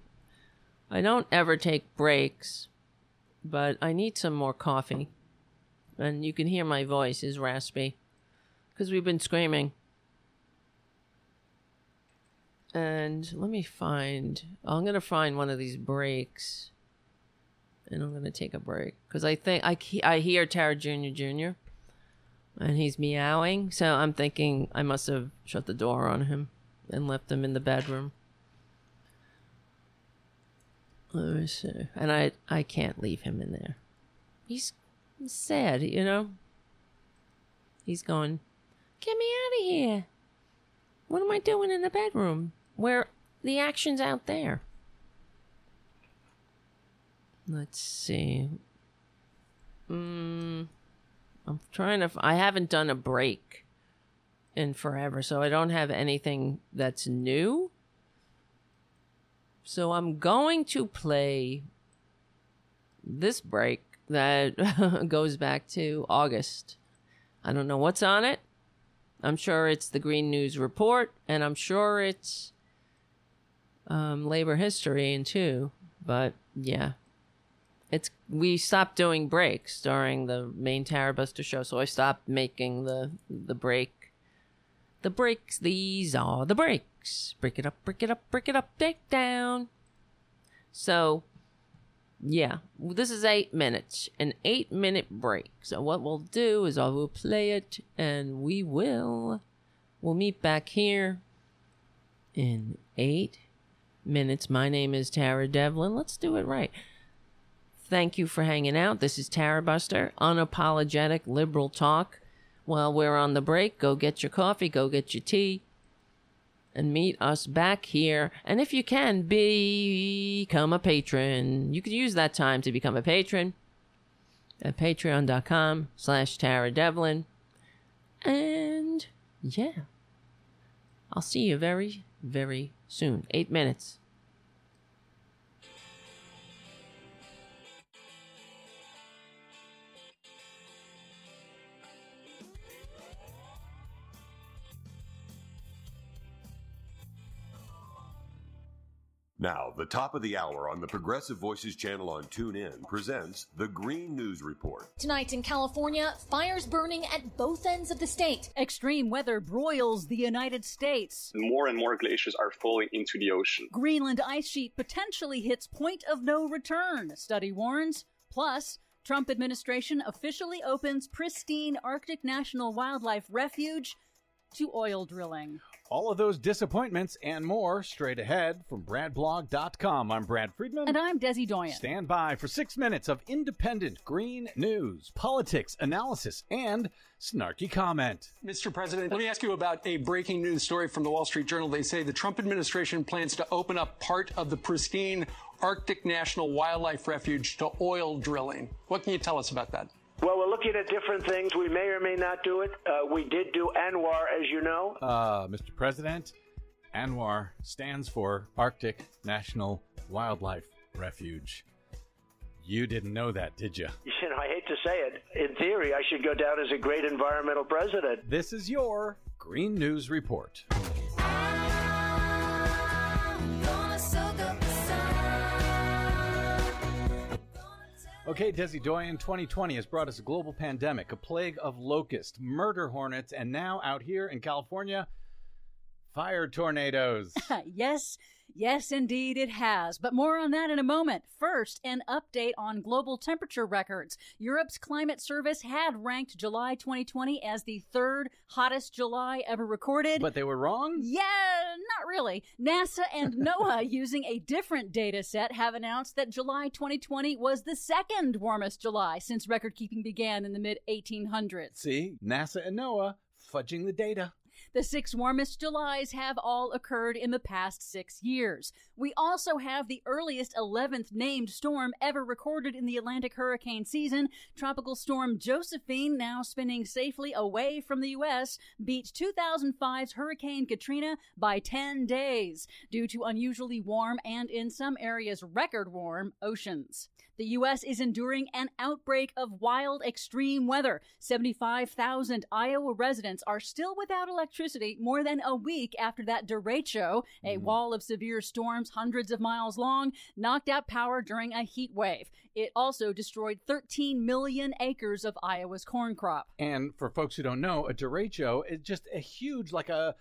I don't ever take breaks, but I need some more coffee. And you can hear my voice is raspy because we've been screaming. And let me find. I'm gonna find one of these breaks, and I'm gonna take a break because I think I I hear Tara Jr. Jr. and he's meowing, so I'm thinking I must have shut the door on him and left him in the bedroom. See. And I I can't leave him in there. He's sad, you know. He's going, get me out of here. What am I doing in the bedroom? Where the action's out there. Let's see. Mm, I'm trying to. I haven't done a break in forever, so I don't have anything that's new. So I'm going to play this break that <laughs> goes back to August. I don't know what's on it. I'm sure it's the Green News Report, and I'm sure it's um, labor history and too. But yeah, it's we stopped doing breaks during the main Tara Buster show, so I stopped making the the break. The breaks. These are the breaks breaks. Break it up, break it up, break it up, take down. So, yeah, this is eight minutes, an eight minute break. So, what we'll do is I will play it and we will, we'll meet back here in eight minutes. My name is Tara Devlin. Let's do it right. Thank you for hanging out. This is Tara Buster, unapologetic liberal talk. While we're on the break, go get your coffee, go get your tea and meet us back here. And if you can, be- become a patron. You could use that time to become a patron at patreon.com slash Tara Devlin. And yeah, I'll see you very, very soon. Eight minutes. Now, the top of the hour on the Progressive Voices channel on TuneIn presents the Green News Report. Tonight in California, fires burning at both ends of the state. Extreme weather broils the United States. More and more glaciers are falling into the ocean. Greenland ice sheet potentially hits point of no return, study warns. Plus, Trump administration officially opens pristine Arctic National Wildlife Refuge to oil drilling. All of those disappointments and more straight ahead from BradBlog.com. I'm Brad Friedman. And I'm Desi Doyen. Stand by for six minutes of independent green news, politics, analysis, and snarky comment. Mr. President, let me ask you about a breaking news story from the Wall Street Journal. They say the Trump administration plans to open up part of the pristine Arctic National Wildlife Refuge to oil drilling. What can you tell us about that? Well, we're looking at different things. We may or may not do it. Uh, we did do ANWR, as you know. Uh, Mr. President, ANWR stands for Arctic National Wildlife Refuge. You didn't know that, did you? You know, I hate to say it. In theory, I should go down as a great environmental president. This is your Green News Report. Okay, Desi Doyen, 2020 has brought us a global pandemic, a plague of locusts, murder hornets, and now out here in California, fire tornadoes. <laughs> yes, yes, indeed it has. But more on that in a moment. First, an update on global temperature records. Europe's climate service had ranked July 2020 as the third hottest July ever recorded. But they were wrong? Yeah, not really. NASA and <laughs> NOAA, using a different data set, have announced that July 2020 was the second warmest July since record keeping began in the mid 1800s. See, NASA and NOAA fudging the data. The six warmest Julys have all occurred in the past six years. We also have the earliest 11th named storm ever recorded in the Atlantic hurricane season. Tropical storm Josephine, now spinning safely away from the U.S., beat 2005's Hurricane Katrina by 10 days due to unusually warm and in some areas record warm oceans. The U.S. is enduring an outbreak of wild extreme weather. 75,000 Iowa residents are still without electricity more than a week after that derecho, a mm. wall of severe storms hundreds of miles long, knocked out power during a heat wave. It also destroyed 13 million acres of Iowa's corn crop. And for folks who don't know, a derecho is just a huge, like a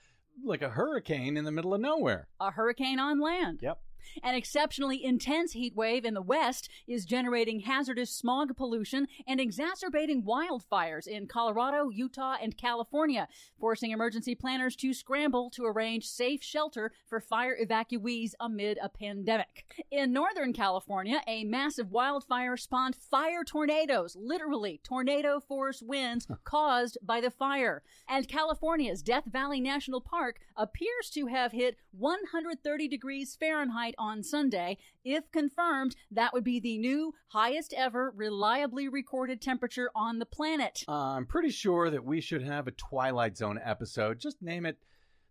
like a hurricane in the middle of nowhere. A hurricane on land. Yep. An exceptionally intense heat wave in the west is generating hazardous smog pollution and exacerbating wildfires in Colorado, Utah, and California, forcing emergency planners to scramble to arrange safe shelter for fire evacuees amid a pandemic. In Northern California, a massive wildfire spawned fire tornadoes, literally tornado force winds caused by the fire. And California's Death Valley National Park appears to have hit 130 degrees Fahrenheit on Sunday. If confirmed, that would be the new highest ever reliably recorded temperature on the planet. Uh, I'm pretty sure that we should have a Twilight Zone episode. Just name it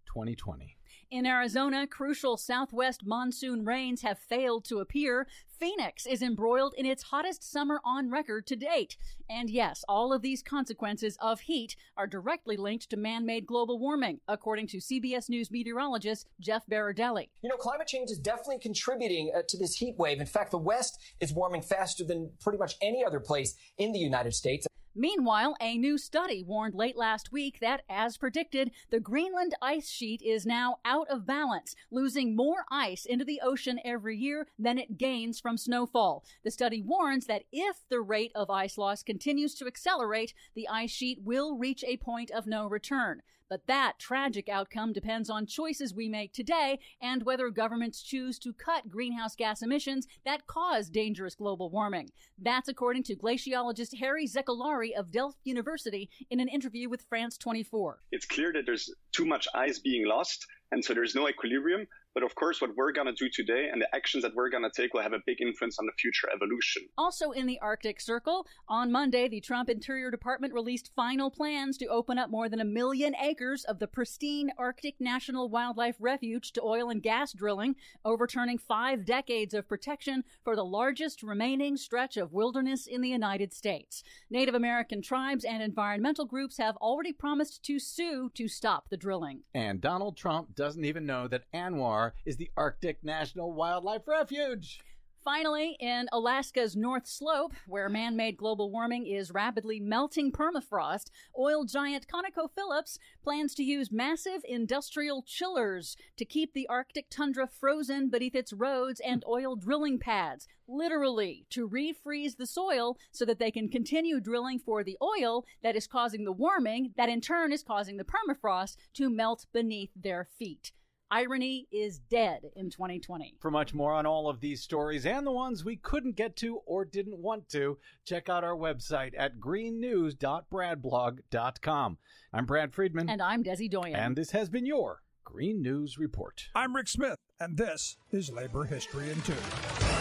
2020. In Arizona, crucial southwest monsoon rains have failed to appear. Phoenix is embroiled in its hottest summer on record to date. And yes, all of these consequences of heat are directly linked to man made global warming, according to CBS News meteorologist Jeff Berardelli. You know, climate change is definitely contributing uh, to this heat wave. In fact, the West is warming faster than pretty much any other place in the United States. Meanwhile, a new study warned late last week that, as predicted, the Greenland ice sheet is now out of balance, losing more ice into the ocean every year than it gains from snowfall. The study warns that if the rate of ice loss continues to accelerate, the ice sheet will reach a point of no return. But that tragic outcome depends on choices we make today and whether governments choose to cut greenhouse gas emissions that cause dangerous global warming. That's according to glaciologist Harry Zekollari of Delft University in an interview with France 24. It's clear that there's too much ice being lost, and so there's no equilibrium. But of course, what we're going to do today and the actions that we're going to take will have a big influence on the future evolution. Also in the Arctic Circle, on Monday, the Trump Interior Department released final plans to open up more than a million acres of the pristine Arctic National Wildlife Refuge to oil and gas drilling, overturning five decades of protection for the largest remaining stretch of wilderness in the United States. Native American tribes and environmental groups have already promised to sue to stop the drilling. And Donald Trump doesn't even know that ANWR is the Arctic National Wildlife Refuge. Finally, in Alaska's North Slope, where man made global warming is rapidly melting permafrost, oil giant ConocoPhillips plans to use massive industrial chillers to keep the Arctic tundra frozen beneath its roads and oil drilling pads, literally to refreeze the soil so that they can continue drilling for the oil that is causing the warming, that in turn is causing the permafrost to melt beneath their feet. Irony is dead in 2020. For much more on all of these stories and the ones we couldn't get to or didn't want to, check out our website at greennews.bradblog.com. I'm Brad Friedman. And I'm Desi Doyen. And this has been your Green News Report. I'm Rick Smith, and this is Labor History in Two.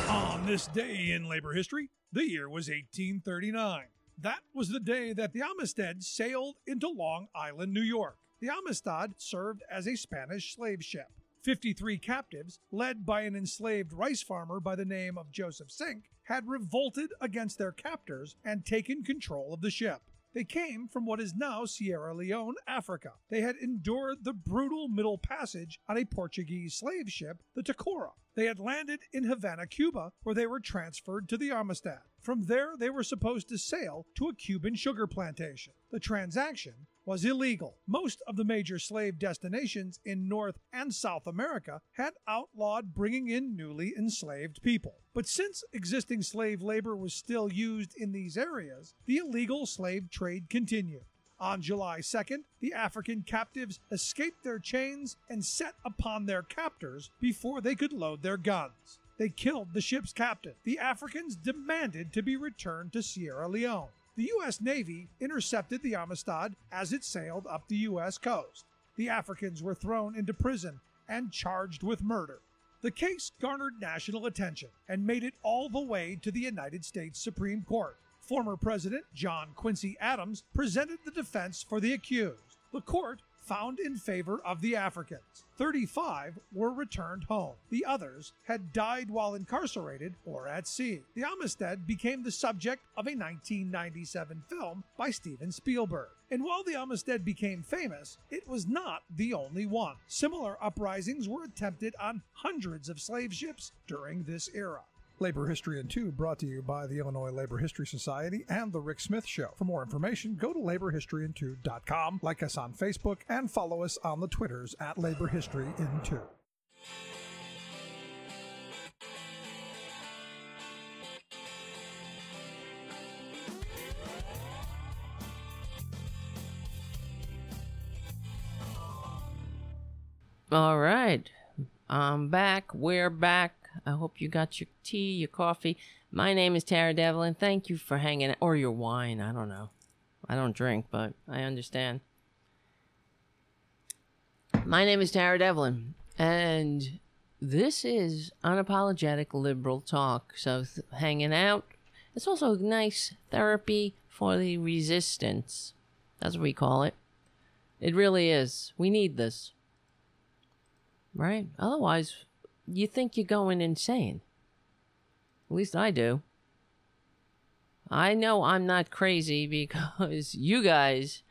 On this day in labor history, the year was 1839. That was the day that the Amistad sailed into Long Island, New York. The Amistad served as a Spanish slave ship. 53 captives, led by an enslaved rice farmer by the name of Joseph Cinqué, had revolted against their captors and taken control of the ship. They came from what is now Sierra Leone, Africa. They had endured the brutal Middle Passage on a Portuguese slave ship, the Tecora. They had landed in Havana, Cuba, where they were transferred to the Amistad. From there, they were supposed to sail to a Cuban sugar plantation. The transaction was illegal. Most of the major slave destinations in North and South America had outlawed bringing in newly enslaved people. But since existing slave labor was still used in these areas, the illegal slave trade continued. On July 2nd, the African captives escaped their chains and set upon their captors before they could load their guns. They killed the ship's captain. The Africans demanded to be returned to Sierra Leone. The U.S. Navy intercepted the Amistad as it sailed up the U.S. coast. The Africans were thrown into prison and charged with murder. The case garnered national attention and made it all the way to the United States Supreme Court. Former President John Quincy Adams presented the defense for the accused. The court found in favor of the Africans. 35 were returned home. The others had died while incarcerated or at sea. The Amistad became the subject of a 1997 film by Steven Spielberg. And while the Amistad became famous, it was not the only one. Similar uprisings were attempted on hundreds of slave ships during this era. Labor History in Two brought to you by the Illinois Labor History Society and The Rick Smith Show. For more information, go to laborhistoryin2.com, like us on Facebook, and follow us on the Twitters at Labor History in Two. All right. I'm back. We're back. I hope you got your tea, your coffee. My name is Tara Devlin. Thank you for hanging out. Or your wine. I don't know. I don't drink, but I understand. My name is Tara Devlin, and this is unapologetic liberal talk. So, th- hanging out. It's also a nice therapy for the resistance. That's what we call it. It really is. We need this. Right? Otherwise, you think you're going insane. At least I do. I know I'm not crazy because <laughs> you guys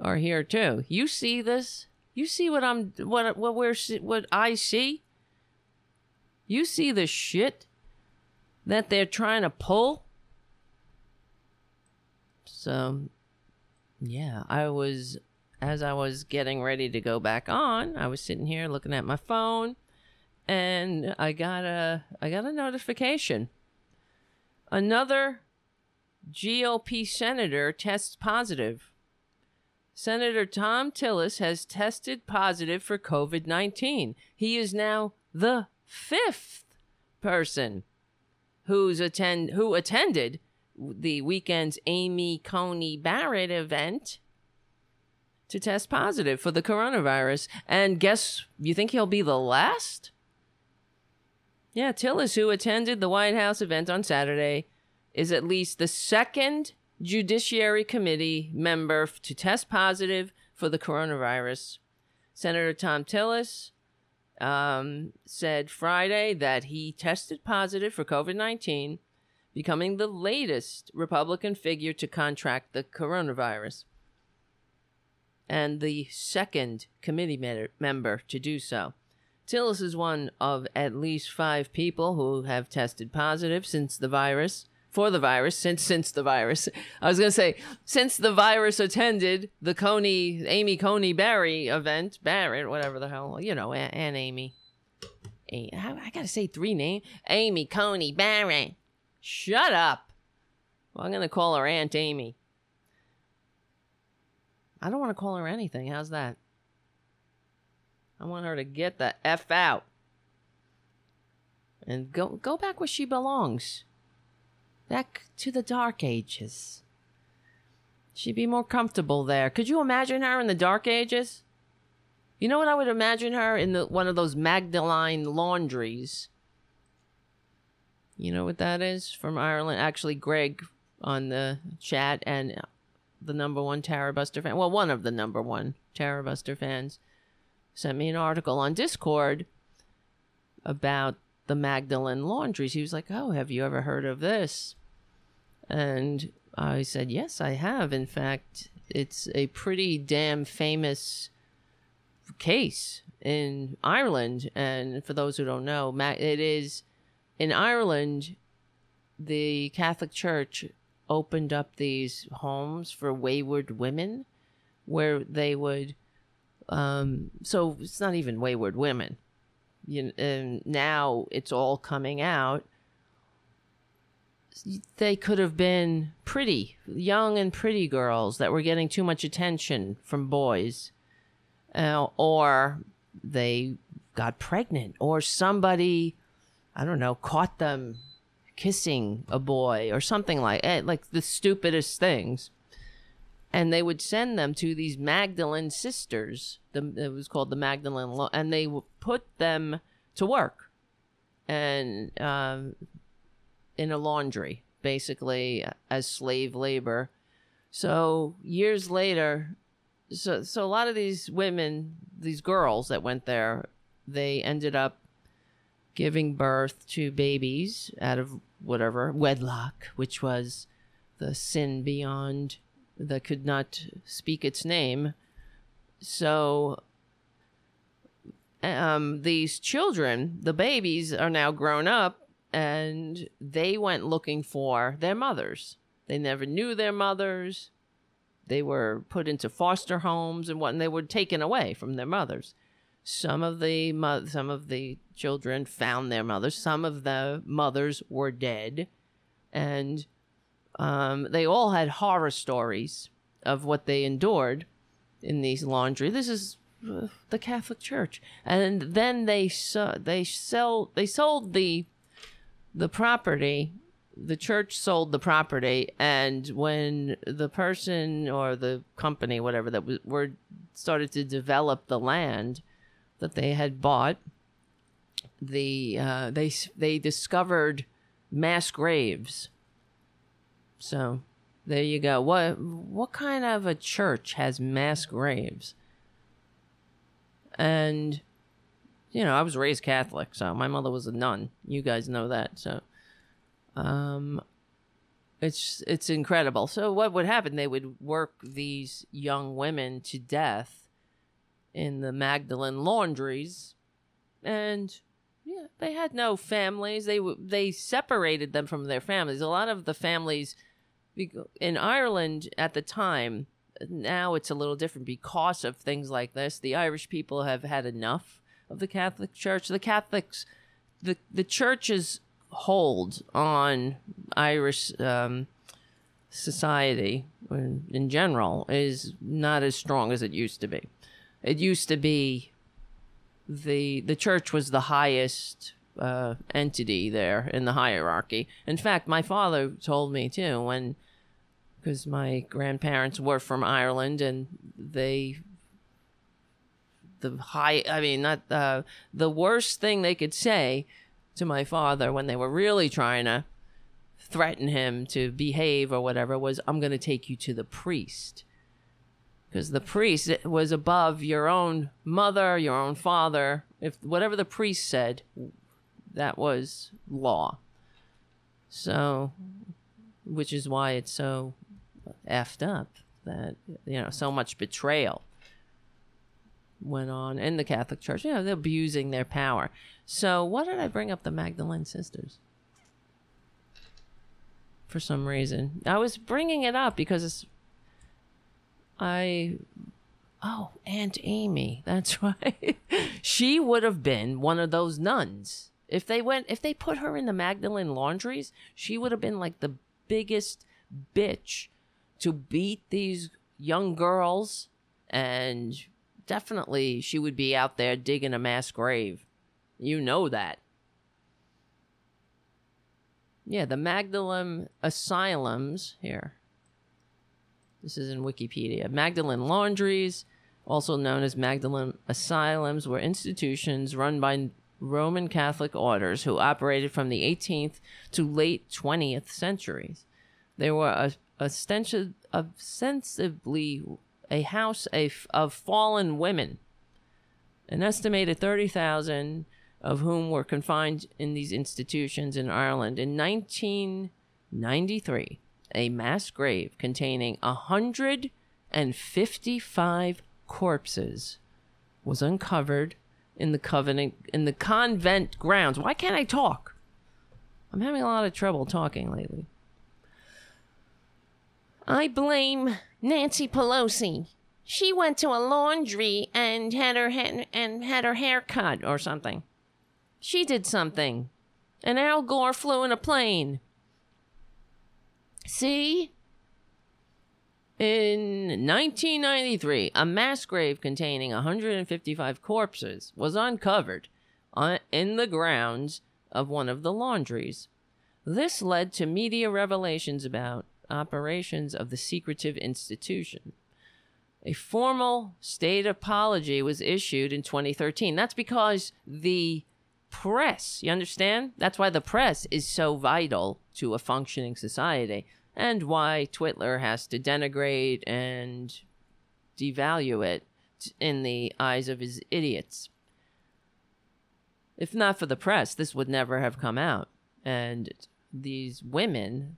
are here too. You see this? You see what I'm what what we're what I see? You see the shit that they're trying to pull? So yeah, I was as I was getting ready to go back on, I was sitting here looking at my phone and I got a I got a notification. Another GOP senator tests positive. Senator Thom Tillis has tested positive for COVID 19. He is now the fifth person who's attend who attended the weekend's Amy Coney Barrett event to test positive for the coronavirus. And guess you think he'll be the last? Yeah, Tillis, who attended the White House event on Saturday, is at least the second Judiciary Committee member to test positive for the coronavirus. Senator Thom Tillis um, said Friday that he tested positive for COVID 19, becoming the latest Republican figure to contract the coronavirus and the second committee member to do so. Tillis is one of at least five people who have tested positive since the virus for the virus since since the virus. I was gonna say since the virus attended the Coney Amy Coney Barry event Barrett whatever the hell you know and, and Amy. I gotta say three names Amy Coney Barrett. Shut up. Well, I'm gonna call her Aunt Amy. I don't want to call her anything. How's that? I want her to get the F out. And go go back where she belongs. Back to the dark ages. She'd be more comfortable there. Could you imagine her in the dark ages? You know what I would imagine her in the one of those Magdalene laundries. You know what that is from Ireland? Actually, Greg on the chat and the number one Tara Buster fan. Well, one of the number one Tara Buster fans sent me an article on Discord about the Magdalene laundries. He was like, "Oh, have you ever heard of this?" And I said, "Yes, I have. In fact, it's a pretty damn famous case in Ireland. And for those who don't know, it is in Ireland. The Catholic Church opened up these homes for wayward women, where they would. Um, so it's not even wayward women. You and now it's all coming out. They could have been pretty, young and pretty girls that were getting too much attention from boys, uh, or they got pregnant, or somebody, I don't know, caught them kissing a boy or something like it, like the stupidest things. And they would send them to these Magdalene sisters. The, it was called the Magdalene, Lo- and they would put them to work, and um, in a laundry, basically as slave labor. So years later, so so a lot of these women, these girls that went there, they ended up giving birth to babies out of whatever wedlock, which was the sin beyond that could not speak its name. So um, these children, the babies, are now grown up and they went looking for their mothers. They never knew their mothers. They were put into foster homes and what, and they were taken away from their mothers. Some of the mo- some of the children found their mothers. Some of the mothers were dead, and um, they all had horror stories of what they endured in these laundry. This is uh, the Catholic Church, and then they they sell they sold the the property. The church sold the property, and when the person or the company, whatever that was, were started to develop the land that they had bought, the uh, they they discovered mass graves. So there you go. What what kind of a church has mass graves? And you know, I was raised Catholic, so my mother was a nun. You guys know that. So um it's it's incredible. So what would happen? They would work these young women to death in the Magdalene laundries and yeah, they had no families. They they separated them from their families. A lot of the families in Ireland at the time, now it's a little different because of things like this. The Irish people have had enough of the Catholic Church. The Catholics, the the church's hold on Irish um, society in, general is not as strong as it used to be. It used to be the the church was the highest uh, entity there in the hierarchy. In fact, my father told me too when because my grandparents were from Ireland and they the high I mean not uh, the worst thing they could say to my father when they were really trying to threaten him to behave or whatever was I'm going to take you to the priest because the priest was above your own mother, your own father. If whatever the priest said, that was law. So, which is why it's so effed up that you know so much betrayal. went on in the Catholic Church. You know, they're abusing their power. So, why did I bring up the Magdalene sisters? For some reason, I was bringing it up because it's, I. Oh, Aunt Amy. <laughs> That's right. she would have been one of those nuns. If they went, if they put her in the Magdalene laundries, she would have been like the biggest bitch to beat these young girls and definitely she would be out there digging a mass grave. You know that. Yeah, the Magdalene asylums here. This is in Wikipedia. Magdalene laundries, also known as Magdalene asylums, were institutions run by Roman Catholic orders who operated from the 18th to late 20th centuries. They were ostensibly a house of fallen women. An estimated 30,000 of whom were confined in these institutions in Ireland. In 1993, a mass grave containing 155 corpses was uncovered in the covenant in the convent grounds. Why can't I talk? I'm having a lot of trouble talking lately. I blame Nancy Pelosi. She went to a laundry and had her ha- and had her hair cut or something. She did something. And Al Gore flew in a plane. See? In 1993, a mass grave containing 155 corpses was uncovered in the grounds of one of the laundries. This led to media revelations about operations of the secretive institution. A formal state apology was issued in 2013. That's because the press, you understand? That's why the press is so vital to a functioning society and why Twitler has to denigrate and devalue it in the eyes of his idiots. If not for the press, this would never have come out. And these women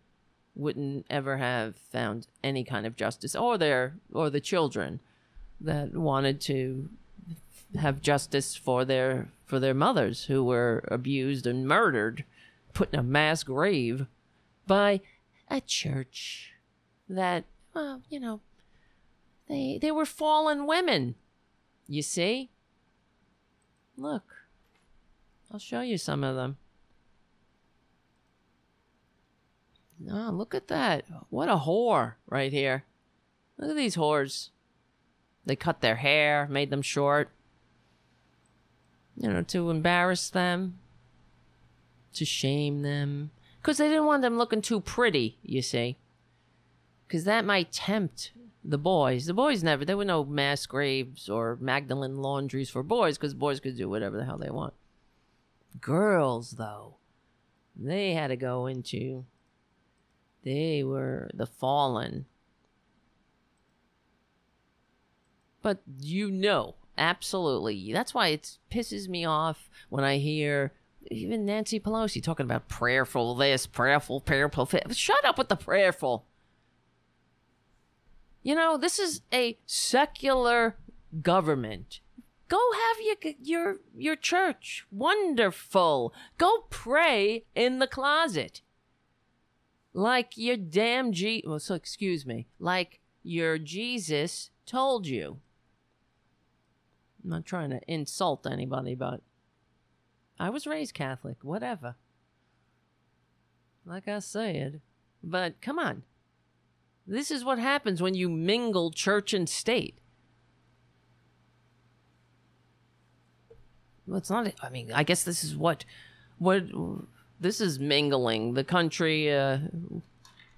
wouldn't ever have found any kind of justice or their or the children that wanted to have justice for their for their mothers who were abused and murdered put in a mass grave by a church that well you know they they were fallen women. You see? Look i'll show you some of them Oh, look at that. What a whore right here. Look at these whores. They cut their hair, made them short. You know, to embarrass them, to shame them. Because they didn't want them looking too pretty, you see. Because that might tempt the boys. The boys never, there were no mass graves or Magdalene laundries for boys because boys could do whatever the hell they want. Girls, though, they had to go into they were the fallen. But you know, absolutely. That's why it pisses me off when I hear even Nancy Pelosi talking about prayerful this, prayerful, prayerful. Shut up with the prayerful. You know, this is a secular government. Go have your your your church. Wonderful. Go pray in the closet like your damn G. Well, so excuse me, like your Jesus told you. I'm not trying to insult anybody, but I was raised Catholic, whatever. Like I said, but come on. This is what happens when you mingle church and state. Well, it's not. I mean, I guess this is what, what this is mingling. The country, uh,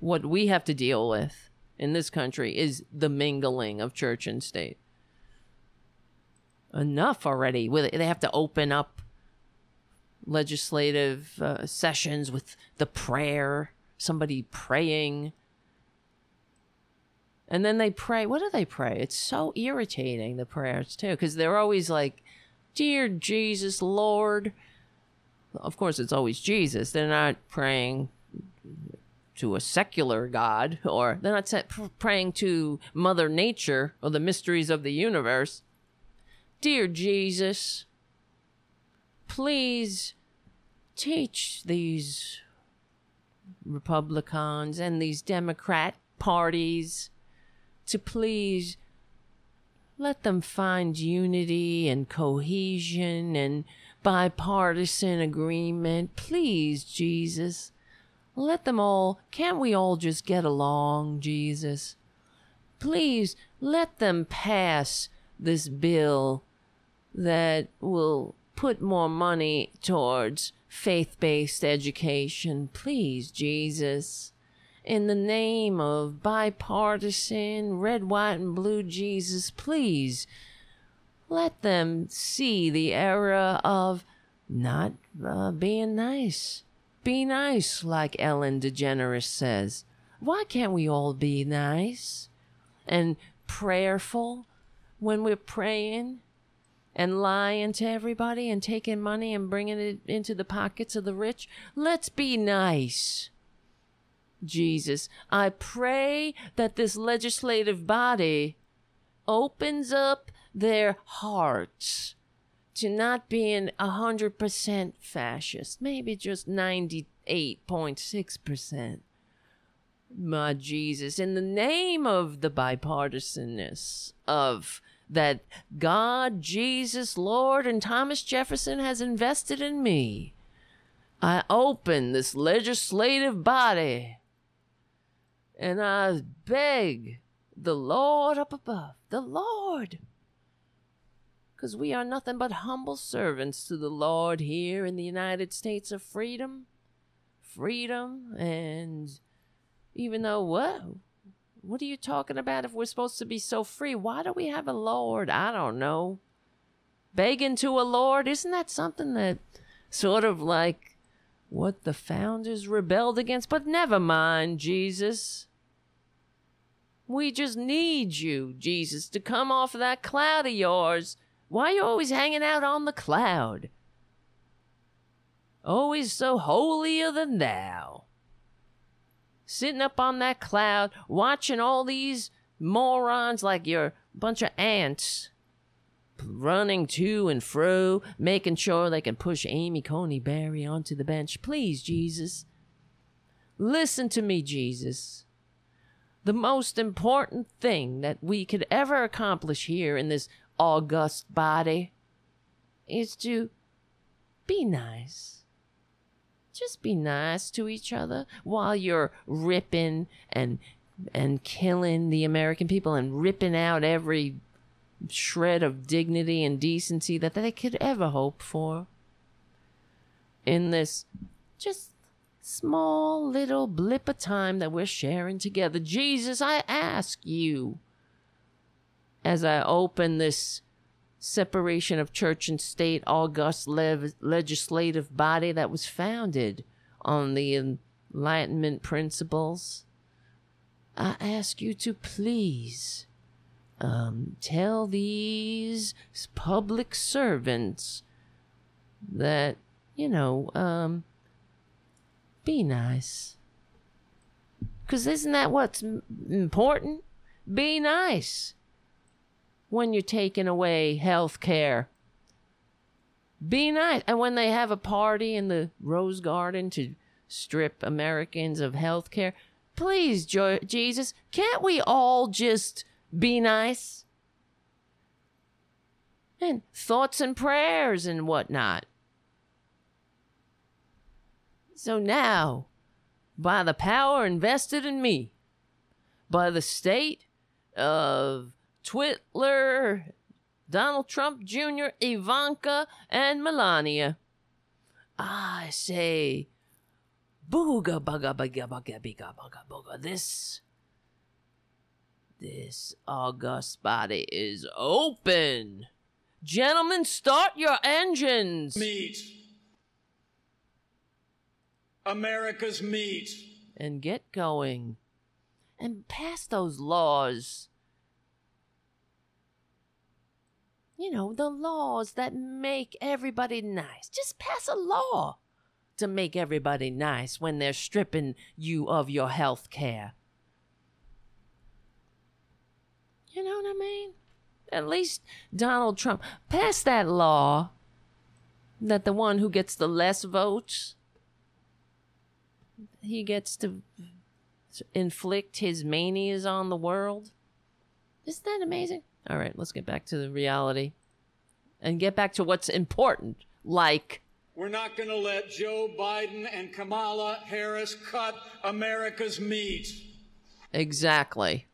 what we have to deal with in this country is the mingling of church and state. Enough already. They have to open up legislative uh, sessions with the prayer, somebody praying. And then they pray. What do they pray? It's so irritating, the prayers, too, because they're always like, Dear Jesus, Lord, of course, it's always Jesus. They're not praying to a secular God, or they're not praying to Mother Nature or the mysteries of the universe. Dear Jesus, please teach these Republicans and these Democrat parties to please let them find unity and cohesion and bipartisan agreement. Please, Jesus. Let them all, can't we all just get along, Jesus? Please let them pass this bill that will put more money towards faith based education. Please, Jesus. In the name of bipartisan, red, white, and blue Jesus, please let them see the era of not uh, being nice. Be nice, like Ellen DeGeneres says. Why can't we all be nice and prayerful when we're praying and lying to everybody and taking money and bringing it into the pockets of the rich? Let's be nice. Jesus, I pray that this legislative body opens up their hearts to not being a hundred percent fascist, maybe just ninety eight point six percent. My Jesus, in the name of the bipartisanness of that God, Jesus, Lord, and Thomas Jefferson has invested in me, I open this legislative body and I beg the Lord up above, the Lord because we are nothing but humble servants to the Lord here in the United States of freedom. Freedom, and even though what? What are you talking about if we're supposed to be so free? Why do we have a Lord? I don't know. Begging to a Lord? Isn't that something that sort of like what the founders rebelled against? But never mind, Jesus. We just need you, Jesus, to come off of that cloud of yours why are you always hanging out on the cloud? Always so holier than thou. Sitting up on that cloud, watching all these morons like you're a bunch of ants running to and fro, making sure they can push Amy Coney Barrett onto the bench. Please, Jesus. Listen to me, Jesus. The most important thing that we could ever accomplish here in this august body is to be nice. Just be nice to each other while you're ripping and and killing the American people and ripping out every shred of dignity and decency that they could ever hope for in this just small little blip of time that we're sharing together. Jesus, I ask you as I open this separation of church and state august lev- legislative body that was founded on the Enlightenment principles, I ask you to please um, tell these public servants that, you know, um, be nice. Because isn't that what's important? Be nice when you're taking away health care. Be nice. And when they have a party in the Rose Garden to strip Americans of health care, please, jo- Jesus, can't we all just be nice? And thoughts and prayers and whatnot. So now, by the power invested in me, by the state of Twitler, Donald Trump Jr., Ivanka, and Melania. I say, booga bugga bugga bugga bugga bugga booga. This, this august body is open. Gentlemen, start your engines. Meet. America's meat. And get going. And pass those laws you know, the laws that make everybody nice. Just pass a law to make everybody nice when they're stripping you of your health care. You know what I mean? At least Donald Trump passed that law that the one who gets the less votes he gets to inflict his manias on the world. Isn't that amazing? All right, let's get back to the reality and get back to what's important, like We're not going to let Joe Biden and Kamala Harris cut America's meat. exactly.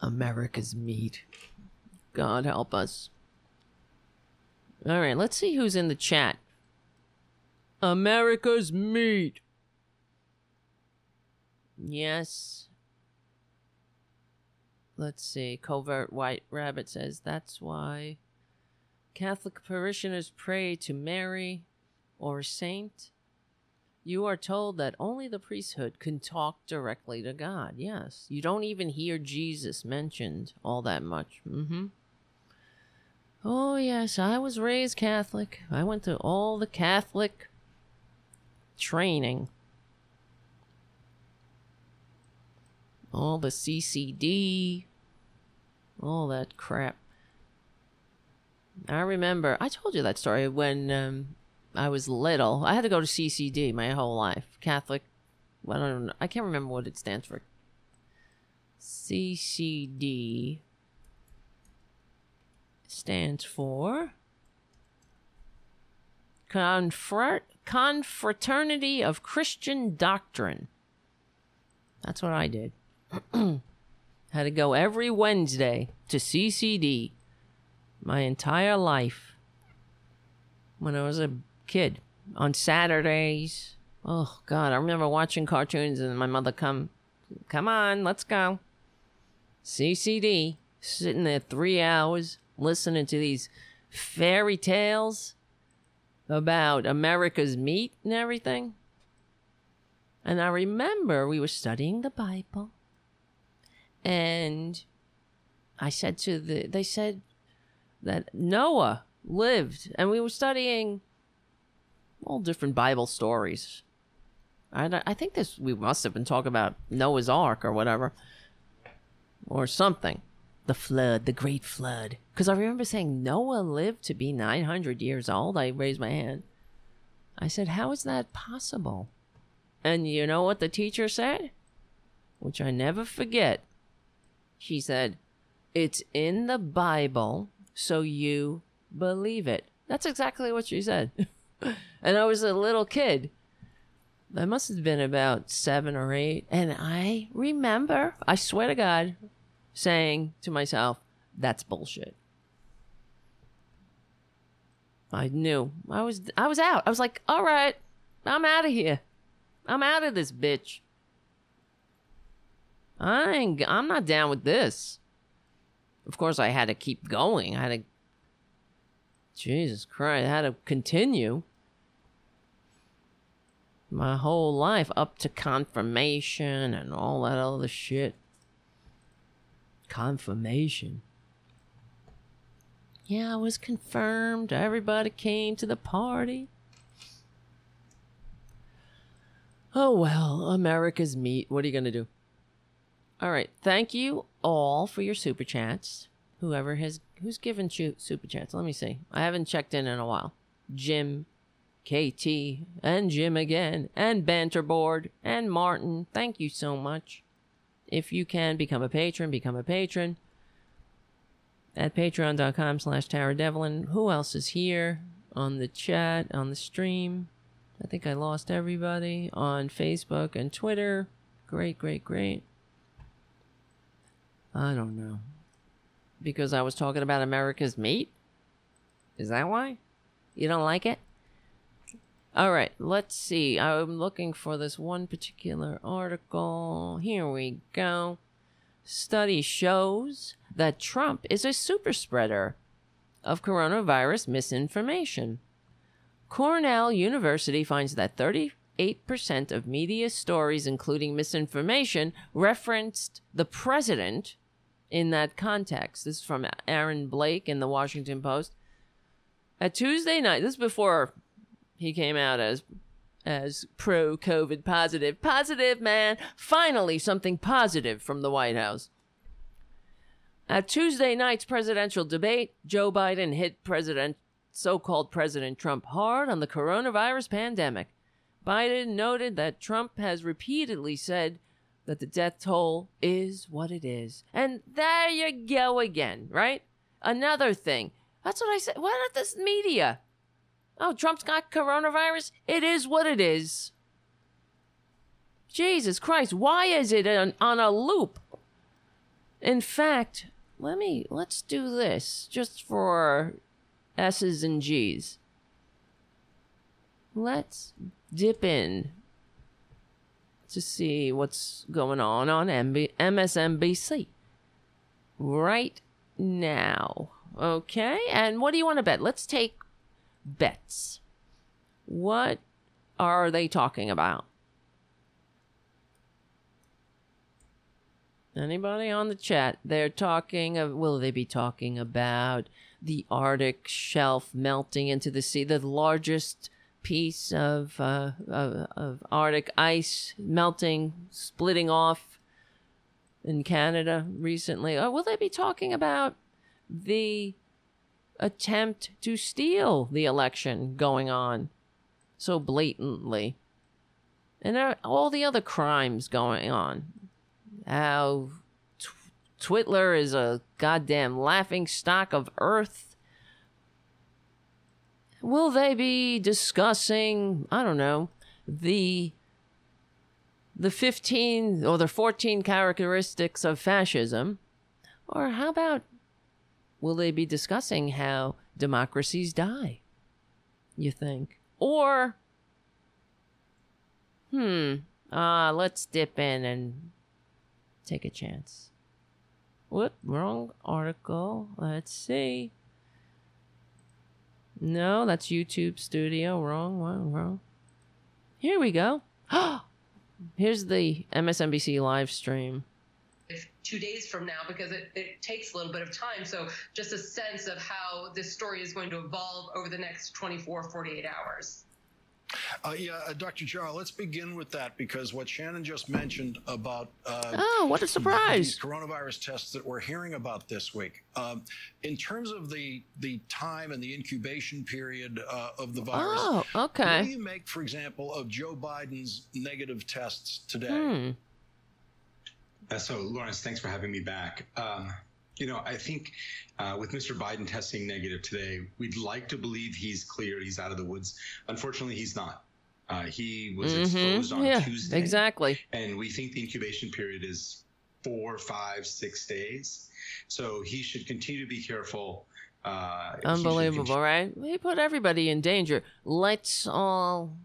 America's meat. God help us. All right, let's see who's in the chat. America's meat. Yes. Let's see. Covert White Rabbit says that's why Catholic parishioners pray to Mary or a saint. You are told that only the priesthood can talk directly to God. Yes. You don't even hear Jesus mentioned all that much. Mm-hmm. Oh, yes, I was raised Catholic. I went to all the Catholic training. All the CCD. All that crap. I remember, I told you that story when um, I was little. I had to go to CCD my whole life. Catholic. I don't know. I can't remember what it stands for. CCD stands for Confrat- Confraternity of Christian Doctrine. That's what I did. <clears throat> Had to go every Wednesday to CCD my entire life when I was a kid. On Saturdays. Oh, God. I remember watching cartoons and my mother come, come on, let's go. CCD. Sitting there three hours listening to these fairy tales about America's meat and everything. And I remember we were studying the Bible. And I said to the, they said that Noah lived, and we were studying all different Bible stories. I, I think this, we must have been talking about Noah's Ark or whatever, or something. The flood, the great flood. Because I remember saying Noah lived to be 900 years old. I raised my hand. I said, How is that possible? And you know what the teacher said? Which I never forget. She said, It's in the Bible, so you believe it. That's exactly what she said. <laughs> and I was a little kid. I must have been about seven or eight. And I remember, I swear to God, saying to myself, That's bullshit. I knew. I was I was out. I was like, all right, I'm out of here. I'm out of this bitch. I ain't, I'm not down with this. Of course, I had to keep going. I had to. Jesus Christ, I had to continue my whole life up to confirmation and all that other shit. Confirmation. Yeah, I was confirmed. Everybody came to the party. Oh well, America's meat. What are you going to do? All right. Thank you all for your super chats. Whoever has who's given you super chats. Let me see. I haven't checked in in a while. Jim, KT, and Jim again, and Banterboard, and Martin. Thank you so much. If you can become a patron, become a patron at patreon.com slash Tara Devlin. Who else is here on the chat, on the stream? I think I lost everybody on Facebook and Twitter. Great, great, great. I don't know. Because I was talking about America's meat? Is that why? You don't like it? All right, let's see. I'm looking for this one particular article. Here we go. Study shows that Trump is a super spreader of coronavirus misinformation. Cornell University finds that 38% of media stories, including misinformation, referenced the president in that context. This is from Aaron Blake in the Washington Post. At Tuesday night, this is before he came out as as pro COVID positive. Positive, man. Finally, something positive from the White House. At Tuesday night's presidential debate, Joe Biden hit President, so-called President Trump hard on the coronavirus pandemic. Biden noted that Trump has repeatedly said that the death toll is what it is. And there you go again, right? Another thing. That's what I said. What are this media? Oh, Trump's got coronavirus? It is what it is. Jesus Christ, why is it on, on a loop? In fact, let me let's do this just for S's and G's. Let's dip in to see what's going on on MB- MSNBC right now. Okay, and what do you want to bet? Let's take bets. What are they talking about? Anybody on the chat? They're talking of, will they be talking about the Arctic shelf melting into the sea, the largest piece of, uh, of, of Arctic ice melting, splitting off in Canada recently? Or will they be talking about the attempt to steal the election going on so blatantly? And all the other crimes going on. How Tw- Twitler is a goddamn laughing stock of earth. Will they be discussing, I don't know, the the 15 or the 14 characteristics of fascism? Or how about will they be discussing how democracies die? You think? Or hmm, uh, let's dip in and take a chance. What? Wrong article. Let's see. No, that's YouTube Studio. Wrong, wrong, wrong. Here we go. <gasps> Here's the MSNBC live stream. two days from now because it, it takes a little bit of time. So just a sense of how this story is going to evolve over the next 24, 48 hours. Uh, yeah, uh, Dr. Jarl, let's begin with that because what Shannon just mentioned about uh, Oh, what a surprise. these coronavirus tests that we're hearing about this week. Um, in terms of the the time and the incubation period uh, of the virus, Oh, okay. What do you make, for example, of Joe Biden's negative tests today? Hmm. Uh, so, Lawrence, thanks for having me back. Um, you know, I think uh, with Mr. Biden testing negative today, we'd like to believe he's clear, he's out of the woods. Unfortunately, he's not. Uh, he was Mhm. exposed on Yeah, Tuesday. exactly. And we think the incubation period is four, five, six days. So he should continue to be careful. Uh, Unbelievable, right? He put everybody in danger. Let's all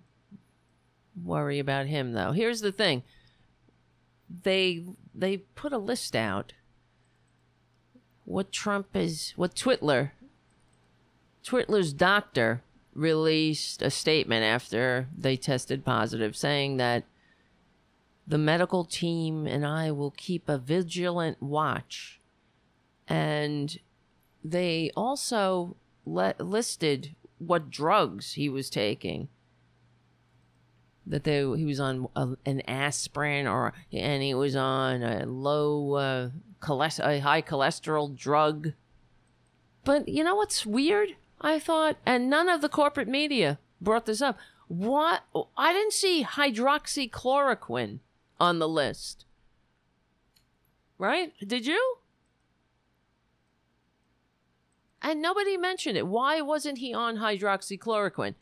worry about him, though. Here's the thing: they they put a list out. What Trump is, what Twitler, Twitler's doctor released a statement after they tested positive, saying that the medical team and I will keep a vigilant watch and they also listed what drugs he was taking. That they he was on a, an aspirin or and he was on a low uh, a high cholesterol drug. But you know what's weird? I thought, and none of the corporate media brought this up. What? I didn't see hydroxychloroquine on the list. Right? Did you? And nobody mentioned it. Why wasn't he on hydroxychloroquine?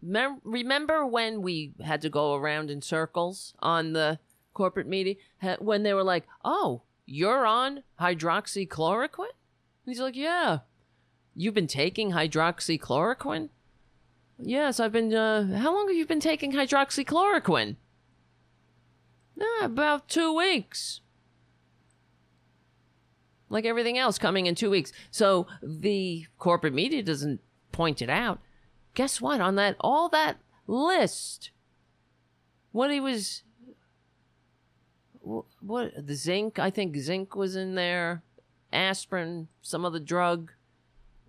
Mem- Remember when we had to go around in circles on the corporate media Ha- when they were like, "Oh, you're on hydroxychloroquine?" And He's like, "Yeah." You've been taking hydroxychloroquine? Yes, I've been. Uh, how long have you been taking hydroxychloroquine? About two weeks like everything else coming in two weeks. So the corporate media doesn't point it out. Guess what? On that all that list, what he was, wh- what the zinc? I think zinc was in there, aspirin, some other drug,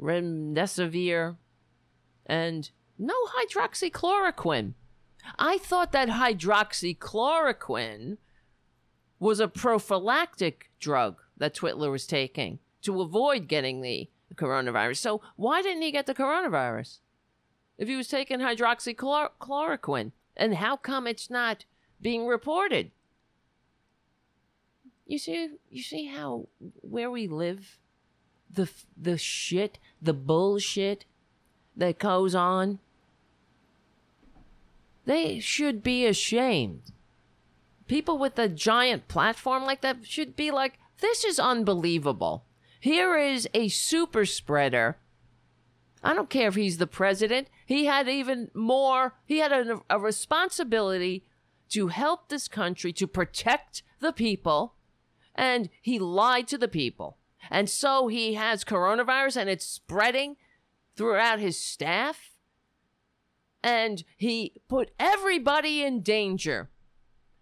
remdesivir, and no hydroxychloroquine. I thought that hydroxychloroquine was a prophylactic drug that Twitler was taking to avoid getting the coronavirus. So why didn't he get the coronavirus? If he was taking hydroxychloroquine, and how come it's not being reported? You see, you see how where we live, the the shit, the bullshit that goes on. They should be ashamed. People with a giant platform like that should be like, this is unbelievable. Here is a super spreader. I don't care if he's the president. He had even more, he had a, a responsibility to help this country, to protect the people, and he lied to the people. And so he has coronavirus and it's spreading throughout his staff. And he put everybody in danger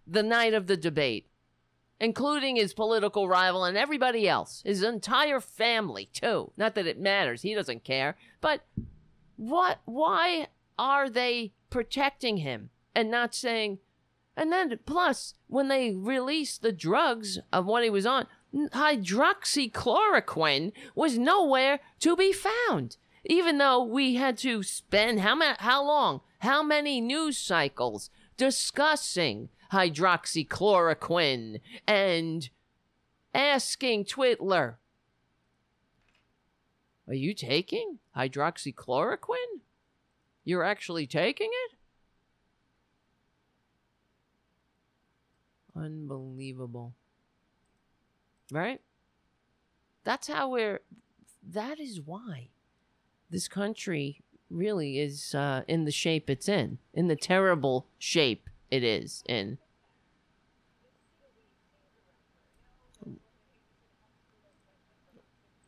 the night of the debate, including his political rival and everybody else, his entire family, too. Not that it matters, he doesn't care. But what, why are they protecting him and not saying, and then plus, when they released the drugs of what he was on, hydroxychloroquine was nowhere to be found. Even though we had to spend how ma- how long, how many news cycles discussing hydroxychloroquine and asking Twitler, Are you taking hydroxychloroquine? You're actually taking it? Unbelievable. Right? That's how we're. That is why this country really is uh, in the shape it's in, in the terrible shape it is in.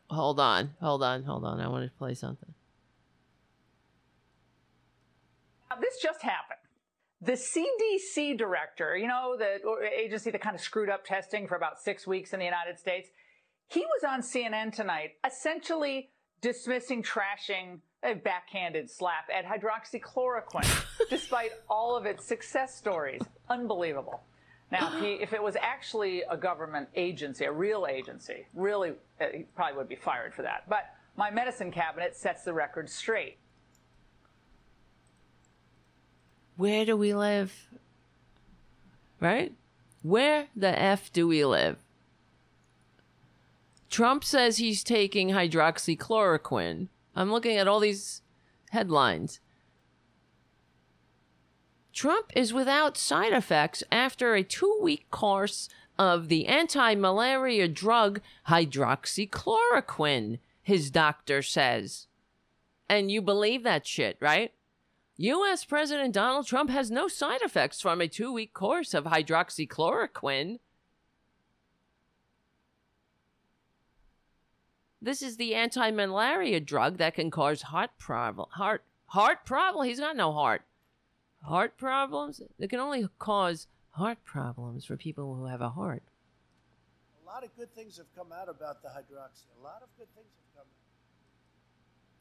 Hold on, hold on, hold on. I want to play something. Now, this just happened. The CDC director, you know, the agency that kind of screwed up testing for about six weeks in the United States, he was on CNN tonight, essentially dismissing, trashing a backhanded slap at hydroxychloroquine, <laughs> despite all of its success stories. Unbelievable. Now, if, he, if, it was actually a government agency, a real agency, really, uh, he probably would be fired for that. But my medicine cabinet sets the record straight. Where do we live? Right? Where the F do we live? Trump says he's taking hydroxychloroquine. I'm looking at all these headlines. Trump is without side effects after a two week course of the anti malaria drug hydroxychloroquine, his doctor says. And you believe that shit, right? U.S. President Donald Trump has no side effects from a two week course of hydroxychloroquine. This is the anti-malaria drug that can cause heart problem. Heart heart problem. He's got no heart. Heart problems. It can only cause heart problems for people who have a heart. A lot of good things have come out about the hydroxy. A lot of good things have come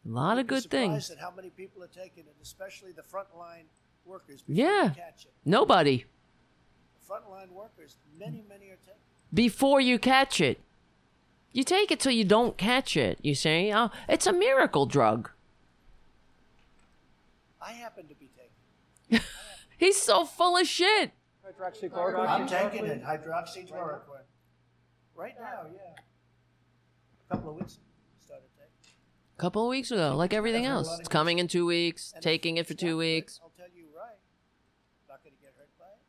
out. A lot You'd of good things. At how many people are taking it, especially the frontline workers. Yeah. Nobody. The frontline workers, many, many are taking. It. Before you catch it. You take it till you don't catch it, you see? Oh, it's a miracle drug. I happen to be. <laughs> He's so full of shit. Hydroxychloroquine. I'm taking it. Hydroxychloroquine. Right now, yeah. A couple of weeks ago, started taking. A couple of weeks ago, like everything I've heard a else. It's coming in two weeks, And taking it for two weeks. I'll tell you right. Not going to get hurt by it.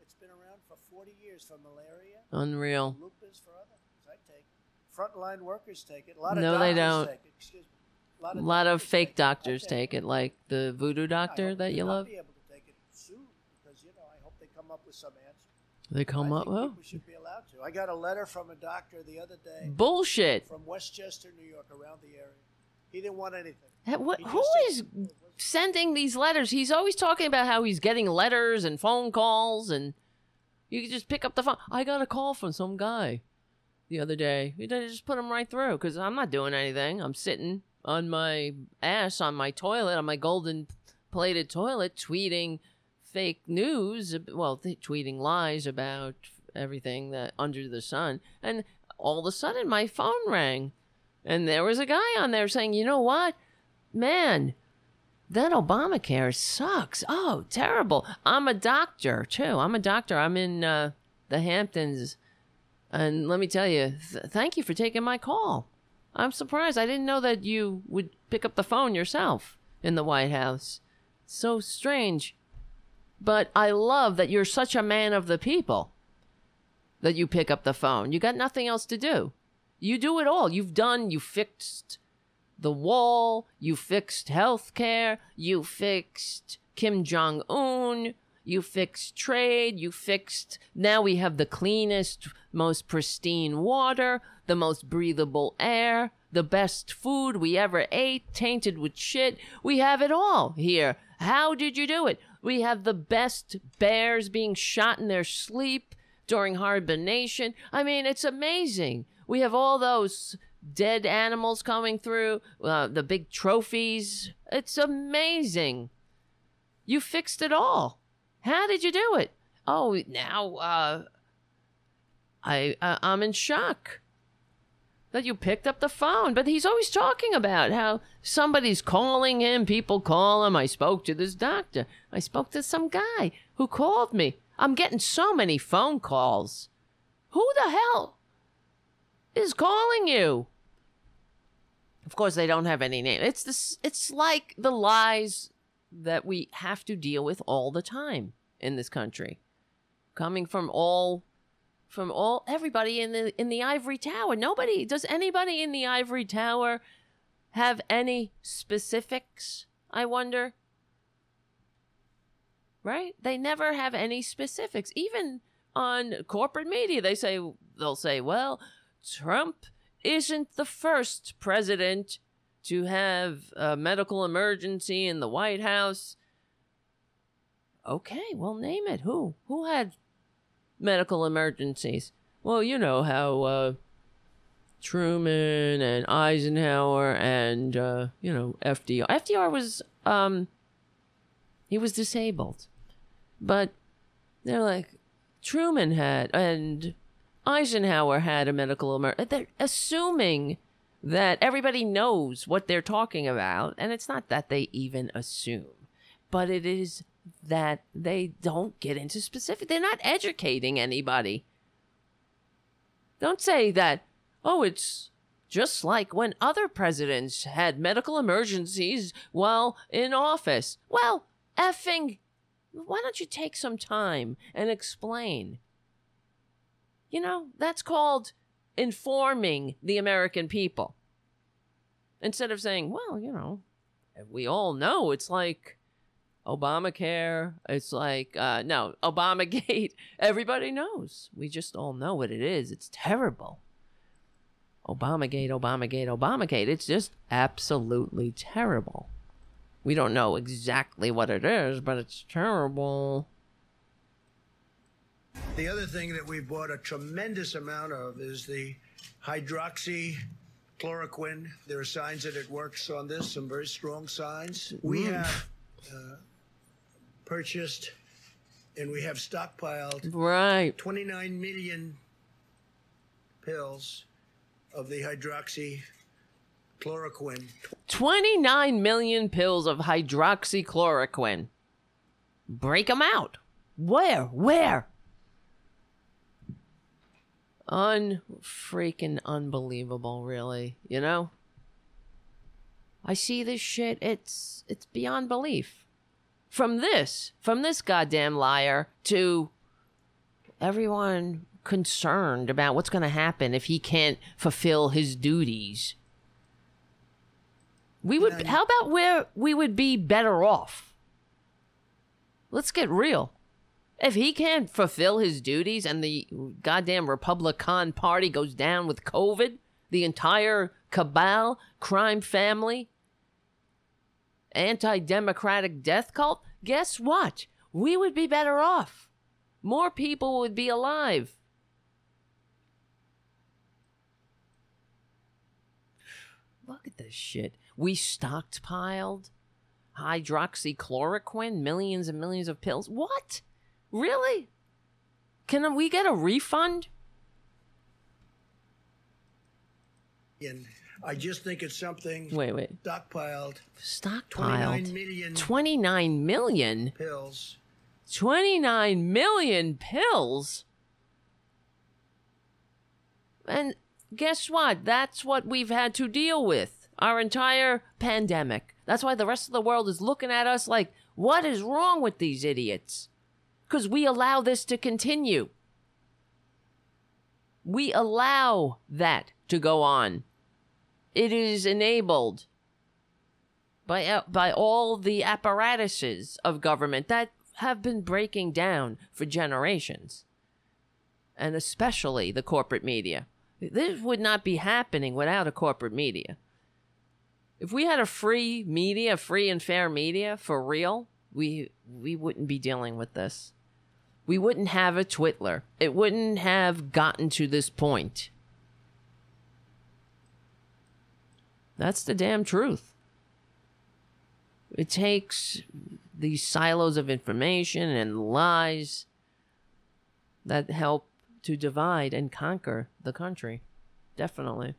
It's been around for 40 years for malaria. Unreal. Lupus for other things. I take it. Frontline workers take it. A lot of No, they don't. take it. Excuse me. A lot A of lot of fake doctors take it, like the voodoo doctor that you love. be able to take it soon because you know I hope they come up with some answer. They come I up, people should be allowed to. I got a letter from a doctor the other day. Bullshit. From Westchester, New York, around the area. He didn't want anything. That- what, who sending these letters? He's always talking about how he's getting letters and phone calls, and you can just pick up the phone. I got a call from some guy the other day. He just put him right through because I'm not doing anything. I'm sitting on my ass on my toilet, on my golden plated toilet, tweeting fake news, well, th- tweeting lies about everything that under the sun, and all of a sudden my phone rang, and there was a guy on there saying, "You know what, man." That Obamacare sucks. Oh, terrible. I'm a doctor, too. I'm a doctor. I'm in uh, the Hamptons. And let me tell you, th- thank you for taking my call. I'm surprised. I didn't know that you would pick up the phone yourself in the White House. So strange. But I love that you're such a man of the people that you pick up the phone. You got nothing else to do. You do it all. You've done, you fixed the wall, you fixed healthcare, you fixed Kim Jong Un, you fixed trade, you fixed. Now we have the cleanest, most pristine water, the most breathable air, the best food we ever ate, tainted with shit. We have it all here. How did you do it? We have the best bears being shot in their sleep during hibernation. I mean, it's amazing. We have all those dead animals coming through, uh, the big trophies. It's amazing. You fixed it all. How did you do it? Oh, now uh, I uh, I'm in shock that you picked up the phone. But he's always talking about how somebody's calling him. People call him. I spoke to this doctor. I spoke to some guy who called me. I'm getting so many phone calls. Who the hell is calling you? Of course, they don't have any name. It's this. It's like the lies that we have to deal with all the time in this country, coming from all, from all everybody in the in the ivory tower. Nobody does anybody in the ivory tower have any specifics. I wonder. Right? They never have any specifics. Even on corporate media, they say they'll say, "Well, Trump." isn't the first president to have a medical emergency in the White House. Okay, well, name it. Who? Who had medical emergencies? Well, you know how uh, Truman and Eisenhower and uh, you know FDR. FDR was um, he was disabled, but they're like Truman had and Eisenhower had a medical emergency. They're assuming that everybody knows what they're talking about, and it's not that they even assume, but it is that they don't get into specific. They're not educating anybody. Don't say that, oh, it's just like when other presidents had medical emergencies while in office. Well, effing, why don't you take some time and explain? You know, that's called informing the American people. Instead of saying, well, you know, we all know it's like Obamacare. It's like, uh, no, Obamagate. <laughs> Everybody knows. We just all know what it is. It's terrible. Obamagate, Obamagate, Obamagate. It's just absolutely terrible. We don't know exactly what it is, but it's terrible. The other thing that we bought a tremendous amount of is the hydroxychloroquine. There are signs that it works on this, some very strong signs. We Mm. have uh, purchased and we have stockpiled Right. 29 million pills of the hydroxychloroquine. 29 million pills of hydroxychloroquine. Break them out. Where? Where? Unfreaking unbelievable, really. You know? I see this shit, it's it's beyond belief. From this, from this goddamn liar to everyone concerned about what's going to happen if he can't fulfill his duties. We would how about where we would be better off? Let's get real. If he can't fulfill his duties and the goddamn Republican Party goes down with COVID, the entire cabal, crime family, anti democratic death cult, guess what? We would be better off. More people would be alive. Look at this shit. We stockpiled hydroxychloroquine, millions and millions of pills. What? Really? Can we get a refund? And I just think it's something Wait, wait. stockpiled. Stockpiled. 29 million 29 million? pills. 29 million pills? And guess what? That's what we've had to deal with our entire pandemic. That's why the rest of the world is looking at us like, what is wrong with these idiots? Because we allow this to continue. We allow that to go on. It is enabled by uh, by all the apparatuses of government that have been breaking down for generations, and especially the corporate media. This would not be happening without a corporate media. If we had a free media, free and fair media for real, we we wouldn't be dealing with this. We wouldn't have a Twitler. It wouldn't have gotten to this point. That's the damn truth. It takes these silos of information and lies that help to divide and conquer the country. Definitely.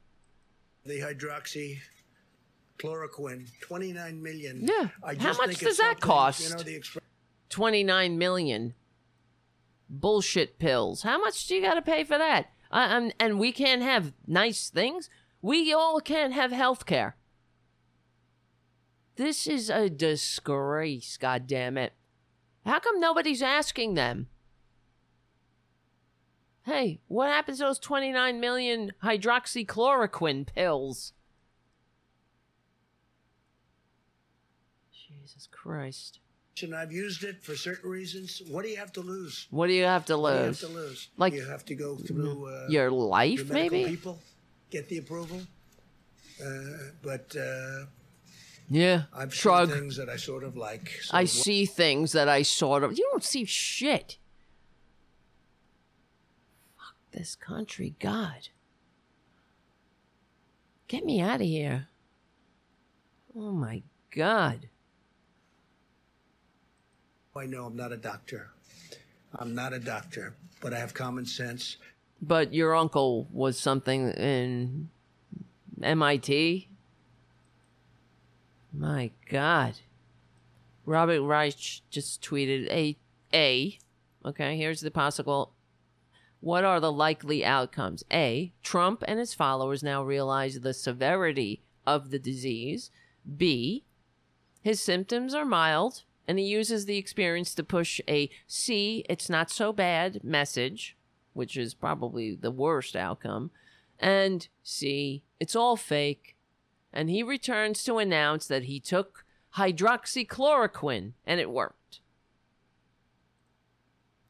The hydroxychloroquine, 29 million. Yeah. I How just much does that cost? You know, the exp- 29 million bullshit pills. How much do you got to pay for that? Um, and we can't have nice things. We all can't have health care. This is a disgrace, God damn it! How come nobody's asking them? Hey, what happens to those 29 million hydroxychloroquine pills? Jesus Christ. and I've used it for certain reasons. What do you have to lose? What do you have to What do you lose? have to lose? Like you have to go through uh, your life, your maybe? People get the approval, uh, but uh, Yeah. I've Shrug. seen things that I sort of like. sort I of see things that I sort of. You don't see shit. Fuck this country, God. Get me out of here. Oh my God. I know I'm not a doctor. I'm not a doctor, but I have common sense. But your uncle was something in MIT? My God. Robert Reich just tweeted a A. Okay, here's the possible. What are the likely outcomes? A. Trump and his followers now realize the severity of the disease. B. His symptoms are mild, and he uses the experience to push a see, it's not so bad message, which is probably the worst outcome. And see, it's all fake. And he returns to announce that he took hydroxychloroquine and it worked.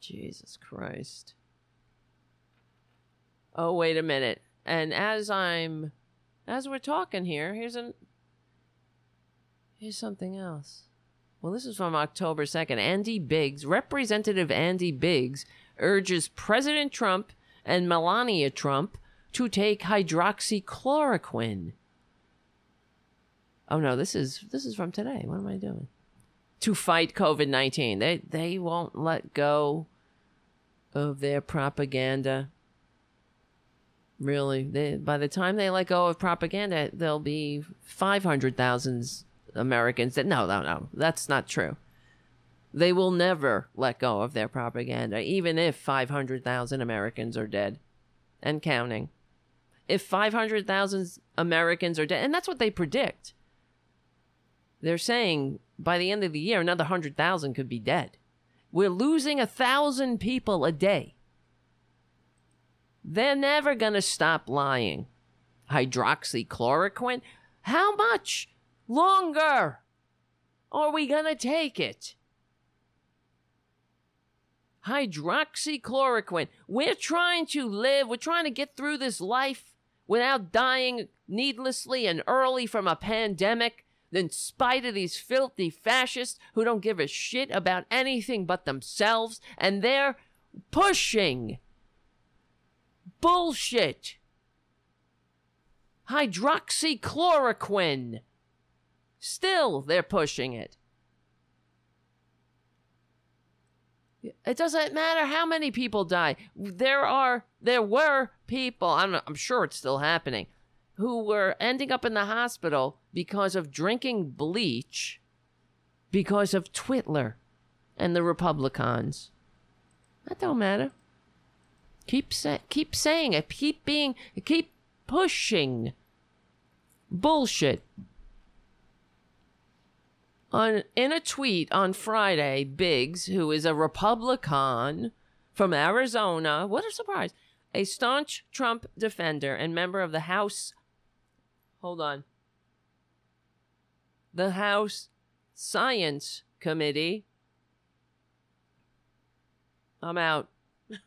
Jesus Christ. Oh, wait a minute. And as I'm as we're talking here, here's an here's something else. Well, this is from October 2nd. Andy Biggs, Representative Andy Biggs, urges President Trump and Melania Trump to take hydroxychloroquine. Oh no, this is this is from today. What am I doing? To fight COVID-19. They they won't let go of their propaganda. Really, they, by the time they let go of propaganda, there'll be 500,000 Americans that no, no, no, that's not true. They will never let go of their propaganda, even if 500,000 Americans are dead and counting. If 500,000 Americans are dead, and that's what they predict. They're saying by the end of the year, another 100,000 could be dead. We're losing a thousand people a day. They're never going to stop lying. Hydroxychloroquine? How much longer are we going to take it? Hydroxychloroquine. We're trying to live, we're trying to get through this life without dying needlessly and early from a pandemic in spite of these filthy fascists who don't give a shit about anything but themselves and they're pushing bullshit. Hydroxychloroquine. Still, they're pushing it. It doesn't matter how many people die. There are, there were people, I'm, I'm sure it's still happening, who were ending up in the hospital because of drinking bleach because of Twitler and the Republicans. That don't matter. Keep say, keep saying it. Keep being keep pushing bullshit. On in a tweet on Friday, Biggs, who is a Republican from Arizona, what a surprise, a staunch Trump defender and member of the House Hold on. The House Science Committee. I'm out. <laughs>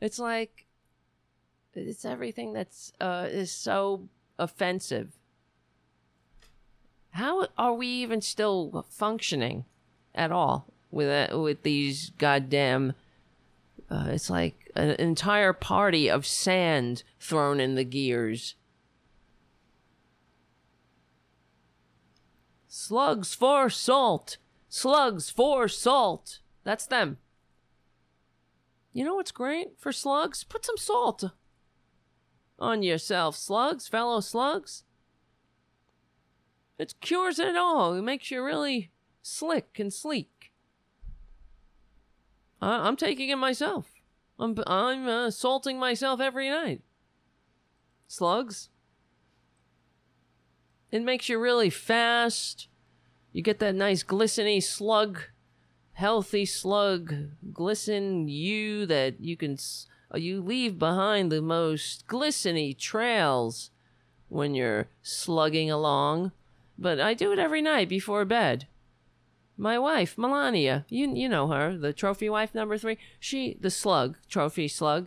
it's like it's everything that's uh, is so offensive. How are we even still functioning at all with with these goddamn? Uh, it's like an entire party of sand thrown in the gears. Slugs for salt. Slugs for salt. That's them. You know what's great for slugs? Put some salt on yourself, slugs, fellow slugs. It cures it all. It makes you really slick and sleek. I- I'm taking it myself. I'm I'm uh, salting myself every night. Slugs. It makes you really fast. You get that nice glistening slug, healthy slug, glisten you that you can uh, you leave behind the most glistening trails when you're slugging along. But I do it every night before bed. My wife, Melania, you you know her, the trophy wife number three. She the slug, trophy slug.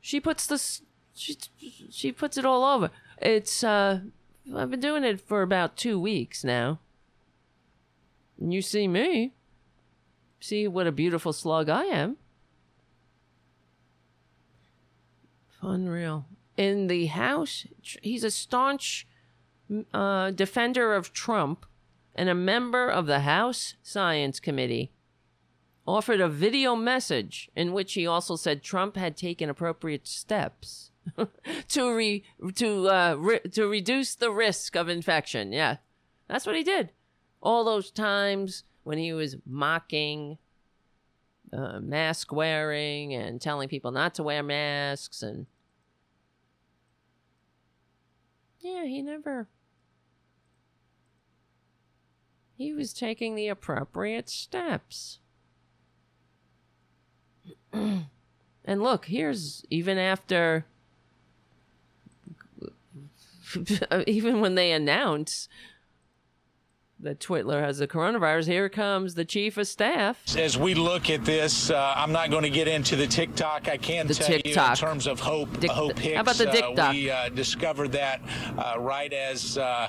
She puts the she she puts it all over. It's uh I've been doing it for about two weeks now. And you see me. See what a beautiful slug I am. Unreal. In the House, he's a staunch uh, defender of Trump and a member of the House Science Committee. Offered a video message in which he also said Trump had taken appropriate steps <laughs> to re to uh re- to reduce the risk of infection. Yeah, that's what he did. All those times when he was mocking uh, mask wearing and telling people not to wear masks and yeah, he never he was taking the appropriate steps. <clears throat> and look, here's even after <laughs> even when they announce that Twitler has the coronavirus. Here comes the chief of staff. As we look at this, uh, I'm not going to get into the TikTok. I can The tell TikTok. you in terms of Hope, Dick- Hope Hicks. how about the uh, TikTok? we uh, discovered that uh, right as uh,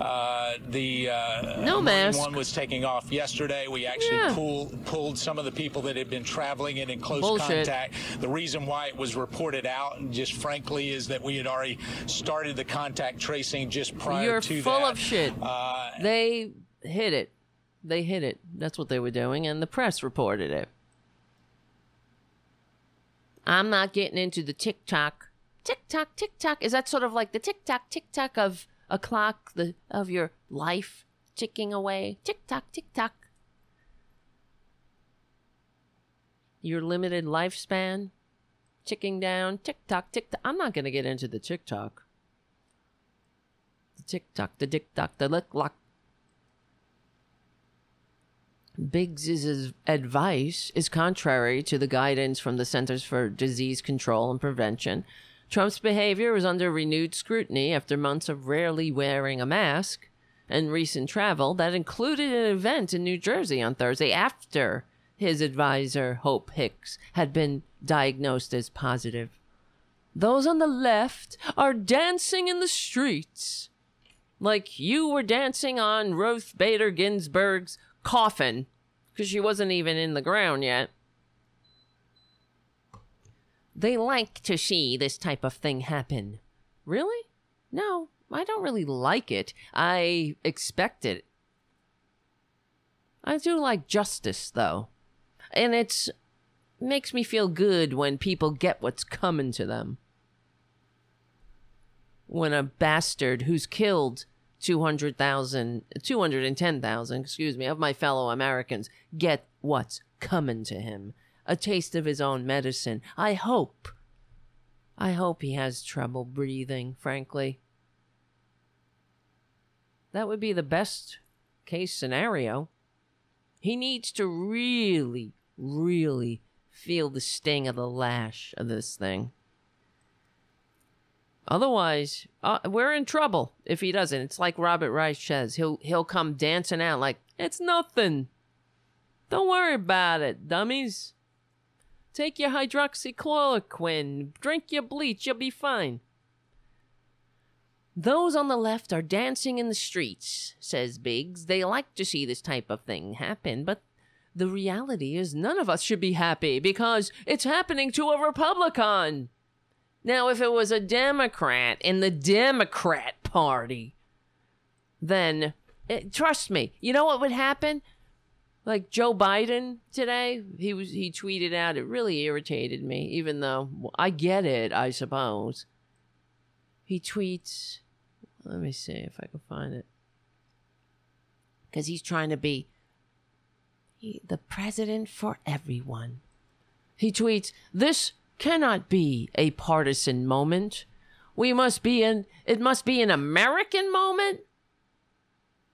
uh, the uh, No mask. one was taking off yesterday. We actually Yeah. pulled pulled some of the people that had been traveling and in close Bullshit. contact. The reason why it was reported out, and just frankly, is that we had already started the contact tracing just prior You're to full of shit. Uh, they hid it. They hid it. That's what they were doing, and the press reported it. I'm not getting into the TikTok. TikTok, TikTok. Is that sort of like the TikTok, TikTok of a clock, the of your life ticking away? TikTok, TikTok. Your limited lifespan ticking down. TikTok, TikTok. I'm not going to get into the TikTok. The TikTok, the TikTok, the lick lock. Biggs' advice is contrary to the guidance from the Centers for Disease Control and Prevention. Trump's behavior is under renewed scrutiny after months of rarely wearing a mask and recent travel that included an event in New Jersey on Thursday after his advisor, Hope Hicks, had been diagnosed as positive. Those on the left are dancing in the streets like you were dancing on Ruth Bader Ginsburg's coffin because she wasn't even in the ground yet. They like to see this type of thing happen. Really? No, I don't really like it. I expect it. I do like justice though. And it's makes me feel good when people get what's coming to them. When a bastard who's killed 200,000 210,000, excuse me, of my fellow Americans get what's coming to him. A taste of his own medicine. I hope I hope he has trouble breathing, frankly. That would be the best case scenario. He needs to really, really feel the sting of the lash of this thing. Otherwise, uh, we're in trouble if he doesn't. It's like Robert Reich says. He'll he'll come dancing out like it's nothing. Don't worry about it, dummies. Take your hydroxychloroquine, drink your bleach, you'll be fine. Those on the left are dancing in the streets, says Biggs. They like to see this type of thing happen, but the reality is none of us should be happy because it's happening to a Republican. Now, if it was a Democrat in the Democrat Party, then it, trust me, you know what would happen? Like Joe Biden today, he was he tweeted out it really irritated me, even though I get it, I suppose. He tweets, let me see if I can find it. Cuz he's trying to be he, the president for everyone. He tweets, "This cannot be a partisan moment. We must be an it must be an American moment."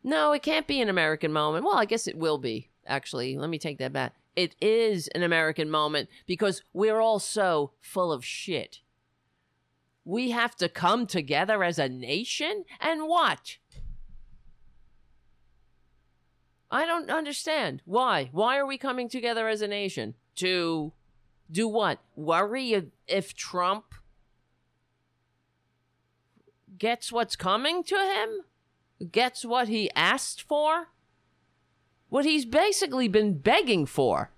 No, it can't be an American moment. Well, I guess it will be actually. Let me take that back. It is an American moment because we're all so full of shit. We have to come together as a nation and what? I don't understand. Why? Why are we coming together as a nation? To do what? Worry if, Trump gets what's coming to him? Gets what he asked for? what he's basically been begging for.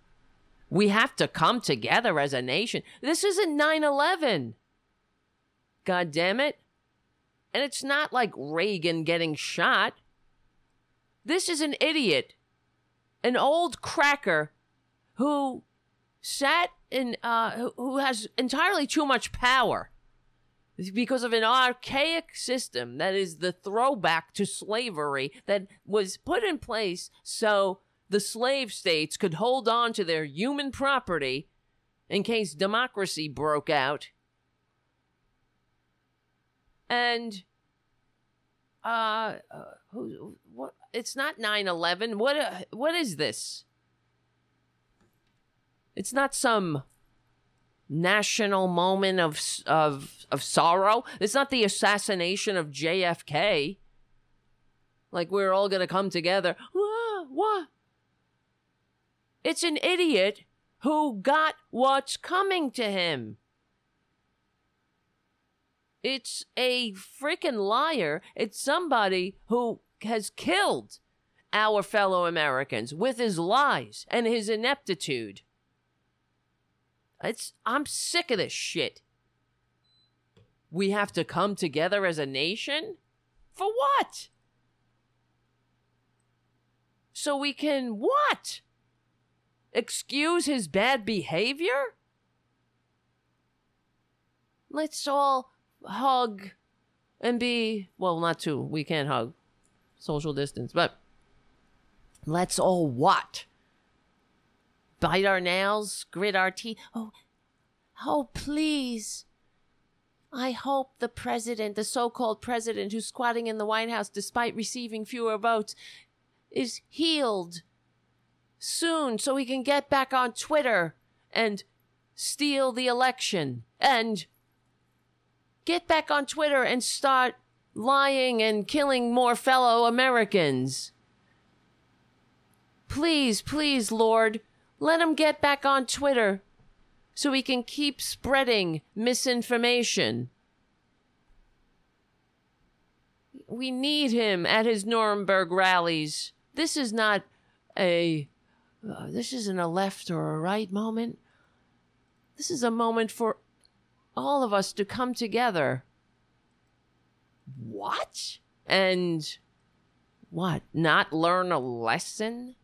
We have to come together as a nation. This isn't 9 11. God damn it. And it's not like Reagan getting shot. This is an idiot, an old cracker who sat in, uh, who has entirely too much power because of an archaic system that is the throwback to slavery that was put in place so the slave states could hold on to their human property in case democracy broke out. And uh, uh who what it's not 9/11. What uh, what is this? It's not some national moment of of of sorrow. It's not the assassination of JFK. Like we're all gonna come together. It's an idiot who got what's coming to him. It's a freaking liar. It's somebody who has killed our fellow Americans with his lies and his ineptitude. It's I'm sick of this shit. We have to come together as a nation? For what? So we can what? Excuse his bad behavior? Let's all hug and be well, not too. We can't hug. Social distance, but let's all what? Bite our nails, grit our teeth. Oh, oh, please. I hope the president, the so called president who's squatting in the White House despite receiving fewer votes, is healed soon so he can get back on Twitter and steal the election and get back on Twitter and start lying and killing more fellow Americans. Please, please, Lord, let him get back on Twitter so he can keep spreading misinformation. We need him at his Nuremberg rallies. This is not a. Uh, this isn't a left or a right moment. This is a moment for all of us to come together. what? And what? Not learn a lesson?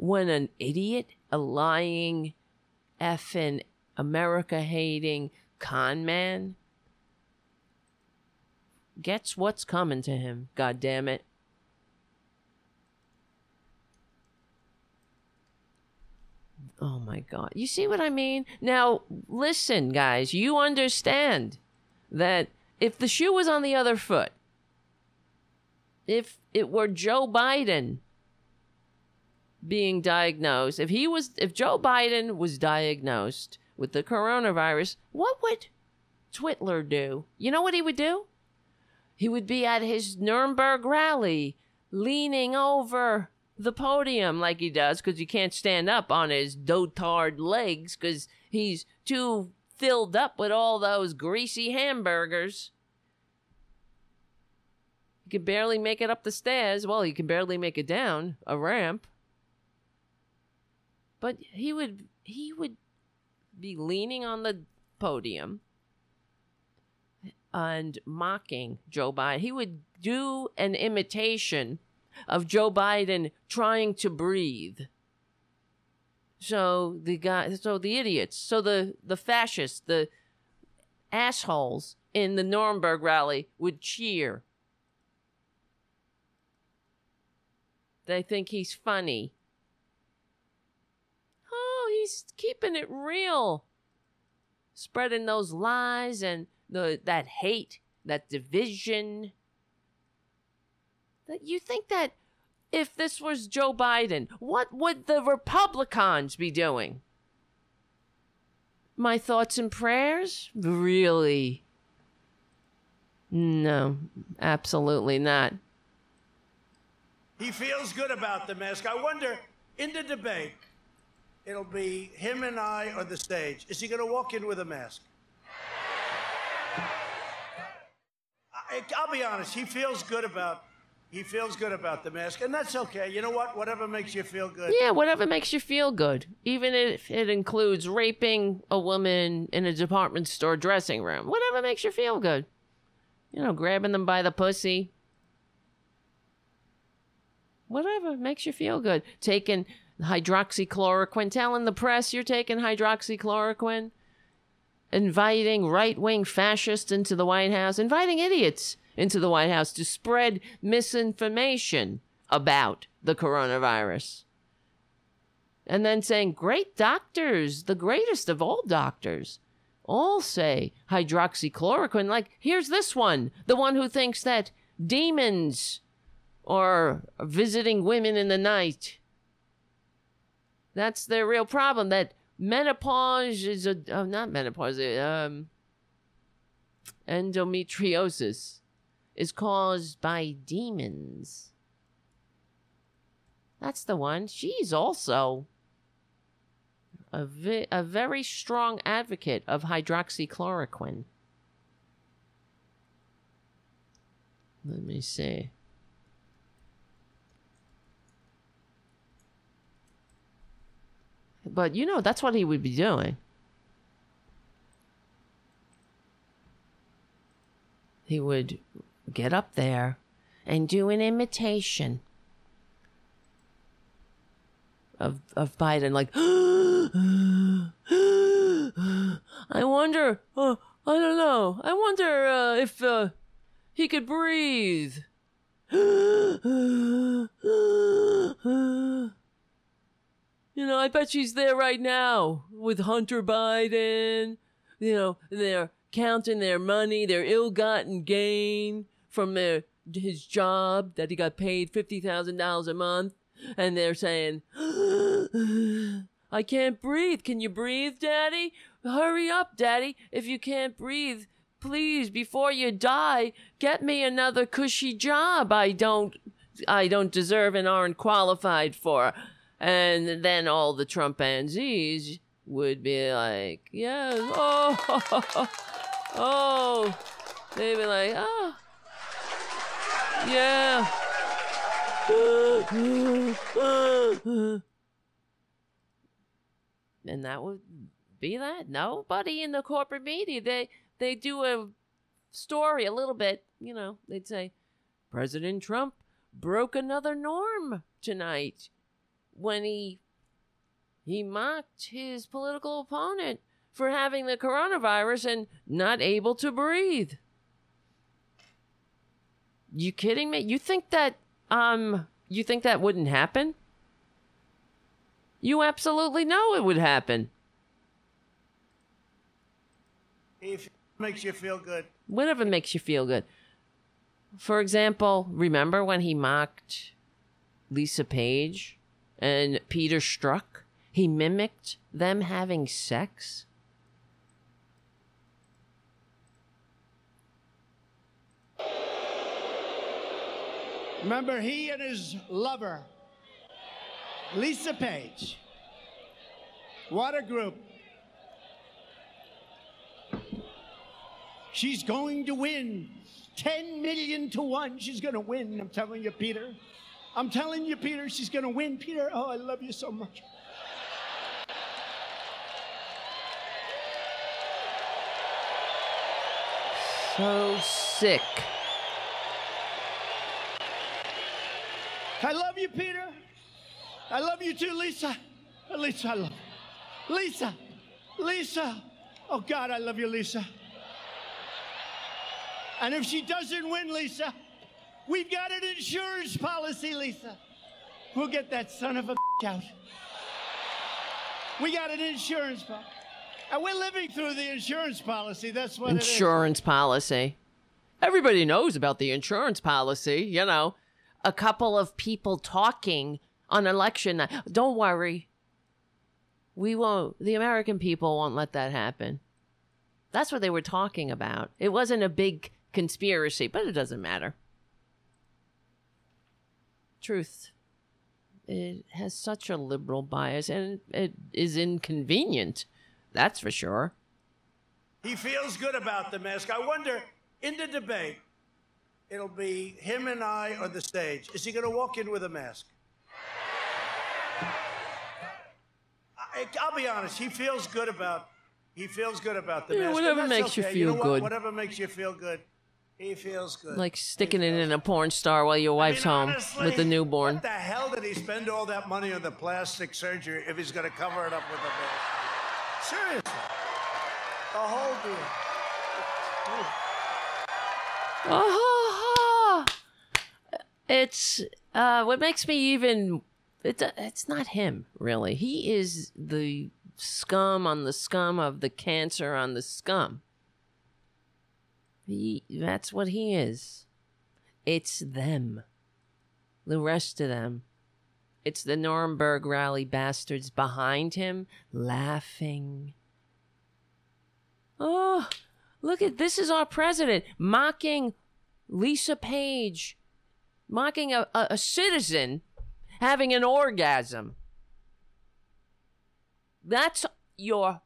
When an idiot, a lying, effing, America hating con man gets what's coming to him, god damn it. Oh my god. You see what I mean? Now, listen, guys, you understand that if the shoe was on the other foot, if it were Joe Biden being diagnosed, if he was if Joe Biden was diagnosed with the coronavirus, what would Twitler do? You know what he would do? He would be at his Nuremberg rally, leaning over the podium like he does because he can't stand up on his dotard legs because he's too filled up with all those greasy hamburgers. He could barely make it up the stairs. Well, he can barely make it down a ramp. But he would he would be leaning on the podium and mocking Joe Biden. He would do an imitation of Joe Biden trying to breathe. So the guy, so the idiots, so the the fascists, the assholes in the Nuremberg rally would cheer. They think he's funny. He's keeping it real. Spreading those lies and the that hate, that division. That you think that if this was Joe Biden, what would the Republicans be doing? My thoughts and prayers? Really? No, absolutely not. He feels good about the mask. I wonder, in the debate, it'll be him and I on the stage. Is he going to walk in with a mask? I, I'll be honest. He feels good about. He feels good about the mask, and that's okay. You know what? Whatever makes you feel good. Yeah, whatever makes you feel good. Even if it includes raping a woman in a department store dressing room. Whatever makes you feel good. You know, grabbing them by the pussy. Whatever makes you feel good. Taking hydroxychloroquine, telling the press you're taking hydroxychloroquine. Inviting right wing fascists into the White House. Inviting idiots into the White House to spread misinformation about the coronavirus. And then saying, great doctors, the greatest of all doctors, all say hydroxychloroquine. Like, here's this one, the one who thinks that demons are visiting women in the night. That's their real problem. That menopause is a oh, not menopause, um, endometriosis is caused by demons. That's the one. She's also a, vi- a very strong advocate of hydroxychloroquine. Let me see. But you know, that's what he would be doing. He would get up there and do an imitation of of Biden, like, <gasps> I wonder, uh, I don't know, I wonder uh, if uh, he could breathe. <gasps> <laughs> You know, I bet she's there right now with Hunter Biden. You know, they're counting their money, their ill-gotten gain from their his job that he got paid fifty thousand dollars a month, and they're saying, <gasps> "I can't breathe. Can you breathe, Daddy? Hurry up, Daddy. If you can't breathe, please, before you die, get me another cushy job. I don't, I don't deserve and aren't qualified for." And then all the Trumpanzees would be like, yes, oh, <laughs> oh. They'd be like, oh, yeah. And that would be that. Nobody in the corporate media, they, they do a story a little bit, you know, they'd say President Trump broke another norm tonight when he he mocked his political opponent for having the coronavirus and not able to breathe. You kidding me? You think that um you think that wouldn't happen? You absolutely know it would happen. If it makes you feel good. Whatever makes you feel good. For example, remember when he mocked Lisa Page and Peter Strzok? He mimicked them having sex? Remember, he and his lover, Lisa Page. What a group. She's going to win. 10 million to one. She's going to win. I'm telling you, Peter. I'm telling you, Peter, she's going to win. Peter, oh, I love you so much. So sick. I love you, Peter. I love you too, Lisa. Lisa, I love you. Lisa. Lisa. Oh, God, I love you, Lisa. And if she doesn't win, Lisa, we've got an insurance policy, Lisa. We'll get that son of a out. We got an insurance policy. And uh, we're living through the insurance policy. That's what insurance policy. Everybody knows about the insurance policy, you know. A couple of people talking on election night. Don't worry. We won't, the American people won't let that happen. That's what they were talking about. It wasn't a big conspiracy, but it doesn't matter. Truth. It has such a liberal bias and it is inconvenient. That's for sure. He feels good about the mask. I wonder, in the debate, it'll be him and I on the stage. Is he going to walk in with a mask? I, will be honest. He feels good about. He feels good about the Yeah, mask. whatever makes you okay. feel know what? good. Whatever makes you feel good. He feels good. Like sticking it in a porn star while your wife's home honestly, with the newborn. What the hell did he spend all that money on the plastic surgery if he's going to cover it up with a mask? Seriously. The whole deal. Ah, <laughs> it's uh, what makes me even. It's it's not him really. He is the scum on the scum of the cancer on the scum. He that's what he is. It's them. The rest of them. It's the Nuremberg rally bastards behind him laughing. Oh, look at this is our president mocking Lisa Page, mocking a, a, a citizen having an orgasm. That's your.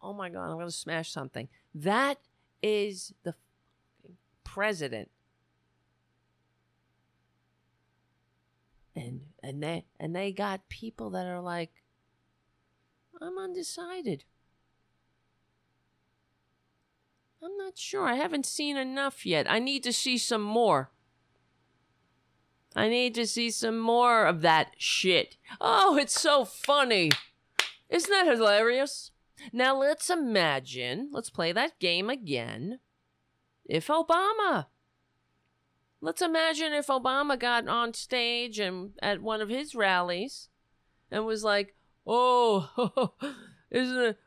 Oh my God, I'm going to smash something. That is the president. And and they and they got people that are like I'm undecided. I'm not sure. I haven't seen enough yet. I need to see some more. I need to see some more of that shit. Oh, it's so funny. Isn't that hilarious? Now let's imagine, let's play that game again. If Obama. Let's imagine if Obama got on stage and at one of his rallies and was like, "Oh, <laughs> isn't it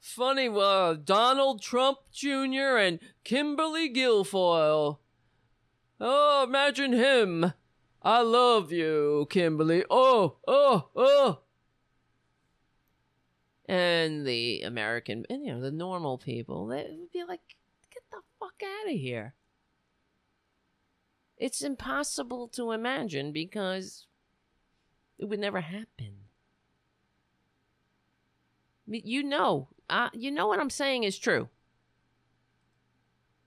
funny? Uh, Donald Trump Jr. and Kimberly Guilfoyle. Oh, imagine him. I love you, Kimberly. Oh, oh, oh." And the American, and you know, the normal people, they would be like, "Get the fuck out of here." It's impossible to imagine because it would never happen. You know, uh, you know what I'm saying is true,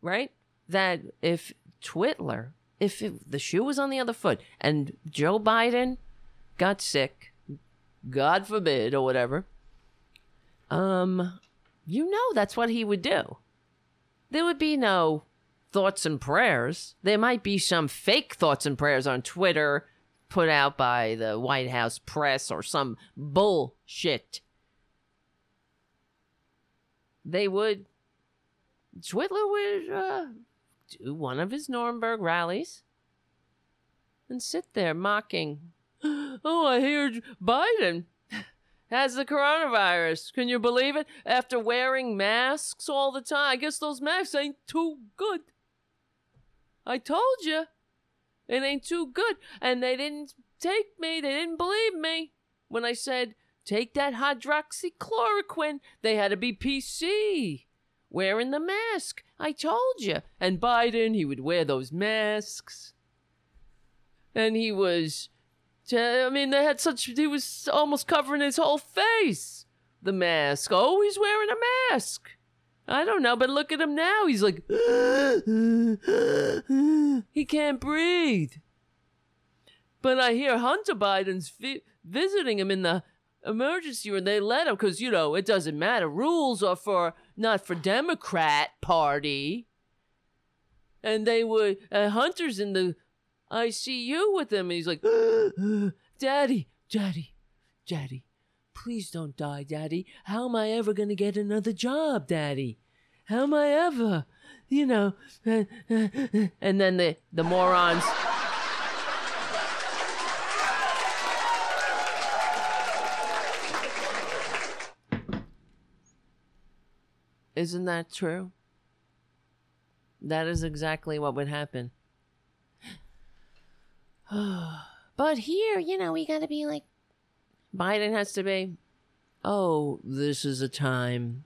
right? That if Twitler, if it, the shoe was on the other foot, and Joe Biden got sick, God forbid or whatever, um, you know that's what he would do. there would be no thoughts and prayers. There might be some fake thoughts and prayers on Twitter put out by the White House press or some bullshit. They would. Twitler would uh, do one of his Nuremberg rallies and sit there mocking. <gasps> Oh, I hear Biden has the coronavirus. Can you believe it? After wearing masks all the time. I guess those masks ain't too good. I told you. It ain't too good. And they didn't take me. They didn't believe me. When I said, take that hydroxychloroquine, they had to be PC. Wearing the mask. I told you. And Biden, he would wear those masks. And he was I mean, they had such. He was almost covering his whole face. The mask. Always wearing a mask. I don't know, but look at him now. He's like. <gasps> he can't breathe. But I hear Hunter Biden's vi- visiting him in the emergency room. They let him because, you know, it doesn't matter. Rules are for not for Democrat Party. And they were. Uh, Hunter's in the I see you with him. And he's like, <gasps> Daddy, Daddy, Daddy, please don't die, Daddy. How am I ever going to get another job, Daddy? How am I ever? You know. <laughs> And then the, the morons. Isn't that true? That is exactly what would happen. <sighs> but here, you know, we gotta be like, Biden has to be, oh, this is a time.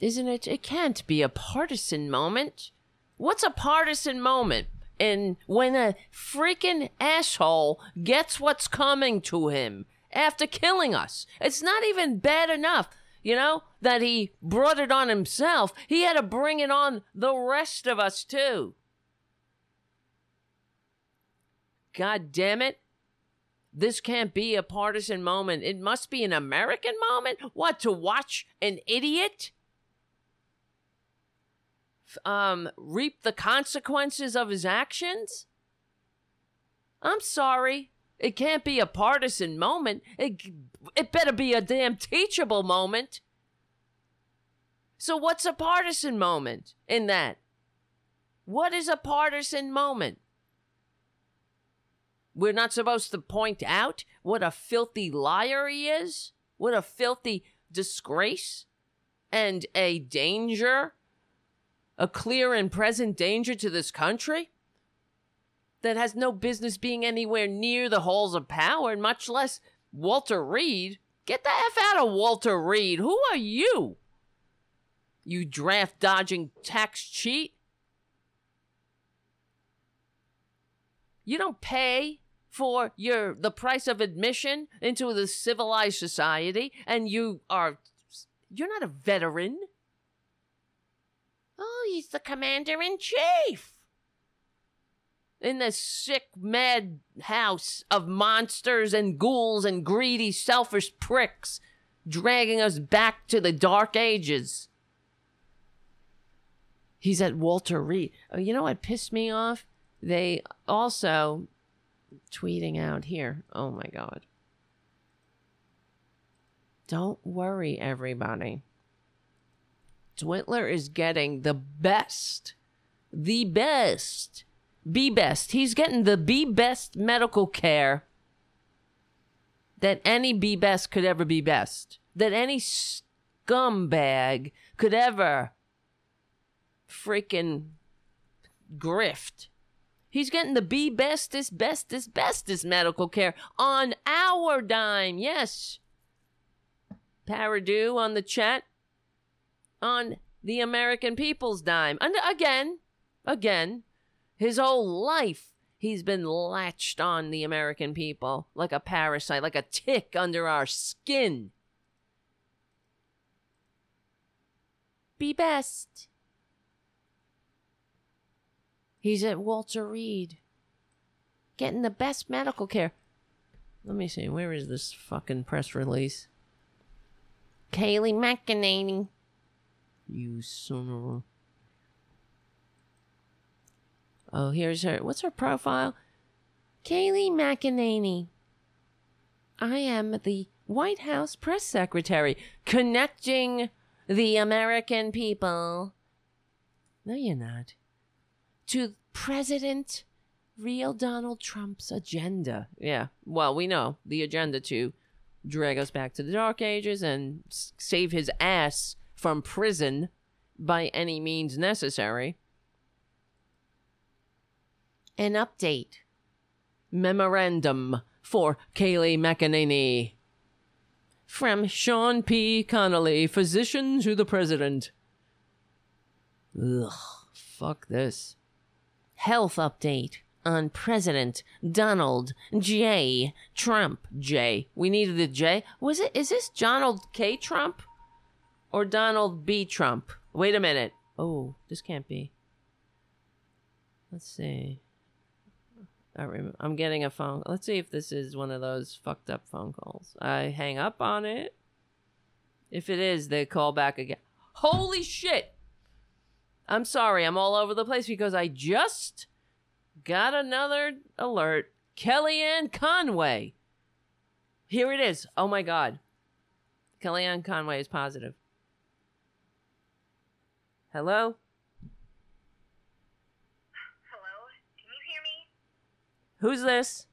Isn't it? It can't be a partisan moment. What's a partisan moment? And when a freaking asshole gets what's coming to him after killing us, it's not even bad enough, you know, that he brought it on himself. He had to bring it on the rest of us, too. God damn it. This can't be a partisan moment. It must be an American moment. What, to watch an idiot? Um, reap the consequences of his actions? I'm sorry. It can't be a partisan moment. It, it better be a damn teachable moment. So, what's a partisan moment in that? What is a partisan moment? We're not supposed to point out what a filthy liar he is? What a filthy disgrace and a danger, a clear and present danger to this country that has no business being anywhere near the halls of power, much less Walter Reed. Get the F out of Walter Reed. Who are you? You draft dodging tax cheat? You don't pay for your the price of admission into the civilized society and you are you're not a veteran. Oh he's the commander in chief in this sick mad house of monsters and ghouls and greedy selfish pricks dragging us back to the dark ages. He's at walter reed. Oh, you know what pissed me off? They also tweeting out here. Oh my God. Don't worry, everybody. Twitler is getting the best, the best, be best. He's getting the be best medical care that any be best could ever be best, that any scumbag could ever freaking grift He's getting the be bestest, bestest, bestest medical care on our dime. Yes. Paradu on the chat. On the American people's dime. And again, again, his whole life he's been latched on the American people like a parasite, like a tick under our skin. Be best. He's at Walter Reed. Getting the best medical care. Let me see. Where is this fucking press release? Kayleigh McEnany. You son of a. Oh, here's her. What's her profile? Kayleigh McEnany. I am the White House press secretary, connecting the American people. No, you're not. To President real Donald Trump's agenda. Yeah, well, we know the agenda to drag us back to the Dark Ages and save his ass from prison by any means necessary. An update. Memorandum for Kayleigh McEnany. From Sean P. Conley, physician to the president. Ugh, fuck this. Health update on President Donald J. Trump. J. We needed a J. Was it? Is this Donald K. Trump or Donald B. Trump? Wait a minute. Oh, this can't be. Let's see. I rem- I'm getting a phone. Let's see if this is one of those fucked up phone calls. I hang up on it. If it is, they call back again. Holy shit! I'm sorry, I'm all over the place because I just got another alert. Kellyanne Conway. Here it is. Oh my god. Kellyanne Conway is positive. Hello? Hello? Can you hear me? Who's this?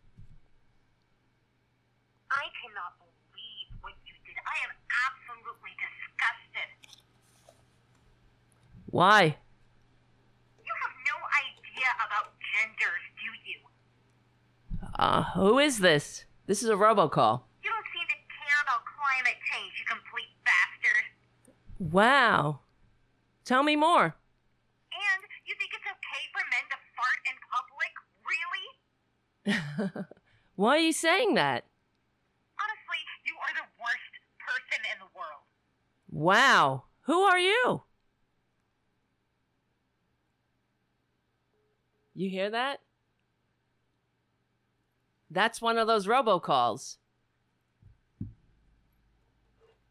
I cannot believe what you did. I am absolutely disgusted. Why? You have no idea about genders, do you? Uh, who is this? This is a robocall. You don't seem to care about climate change, you complete bastard. Wow. Tell me more. And you think it's okay for men to fart in public? Really? <laughs> Why are you saying that? Honestly, you are the worst person in the world. Wow. Who are you? You hear that? That's one of those robocalls.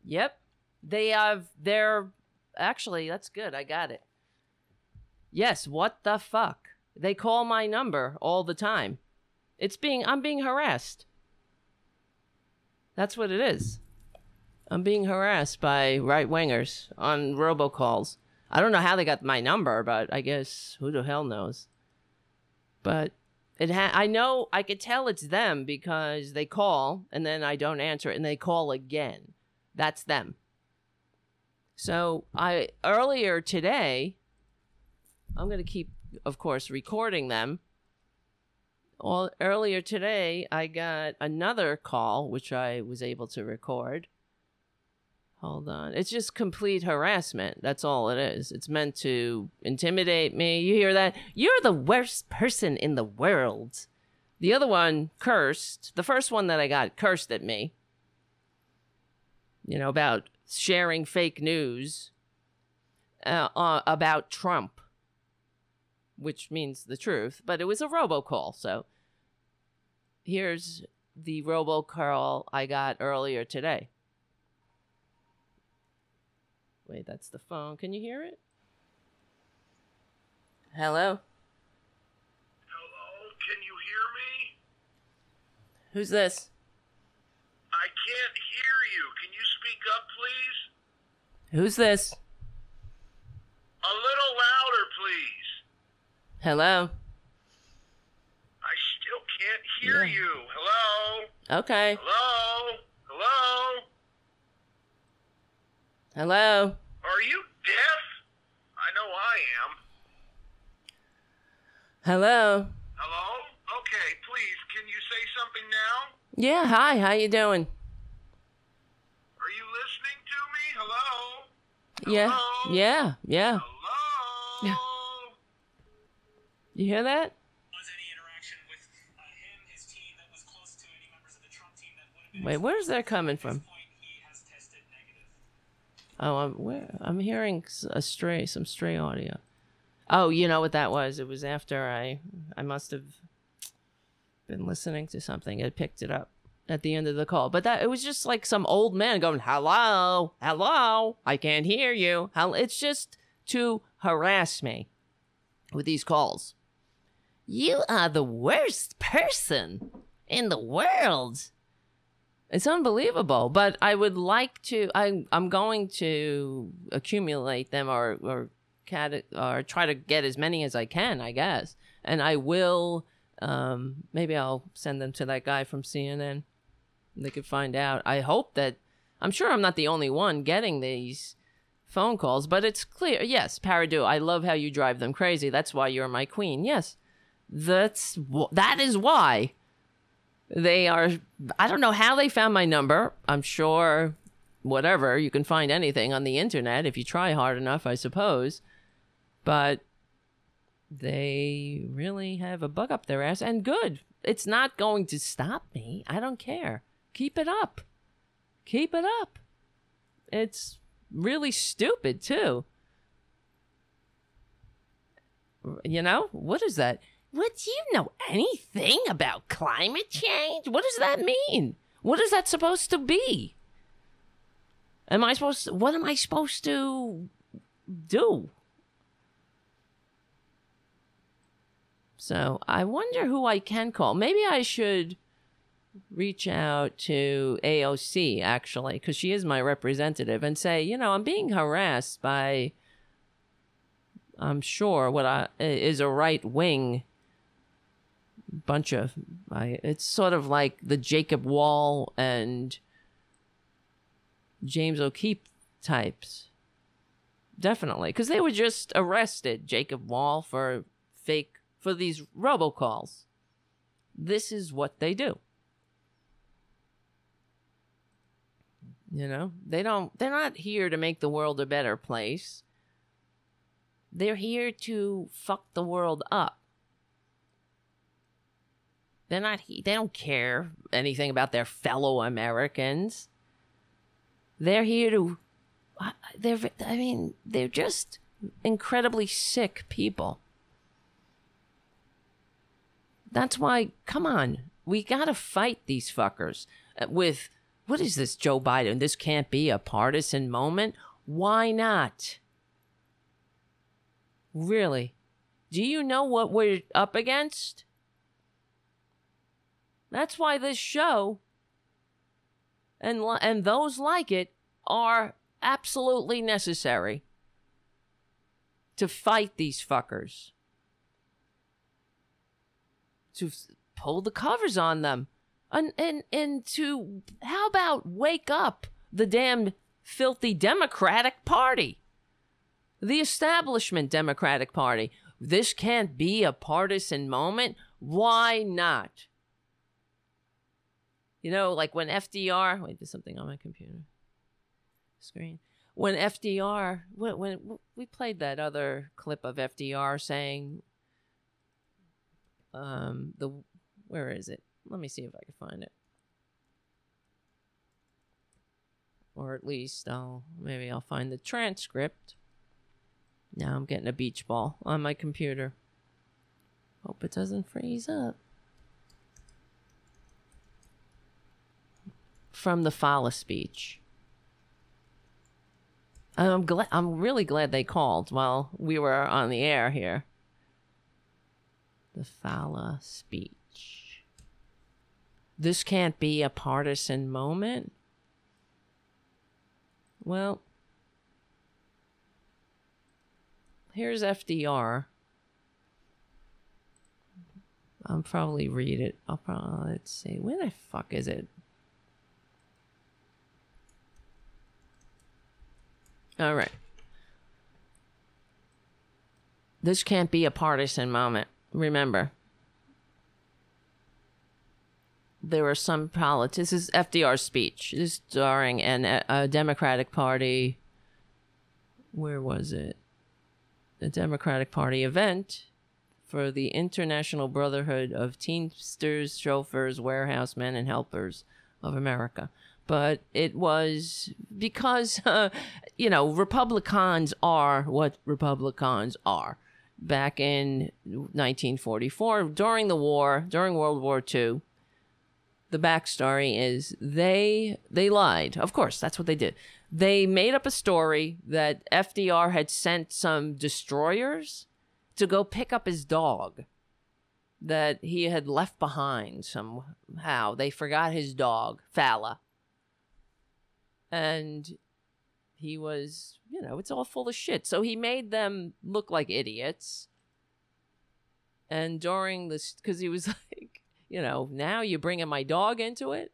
Yep. They have they're actually that's good. I got it. Yes, what the fuck? They call my number all the time. It's being I'm being harassed. That's what it is. I'm being harassed by right wingers on robocalls. I don't know how they got my number, but I guess who the hell knows. But it ha- I know I could tell it's them because they call and then I don't answer it and they call again. That's them. So I earlier today I'm going to keep of course recording them. All earlier today I got another call which I was able to record. Hold on. It's just complete harassment. That's all it is. It's meant to intimidate me. You hear that? You're the worst person in the world. The other one cursed. The first one that I got cursed at me. You know, about sharing fake news uh, uh, about Trump, which means the truth, but it was a robocall. So here's the robocall I got earlier today. Wait, that's the phone. Can you hear it? Hello? Hello, can you hear me? Who's this? I can't hear you. Can you speak up, please? Who's this? A little louder, please. Hello? I still can't hear Yeah. you. Hello? Okay. Hello? Hello? Hello? Are you deaf? I know I am. Hello? Hello? Okay, please, can you say something now? Yeah, hi. How you doing? Are you listening to me? Hello? Yeah. Yeah. Yeah. Yeah. You hear that? Wait, where's that coming from? Oh, I'm where I'm hearing a stray, some stray audio. Oh, you know what that was? It was after I, I must have been listening to something. It picked it up at the end of the call, but that it was just like some old man going, "Hello, hello, I can't hear you." It's just to harass me with these calls. You are the worst person in the world. It's unbelievable, but I would like to. I I'm going to accumulate them or or cat or try to get as many as I can, I guess, and I will. Um, maybe I'll send them to that guy from CNN. They could find out. I hope that. I'm sure I'm not the only one getting these phone calls, but it's clear. Yes, Paradu, I love how you drive them crazy. That's why you're my queen. Yes, that's that is why they are. I don't know how they found my number. I'm sure, whatever you can find anything on the internet if you try hard enough, I suppose. But they really have a bug up their ass, and good. It's not going to stop me. I don't care. Keep it up. Keep it up. It's really stupid too. You know what is that? What do you know anything about climate change? What does that mean? What is that supposed to be? Am I supposed to, what am I supposed to do? So I wonder who I can call. Maybe I should reach out to AOC actually, because she is my representative, and say, you know, I'm being harassed by, I'm sure what I is a right wing bunch of. I, it's sort of like the Jacob Wohl and James O'Keefe types. Definitely, because they were just arrested, Jacob Wohl, for fake for these robocalls. This is what they do. You know, they don't, they're not here to make the world a better place. They're here to fuck the world up. They're not, he- they don't care anything about their fellow Americans. They're here to, they're, I mean, they're just incredibly sick people. That's why, come on, we gotta fight these fuckers uh, with what is this, Joe Biden? This can't be a partisan moment. Why not? Really? Do you know what we're up against? That's why this show and and those like it are absolutely necessary to fight these fuckers. To pull the covers on them and and and to how about wake up the damned filthy Democratic Party, the establishment Democratic Party. This can't be a partisan moment. Why not? You know, like when FDR. Wait, there's something on my computer screen. When FDR, when, when we played that other clip of FDR saying, um, the where is it? Let me see if I can find it. Or at least I'll maybe I'll find the transcript. Now I'm getting a beach ball on my computer. Hope it doesn't freeze up. From the Fala speech. I'm glad I'm really glad they called while we were on the air here. The Fala speech. This can't be a partisan moment. Well, here's FDR. I'll probably read it. I'll probably let's see. Where the fuck is it? All right. This can't be a partisan moment. Remember, there were some politics. This is FDR's speech. This is during an, uh, a Democratic Party. Where was it? A Democratic Party event for the International Brotherhood of Teamsters, Chauffeurs, Warehousemen, and Helpers of America. But it was because, <laughs> uh, you know, Republicans are what Republicans are. Back in 1944, during the war, during World War II, the backstory is they they lied. Of course, that's what they did. They made up a story that FDR had sent some destroyers to go pick up his dog. that he had left behind somehow. They forgot his dog, Fala. And he was, you know, it's all full of shit. So he made them look like idiots. And during this, because he was <laughs> like, you know, now you're bringing my dog into it.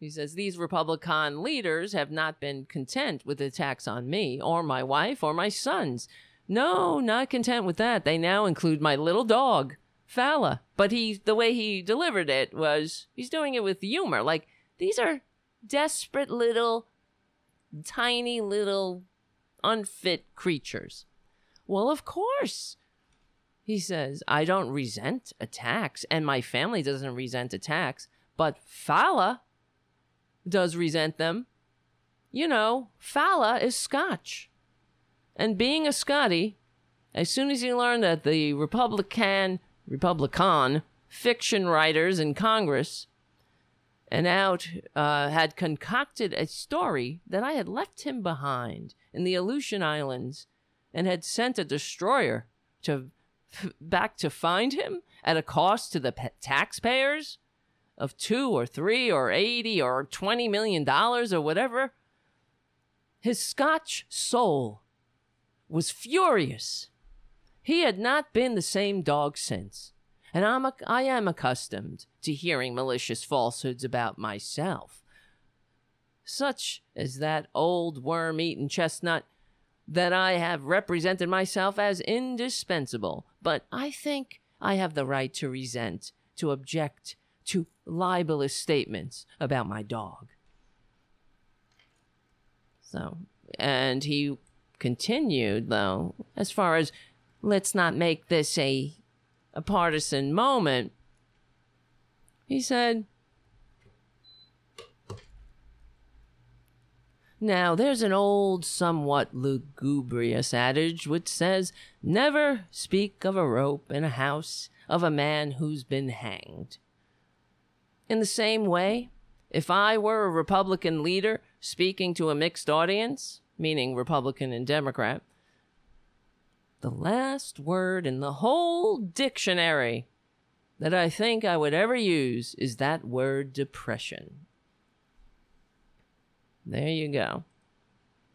He says these Republican leaders have not been content with attacks on me or my wife or my sons. No, not content with that. They now include my little dog, Fala. But he the way he delivered it was he's doing it with humor. Like these are desperate little tiny little unfit creatures. Well, of course. He says, I don't resent attacks, and my family doesn't resent attacks, but Fala does resent them. You know, Fala is Scotch. And being a Scotty, as soon as he learned that the Republican Republican fiction writers in Congress and out uh, had concocted a story that I had left him behind in the Aleutian Islands and had sent a destroyer to back to find him at a cost to the taxpayers of two or three or 80 or 20 million dollars or whatever. His Scotch soul was furious. He had not been the same dog since, and I'm a, I am accustomed to hearing malicious falsehoods about myself, such as that old worm eaten chestnut that I have represented myself as indispensable, but I think I have the right to resent, to object to libelous statements about my dog. So, and he continued, though, as far as let's not make this a, a partisan moment, he said, Now, there's an old, somewhat lugubrious adage which says, Never speak of a rope in a house of a man who's been hanged. In the same way, if I were a Republican leader speaking to a mixed audience, meaning Republican and Democrat, the last word in the whole dictionary that I think I would ever use is that word depression. There you go.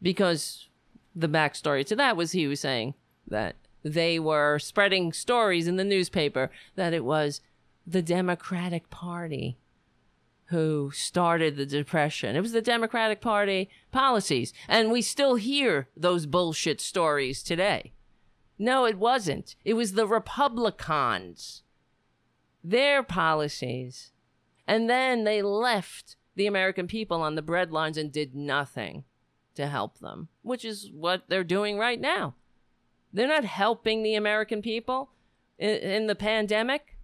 Because the backstory to that was he was saying that they were spreading stories in the newspaper that it was the Democratic Party who started the Depression. It was the Democratic Party policies. And we still hear those bullshit stories today. No, it wasn't. It was the Republicans, their policies. And then they left the American people on the breadlines and did nothing to help them, which is what they're doing right now. They're not helping the American people in, in the pandemic.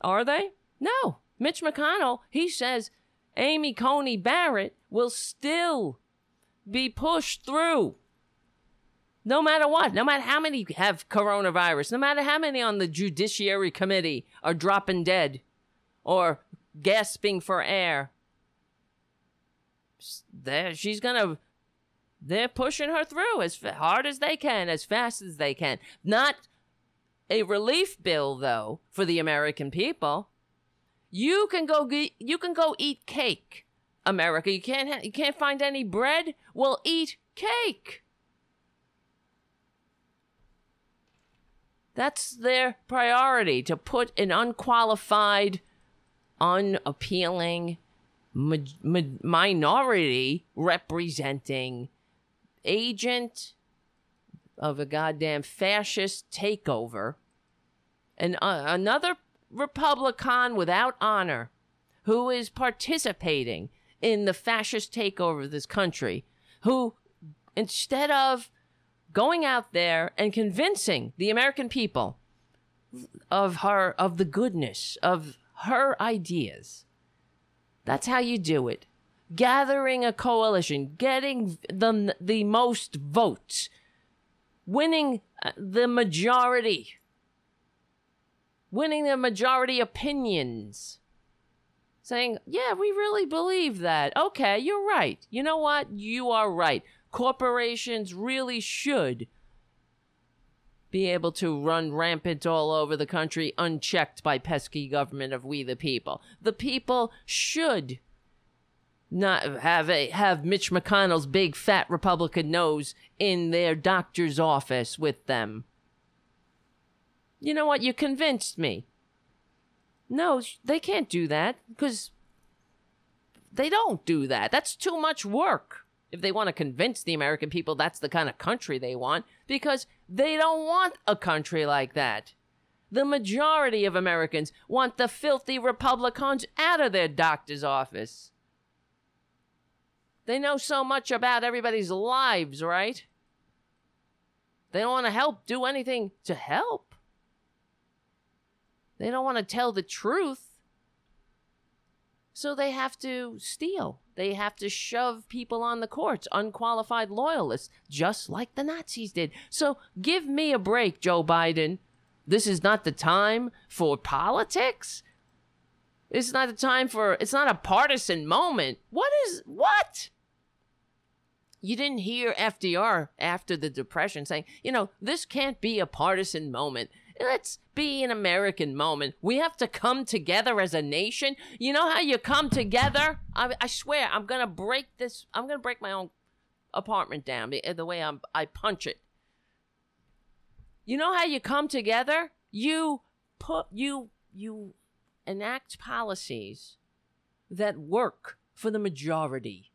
Are they? No. Mitch McConnell, he says Amy Coney Barrett will still be pushed through. No matter what, no matter how many have coronavirus, no matter how many on the Judiciary Committee are dropping dead or gasping for air. There, she's gonna. They're pushing her through as hard as they can, as fast as they can. Not a relief bill, though, for the American people. You can go. You can go eat cake, America. You can't. Ha- you can't find any bread. Well, eat cake. That's their priority to put an unqualified unappealing ma- ma- minority representing agent of a goddamn fascist takeover and uh, another republican without honor who is participating in the fascist takeover of this country who instead of going out there and convincing the american people of her of the goodness of her ideas. That's how you do it. Gathering a coalition, getting the, the most votes, winning uh, the majority, winning the majority opinions. Saying, yeah, we really believe that. Okay, you're right. You know what? You are right. Corporations really should be able to run rampant all over the country unchecked by pesky government of we the people. The people should not have a have Mitch McConnell's big fat Republican nose in their doctor's office with them. You know what? You convinced me. No, they can't do that because they don't do that. That's too much work. If they want to convince the American people that's the kind of country they want, because they don't want a country like that. The majority of Americans want the filthy Republicans out of their doctor's office. They know so much about everybody's lives, right? They don't want to help do anything to help. They don't want to tell the truth. So they have to steal. They have to shove people on the courts, unqualified loyalists, just like the Nazis did. So give me a break, Joe Biden. This is not the time for politics. It's not the time for, it's not a partisan moment. What is, what? You didn't hear FDR after the Depression saying, you know, this can't be a partisan moment. Let's be an American moment. We have to come together as a nation. You know how you come together? I, I swear, I'm gonna break this. I'm gonna break my own apartment down the, way I'm, I punch it. You know how you come together? You put you you enact policies that work for the majority.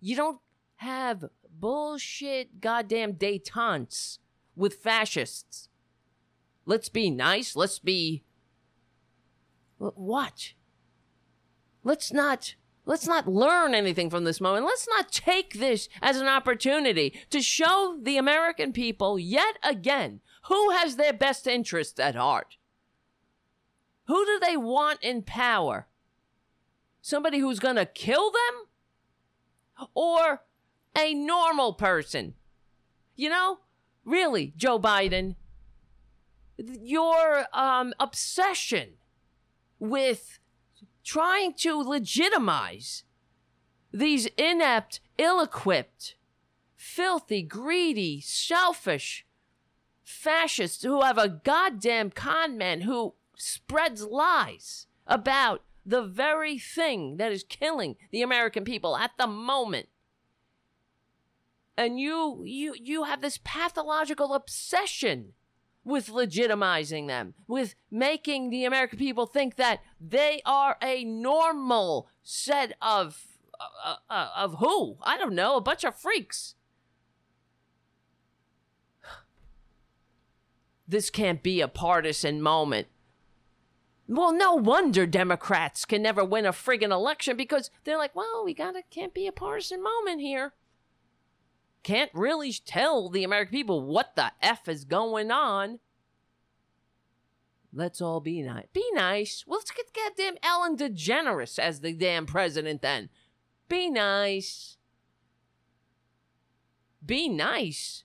You don't have bullshit goddamn detentes with fascists. Let's be nice. Let's be. What? Let's not. Let's not learn anything from this moment. Let's not take this as an opportunity to show the American people yet again who has their best interests at heart. Who do they want in power? Somebody who's going to kill them? Or a normal person? You know, really, Joe Biden, your um, obsession with trying to legitimize these inept, ill equipped, filthy, greedy, selfish fascists who have a goddamn con man who spreads lies about the very thing that is killing the American people at the moment. And you you you have this pathological obsession with legitimizing them, with making the American people think that they are a normal set of uh, uh, of who? I don't know, a bunch of freaks. <sighs> This can't be a partisan moment. Well, no wonder Democrats can never win a friggin' election because they're like, well, we gotta can't be a partisan moment here. Can't really tell the American people what the F is going on. Let's all be nice. Be nice. Well, let's get goddamn Ellen DeGeneres as the damn president then. Be nice. Be nice.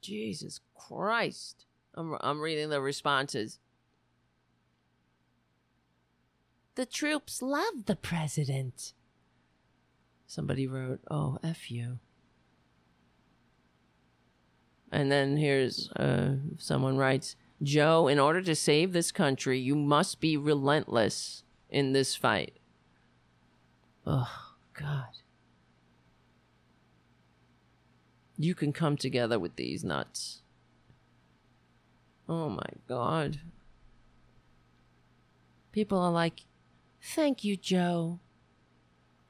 Jesus Christ. I'm, I'm reading the responses. The troops love the president. Somebody wrote, oh, F you. And then here's uh, someone writes, Joe, in order to save this country, you must be relentless in this fight. Oh, God. You can come together with these nuts. Oh my God. People are like, Thank you, Joe.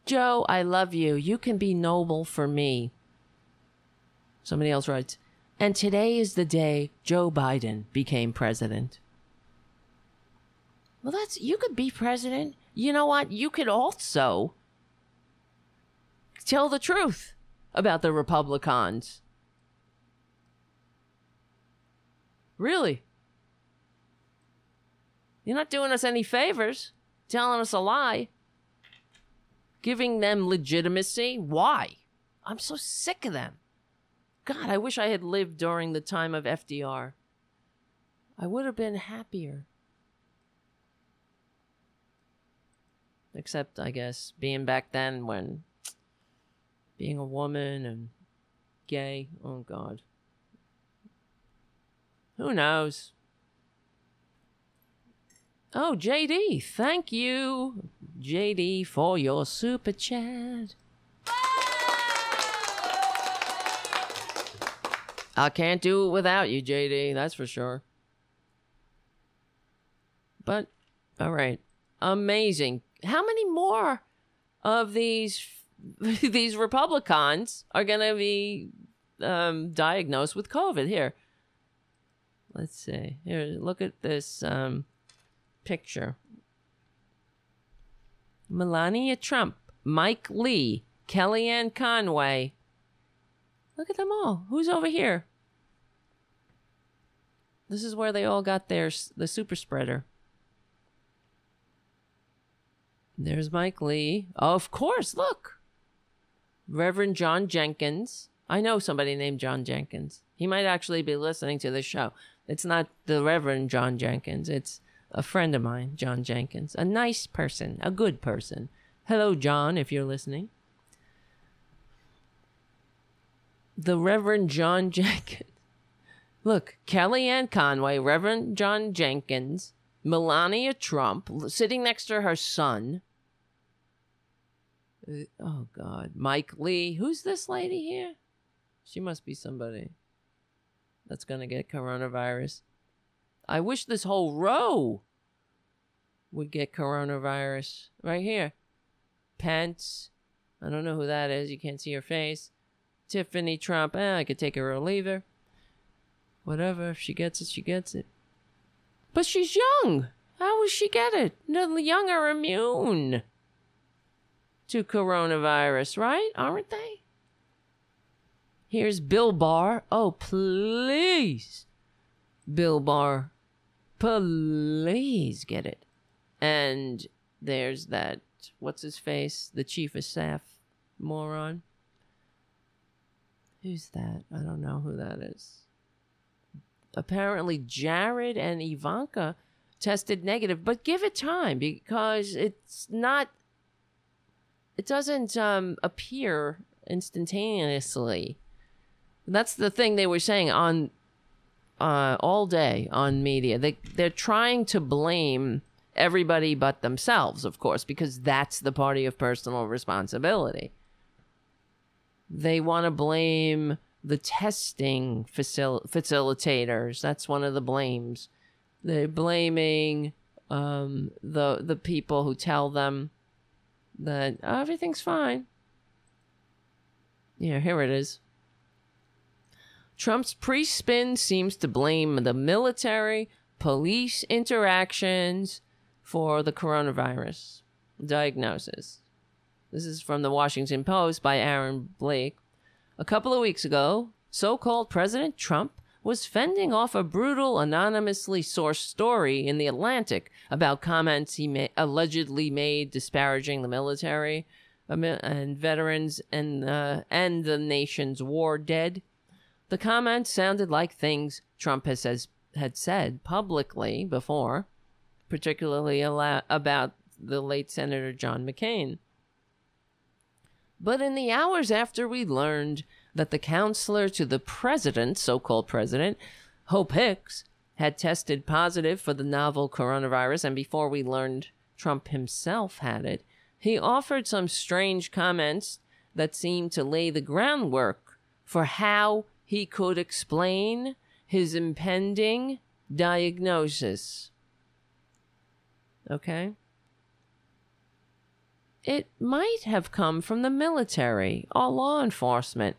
Joe, I love you. You can be noble for me. Somebody else writes, and today is the day Joe Biden became president. Well, that's, you could be president. You know what? You could also tell the truth about the Republicans. Really? You're not doing us any favors, telling us a lie, giving them legitimacy. Why? I'm so sick of them. God, I wish I had lived during the time of FDR. I would have been happier. Except, I guess, being back then when being a woman and gay? Oh, God. Who knows? Oh, JD, thank you, JD, for your super chat. I can't do it without you, JD, that's for sure. But, all right. Amazing. How many more of these <laughs> these Republicans are going to be um, diagnosed with COVID? Here, let's see. Here, look at this um, picture. Melania Trump, Mike Lee, Kellyanne Conway. Look at them all. Who's over here? This is where they all got their the super spreader. There's Mike Lee. Oh, of course, look. Reverend John Jenkins. I know somebody named John Jenkins. He might actually be listening to the show. It's not the Reverend John Jenkins. It's a friend of mine, John Jenkins. A nice person, a good person. Hello, John, if you're listening. The Reverend John <laughs> Jenkins. Look, Kellyanne Conway, Reverend John Jenkins, Melania Trump sitting next to her son. Uh, oh, God. Mike Lee. Who's this lady here? She must be somebody that's going to get coronavirus. I wish this whole row would get coronavirus. Right here. Pence. I don't know who that is. You can't see her face. Tiffany Trump. Eh, I could take her or leave her. Whatever. If she gets it, she gets it. But she's young. How will she get it? The young are immune to coronavirus, right? Aren't they? Here's Bill Barr. Oh, please. Bill Barr. Please get it. And there's that, what's his face? The chief of staff moron. Who's that? I don't know who that is. Apparently, Jared and Ivanka tested negative, but give it time because it's not, it doesn't um, appear instantaneously. That's the thing they were saying on uh, all day on media. They they're trying to blame everybody but themselves, of course, because that's the party of personal responsibility. They want to blame the testing facil- facilitators. That's one of the blames. They're blaming um, the the people who tell them that oh, everything's fine. Yeah, here it is. Trump's pre spin seems to blame the military police interactions for the coronavirus diagnosis. This is from the Washington Post by Aaron Blake. A couple of weeks ago, so called President Trump was fending off a brutal, anonymously sourced story in The Atlantic about comments he ma- allegedly made disparaging the military and veterans and, uh, and the nation's war dead. The comments sounded like things Trump has says, had said publicly before, particularly about the late Senator John McCain. But in the hours after we learned that the counselor to the president, so called president, Hope Hicks, had tested positive for the novel coronavirus, and before we learned Trump himself had it, he offered some strange comments that seemed to lay the groundwork for how he could explain his impending diagnosis. Okay? It might have come from the military or law enforcement.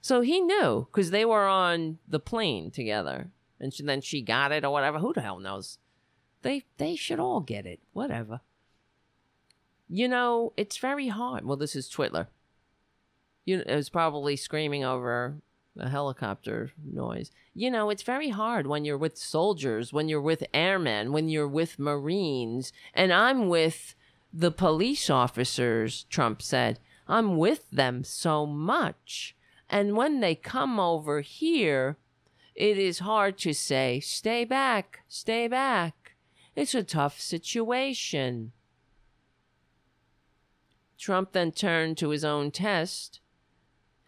So he knew because they were on the plane together, and she, then she got it or whatever. Who the hell knows? They they should all get it. Whatever. You know, it's very hard. Well, this is Twitler. You know, it was probably screaming over a helicopter noise. You know, it's very hard when you're with soldiers, when you're with airmen, when you're with Marines, and I'm with the police officers, Trump said. I'm with them so much. And when they come over here, it is hard to say, stay back, stay back. It's a tough situation. Trump then turned to his own test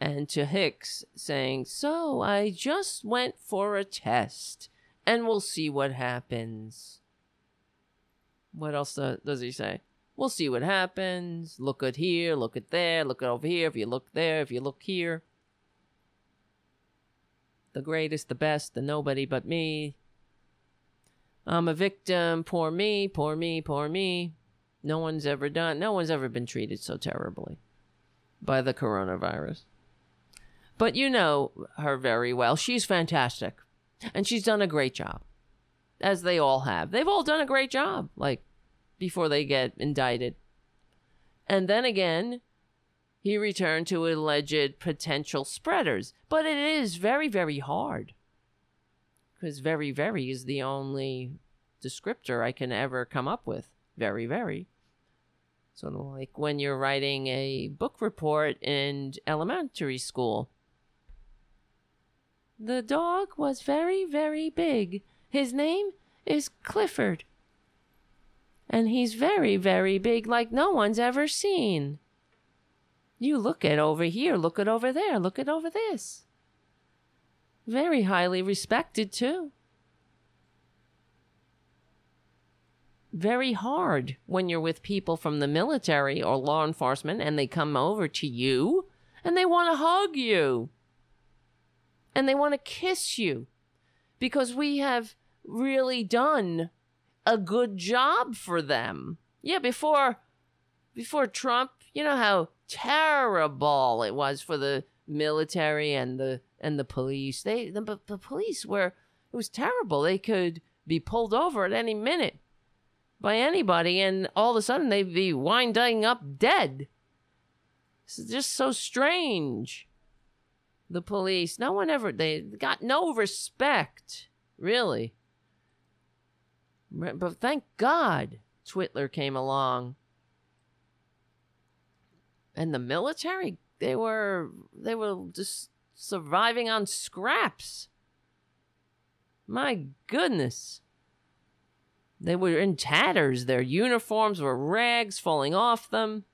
and to Hicks saying, So I just went for a test and we'll see what happens. What else does he say? We'll see what happens. Look at here, look at there, look at over here. If you look there, if you look here. The greatest, the best, the nobody but me. I'm a victim. Poor me, poor me, poor me. No one's ever done, no one's ever been treated so terribly by the coronavirus. But you know her very well. She's fantastic. And she's done a great job. As they all have. They've all done a great job, like before they get indicted. And then again, he returned to alleged potential spreaders. But it is very, very hard. Because very, very is the only descriptor I can ever come up with. Very, very. Sort of like when you're writing a book report in elementary school. The dog was very, very big. His name is Clifford. And he's very, very big, like no one's ever seen. You look at over here, look at over there, look at over this. Very highly respected, too. Very hard when you're with people from the military or law enforcement and they come over to you and they want to hug you and they want to kiss you because we have really done a good job for them. Yeah, before before Trump, you know how terrible it was for the military and the and the police. They the, the police were it was terrible. They could be pulled over at any minute by anybody and all of a sudden they'd be winding up dead. It's just so strange the police. No one ever, they got no respect, really. But thank God Twitler came along. And the military, they were, they were just surviving on scraps. My goodness. They were in tatters. Their uniforms were rags falling off them.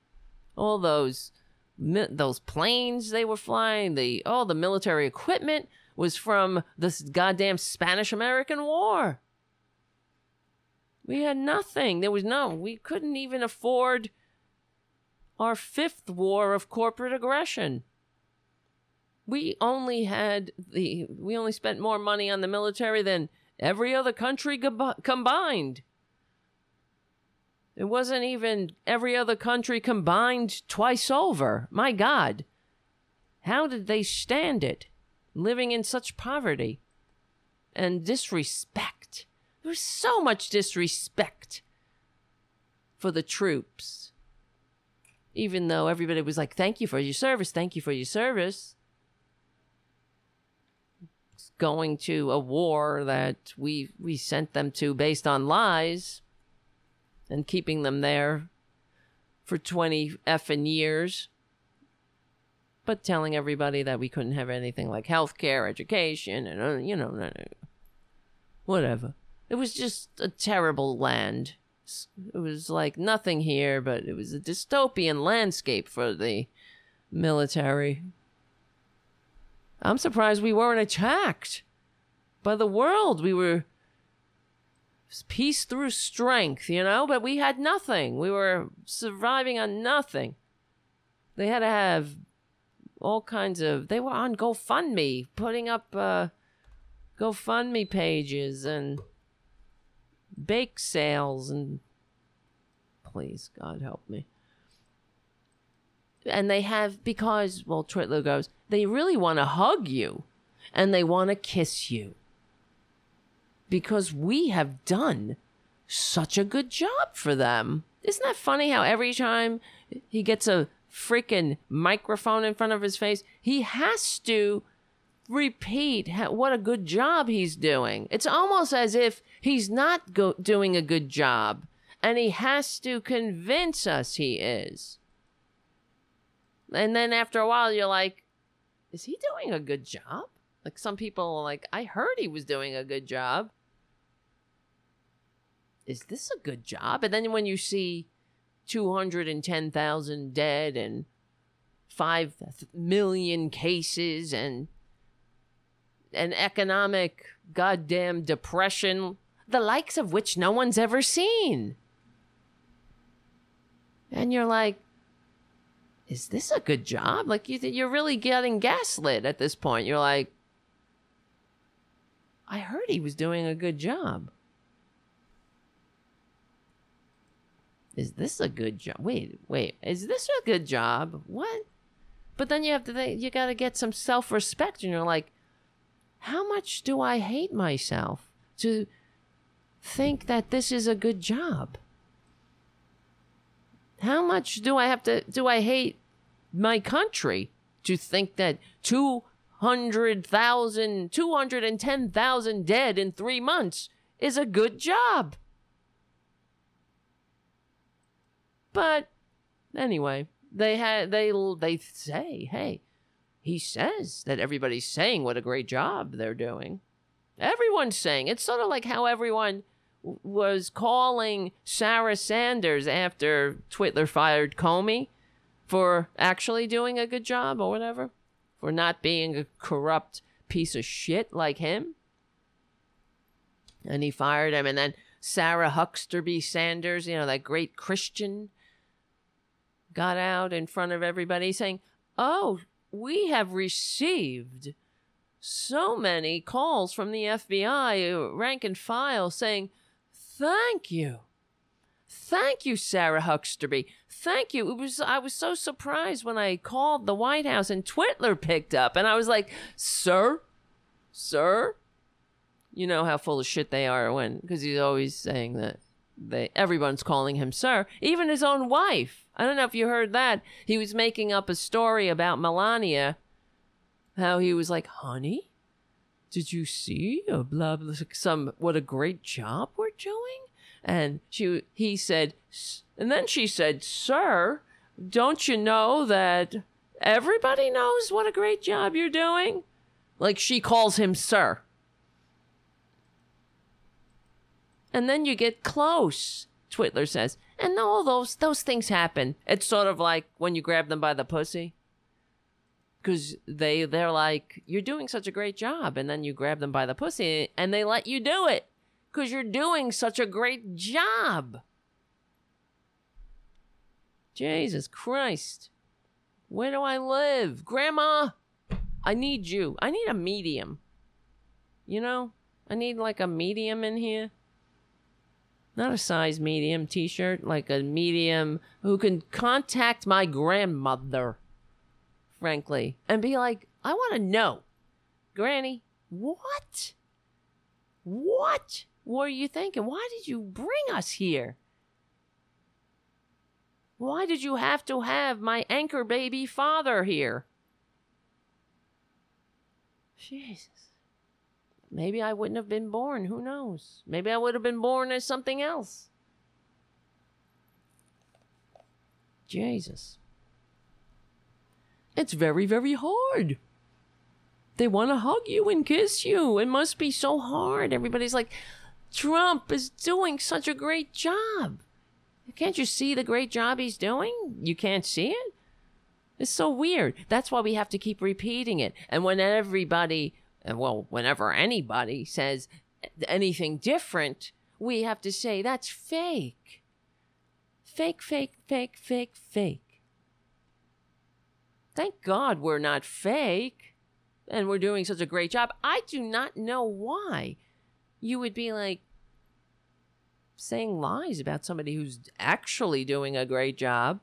All those those planes they were flying, the all the military equipment was from this goddamn Spanish American War. We had nothing. There was no. We couldn't even afford our fifth war of corporate aggression. We only had the. We only spent more money on the military than every other country combined. It wasn't even every other country combined twice over. My God. How did they stand it? Living in such poverty and disrespect. There was so much disrespect for the troops. Even though everybody was like, thank you for your service, thank you for your service. Going to a war that we we sent them to based on lies and keeping them there for 20 effing years. But telling everybody that we couldn't have anything like health care, education, and, uh, you know, whatever. It was just a terrible land. It was like nothing here, but it was a dystopian landscape for the military. I'm surprised we weren't attacked by the world. We were peace through strength, you know, but we had nothing. We were surviving on nothing. They had to have all kinds of they were on GoFundMe, putting up uh GoFundMe pages and bake sales and please God help me. And they have because well Twitler goes, they really want to hug you and they want to kiss you because we have done such a good job for them. Isn't that funny how every time he gets a freaking microphone in front of his face, he has to repeat what a good job he's doing. It's almost as if he's not go- doing a good job and he has to convince us he is. And then after a while, you're like, is he doing a good job? Like some people like, I heard he was doing a good job is this a good job? And then when you see 210,000 dead and 5 million cases and an economic goddamn depression, the likes of which no one's ever seen. And you're like, is this a good job? Like you th- you're really getting gaslit at this point. You're like, I heard he was doing a good job. Is this a good job? Wait, wait. Is this a good job? What? But then you have to think, you got to get some self-respect and you're like, how much do I hate myself to think that this is a good job? How much do I have to do I hate my country to think that 200,000 210,000 dead in 3 months is a good job? But anyway, they had they they say, "Hey, he says that everybody's saying what a great job they're doing. Everyone's saying. It's sort of like how everyone w- was calling Sarah Sanders after Twitler fired Comey for actually doing a good job or whatever, for not being a corrupt piece of shit like him. And he fired him. And then Sarah Hucksterby Sanders, you know, that great Christian, got out in front of everybody saying, Oh, we have received so many calls from the FBI, uh, rank and file, saying, Thank you. Thank you, Sarah Hucksterby. Thank you. It was I was so surprised when I called the White House and Twitler picked up and I was like, "Sir? Sir?" You know how full of shit they are when cuz he's always saying that they everyone's calling him sir, even his own wife. I don't know if you heard that. He was making up a story about Melania how he was like, "Honey, did you see a blah blah some what a great job we're doing?" And she he said, and then she said, "Sir, don't you know that everybody knows what a great job you're doing?" Like she calls him sir. And then you get close, Twitler says. And all those those things happen. It's sort of like when you grab them by the pussy. Cause they they're like, You're doing such a great job, and then you grab them by the pussy and they let you do it. Cause you're doing such a great job. Jesus Christ. Where do I live? Grandma, I need you. I need a medium. You know? I need like a medium in here. Not a size medium t shirt, like a medium who can contact my grandmother, frankly, and be like, I want to know, Granny, what? What were you thinking? Why did you bring us here? Why did you have to have my anchor baby father here? Jesus. Maybe I wouldn't have been born. Who knows? Maybe I would have been born as something else. Jesus. It's very, very hard. They want to hug you and kiss you. It must be so hard. Everybody's like, Trump is doing such a great job. Can't you see the great job he's doing? You can't see it? It's so weird. That's why we have to keep repeating it. And when everybody, Uh, well, whenever anybody says anything different, we have to say that's fake. Fake, fake, fake, fake, fake. Thank God we're not fake and we're doing such a great job. I do not know why you would be like saying lies about somebody who's actually doing a great job.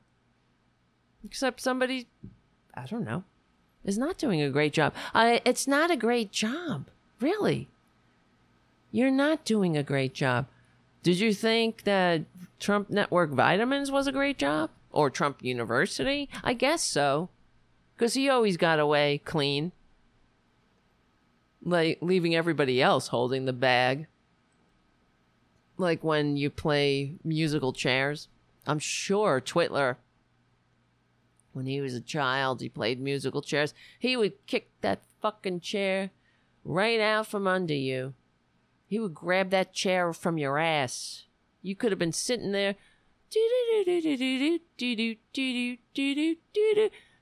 Except somebody, I don't know, is not doing a great job. Uh, it's not a great job, really. You're not doing a great job. Did you think that Trump Network Vitamins was a great job? Or Trump University? I guess so. Because he always got away clean. Like leaving everybody else holding the bag. Like when you play musical chairs. I'm sure Twitler, when he was a child, he played musical chairs. He would kick that fucking chair right out from under you. He would grab that chair from your ass. You could have been sitting there.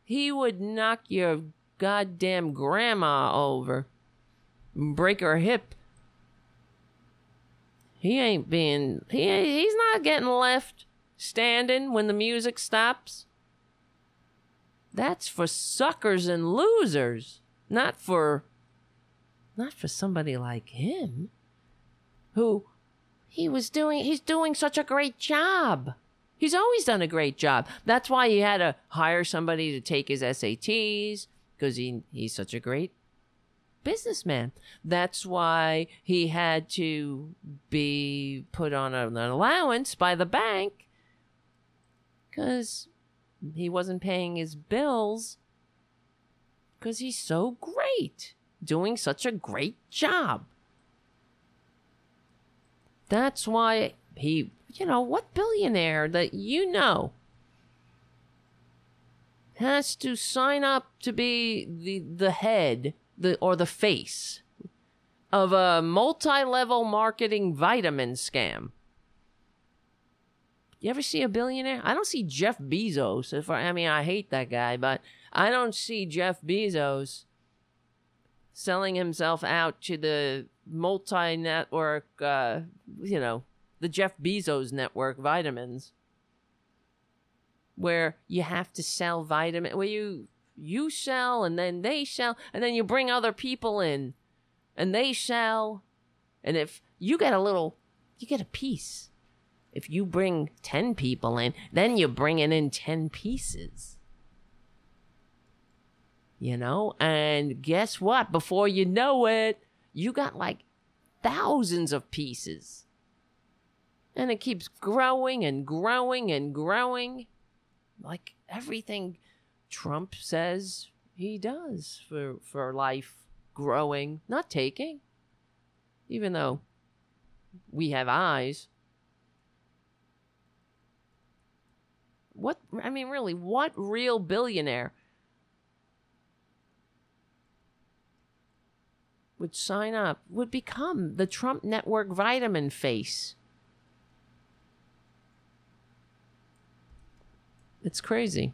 he would knock your goddamn grandma over, break her hip. He ain't being he he's not getting left standing when the music stops. That's for suckers and losers, not for not for somebody like him who he was doing he's doing such a great job. He's always done a great job. That's why he had to hire somebody to take his SATs because he he's such a great businessman. That's why he had to be put on an allowance by the bank because he wasn't paying his bills because he's so great, doing such a great job. That's why he, you know, what billionaire that you know has to sign up to be the the head the or the face of a multi-level marketing vitamin scam. You ever see a billionaire? I don't see Jeff Bezos. If I, I mean, I hate that guy, but I don't see Jeff Bezos selling himself out to the multi-network, uh, you know, the Jeff Bezos network vitamins, where you have to sell vitamin, where you you sell and then they sell and then you bring other people in and they sell and if you get a little you get a piece if you bring 10 people in then you're bringing in 10 pieces. You know? And guess what? Before you know it you got like thousands of pieces. And it keeps growing and growing and growing. Like everything Trump says he does for for life growing, not taking. Even though we have eyes. What I mean really, what real billionaire would sign up, would become the Trump network vitamin face? It's crazy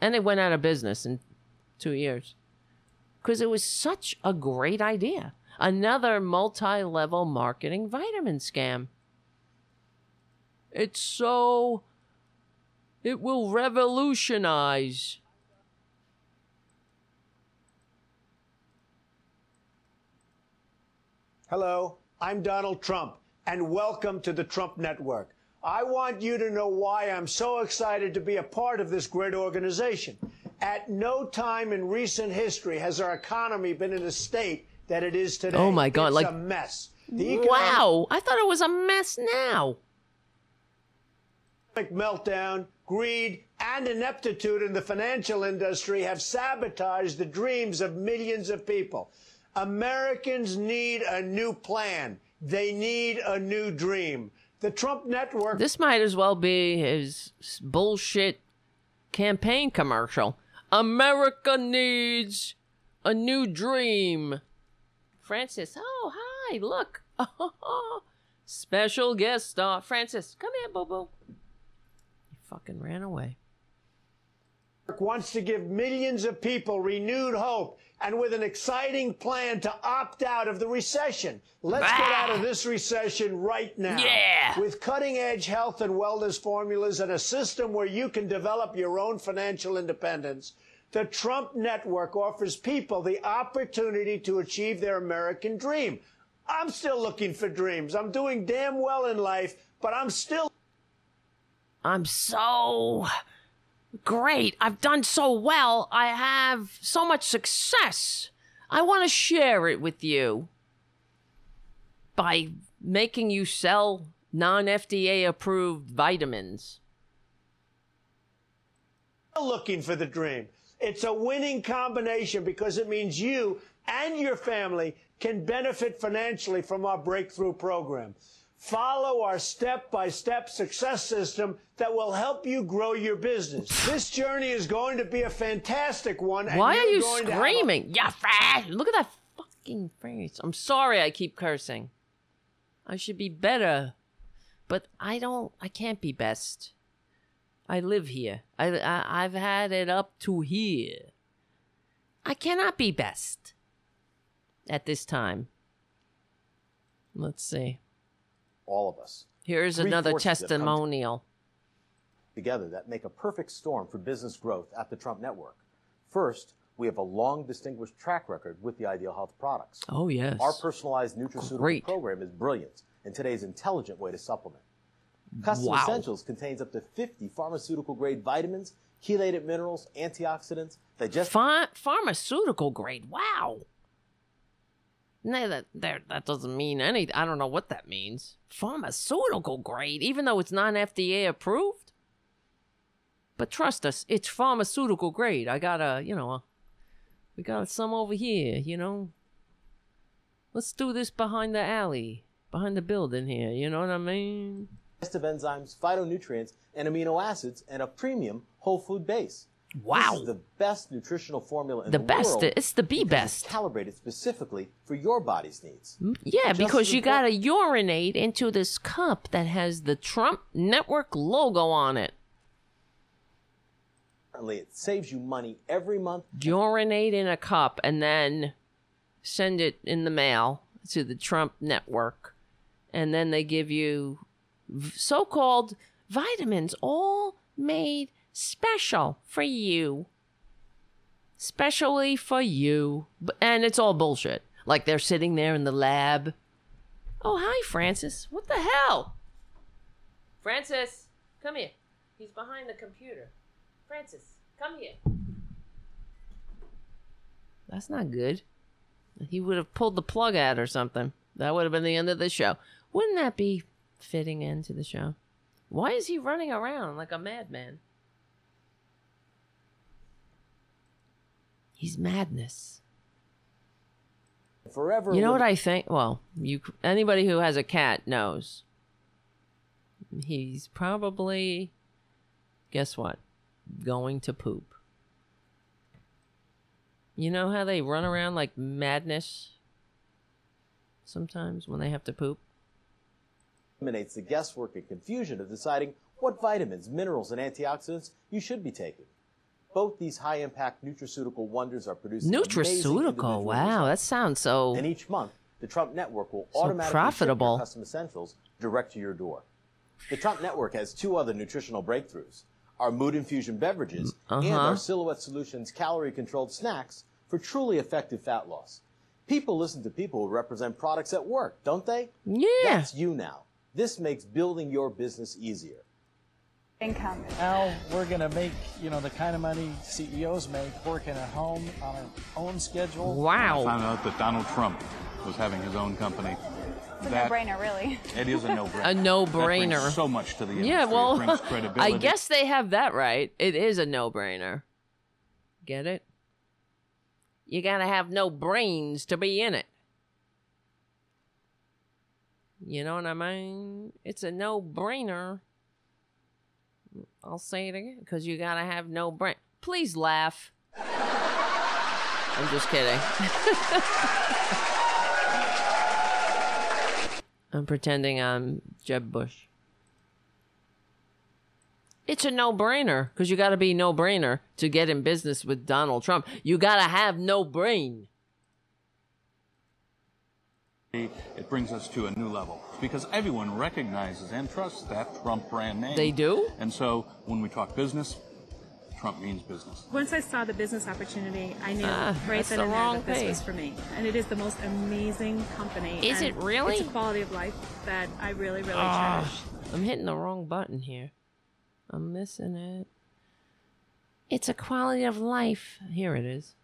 and it went out of business in two years because it was such a great idea. Another multi level marketing vitamin scam. It's so. It will revolutionize. Hello, I'm Donald Trump, and welcome to the Trump Network. I want you to know why I'm so excited to be a part of this great organization. At no time in recent history has our economy been in a state that it is today. Oh my God! It's like a mess. wow! I thought it was a mess now. Economic meltdown, greed, and ineptitude in the financial industry have sabotaged the dreams of millions of people. Americans need a new plan. They need a new dream. The Trump network. This might as well be his bullshit campaign commercial. America needs a new dream. Francis, oh, hi, look. <laughs> Special guest star. Francis, come here. He fucking ran away. wants to give millions of people renewed hope and with an exciting plan to opt out of the recession. Let's get out of this recession right now. Yeah. With cutting edge health and wellness formulas and a system where you can develop your own financial independence. The Trump Network offers people the opportunity to achieve their American dream. I'm still looking for dreams. I'm doing damn well in life, but I'm still. I'm so great. I've done so well. I have so much success. I want to share it with you by making you sell non FDA approved vitamins. Looking for the dream. It's a winning combination because it means you and your family can benefit financially from our breakthrough program. Follow our step by step success system that will help you grow your business. This journey is going to be a fantastic one. and Why are you're going to a- screaming? Yeah. Look at that fucking face. I'm sorry I keep cursing. I should be better. But I don't, I can't be best. I live here. I, I I've had it up to here. I cannot be best at this time. Let's see. All of us. Here's Three another forces that come testimonial. Together that make a perfect storm for business growth at the Trump Network. First, we have a long distinguished track record with the Ideal Health products. Oh, yes. Our personalized nutraceutical Great. program is brilliant and today's intelligent way to supplement. Custom Wow. Essentials contains up to 50 pharmaceutical grade vitamins, chelated minerals, antioxidants, digestive Ph- pharmaceutical grade. Wow. No, that there that doesn't mean any. I don't know what that means. Pharmaceutical grade, even though it's non FDA approved. But trust us, it's pharmaceutical grade. I got a, you know, a, we got some over here. You know, let's do this behind the alley, behind the building here. You know what I mean? Of enzymes, phytonutrients, and amino acids, and a premium whole food base. Wow. This is the best nutritional formula in The world. the, best. world. It's the B best. It's calibrated specifically for your body's needs. Yeah, Just because you gotta urinate into this cup that has the Trump Network logo on it. It saves you money every month. Urinate in a cup and then send it in the mail to the Trump Network. And then they give you so called vitamins, all made special for you. Specially for you. And it's all bullshit. Like they're sitting there in the lab. Oh, hi, Francis. What the hell? Francis, come here. He's behind the computer. Francis, come here. That's not good. He would have pulled the plug out or something. That would have been the end of the show. Wouldn't that be fitting end to the show? Why is he running around like a madman? He's madness. Forever. You know what I think? Well, you anybody who has a cat knows. He's probably guess what? Going to poop. You know how they run around like madness sometimes when they have to poop? eliminates the guesswork and confusion of deciding what vitamins, minerals, and antioxidants you should be taking. Both these high-impact nutraceutical wonders are producing Nutraceutical. Wow, that sounds so And each month, the Trump Network will So automatically profitable. ship custom essentials direct to your door. The Trump Network has two other nutritional breakthroughs: our Mood Infusion beverages and Uh-huh. our Silhouette Solutions calorie-controlled snacks for truly effective fat loss. People listen to people who represent products at work, don't they? Yeah. That's you now. This makes building your business easier. Income. Now we're going to make, you know, the kind of money CEOs make working at home on our own schedule. Wow. I found out that Donald Trump was having his own company. It's a That- no-brainer, really. It is a no-brainer. <laughs> A no-brainer. brings so much to the industry. Yeah, well, <laughs> I guess they have that right. It is a no-brainer. Get it? You gotta have no brains to be in it. You know what I mean? It's a no-brainer. I'll say it again because you gotta have no brain. Please laugh. I'm just kidding. <laughs> I'm pretending I'm Jeb Bush. It's a no-brainer because you got to be no-brainer to get in business with Donald Trump. You got to have no brain. It brings us to a new level because everyone recognizes and trusts that Trump brand name. They do? And so when we talk business, Trump means business. Once I saw the business opportunity, I knew Ah, right then the and there that this was for me. And it is the most amazing company. Is and it really? It's a quality of life that I really, really Ah, cherish. I'm hitting the wrong button here. I'm missing it. It's a quality of life. Here it is.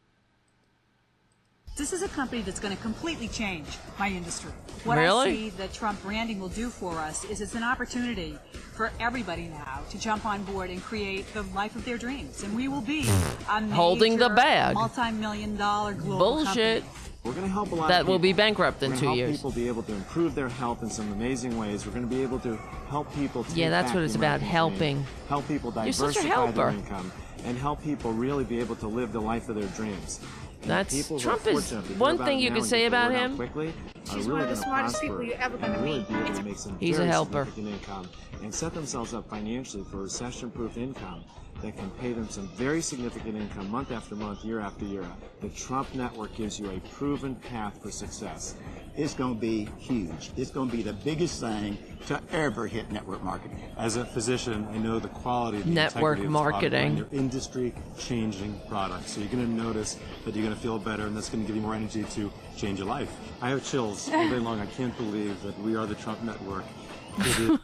This is a company that's going to completely change my industry. What I see that Trump branding will do for us is it's an opportunity for everybody now to jump on board and create the life of their dreams. And we will be hmm. a Holding the bag. multi-million dollar global Bullshit. company. We're going to help a lot That of will be bankrupt in We're two gonna help years. people be able to improve their health in some amazing ways. We're going to be able to help people. Take Yeah, that's what it's about, helping. dream, help people You're such a diversify their income, and help people really be able to live the life of their dreams. That's People Trump is fortunate to hear one thing you now could say get about him. Quickly, She's really one of the smartest prosper people you're ever gonna and really meet. to make some He's a helper. income and set themselves up financially for recession-proof income that can pay them some very significant income month after month, year after year. The Trump Network gives you a proven path for success. It's going to be huge. It's going to be the biggest thing to ever hit network marketing. As a physician, I know the quality, the Network integrity of this product marketing. line. They're industry-changing products, so you're going to notice that you're going to feel better, and that's going to give you more energy to change your life. I have chills all day long. I can't believe that we are the Trump Network. <laughs>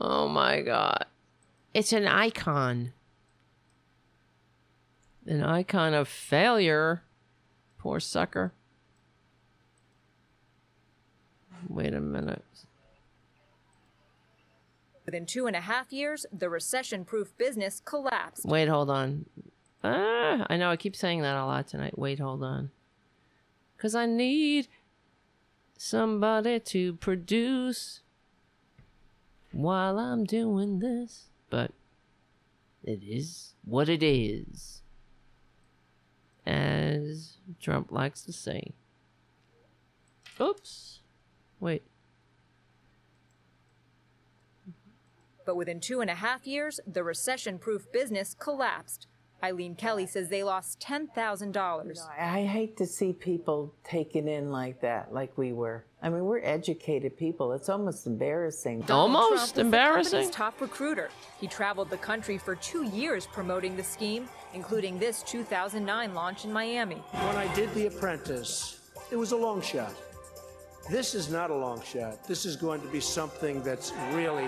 Oh my god. It's an icon. An icon of failure. Poor sucker. Wait a minute. Within two and a half years, the recession proof business collapsed. Wait, hold on. Ah, I know I keep saying that a lot tonight. Wait, hold on. Because I need somebody to produce while I'm doing this. But it is what it is. As Trump likes to say. Oops. Wait. But within two and a half years, the recession proof business collapsed. Eileen Kelly says they lost $10,000. I hate to see people taken in like that, like we were. I mean, we're educated people. It's almost embarrassing. Donald Almost Trump was the embarrassing. company's top recruiter. He traveled the country for two years promoting the scheme, including this 2009 launch in Miami. When I did The Apprentice, it was a long shot. This is not a long shot. This is going to be something that's really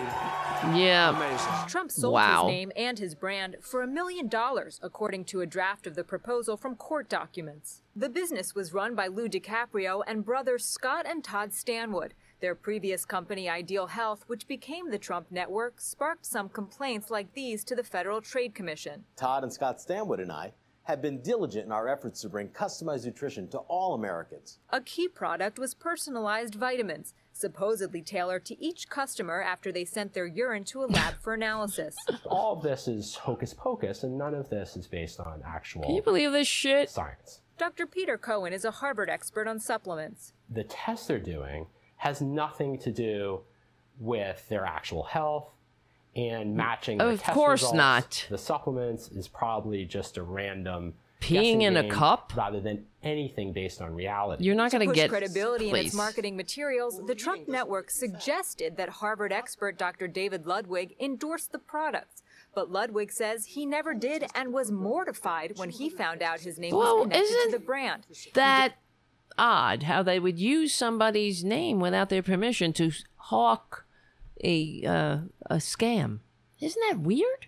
Yeah. amazing. Trump sold Wow. his name and his brand for a million dollars, according to a draft of the proposal from court documents. The business was run by Lou DiCaprio and brothers Scott and Todd Stanwood. Their previous company, Ideal Health, which became the Trump Network, sparked some complaints like these to the Federal Trade Commission. Todd and Scott Stanwood and I have been diligent in our efforts to bring customized nutrition to all Americans. A key product was personalized vitamins, supposedly tailored to each customer after they sent their urine to a lab for analysis. <laughs> All of this is hocus pocus, and none of this is based on actual Can you believe this shit? science. Dr. Pieter Cohen is a Harvard expert on supplements. The test they're doing has nothing to do with their actual health and matching the Of test course results. not. The supplements is probably just a random Peeing guessing in a cup? rather than anything based on reality. You're not going to get credibility in its marketing materials, the Trump Network suggested that Harvard expert Dr. David Ludwig endorsed the products. But Ludwig says he never did and was mortified when he found out his name Well, was connected to isn't the brand. that odd how they would use somebody's name without their permission to hawk a uh, a scam. Isn't that weird?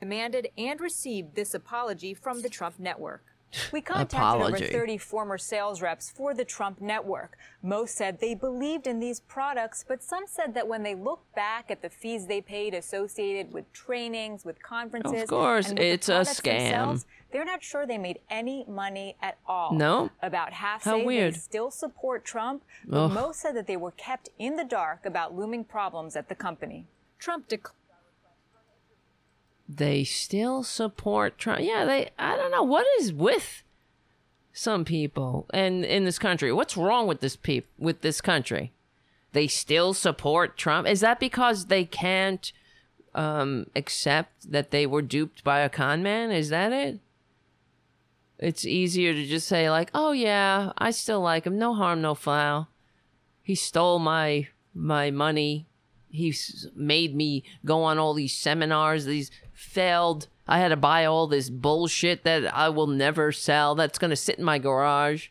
demanded and received this apology from the Trump Network. We contacted over 30 former sales reps for the Trump Network. Most said they believed in these products, but some said that when they look back at the fees they paid associated with trainings, with conferences, Of course, and with the it's a scam. they're not sure they made any money at all. No? About half How say weird. they still support Trump, but Ugh. most said that they were kept in the dark about looming problems at the company. Trump declared. They still support Trump. Yeah, they. I don't know what is with some people and in this country. What's wrong with this peop with this country? They still support Trump. Is that because they can't um, accept that they were duped by a con man? Is that it? It's easier to just say like, "Oh yeah, I still like him. No harm, no foul. He stole my my money. He's made me go on all these seminars. These failed. I had to buy all this bullshit that I will never sell. That's gonna sit in my garage."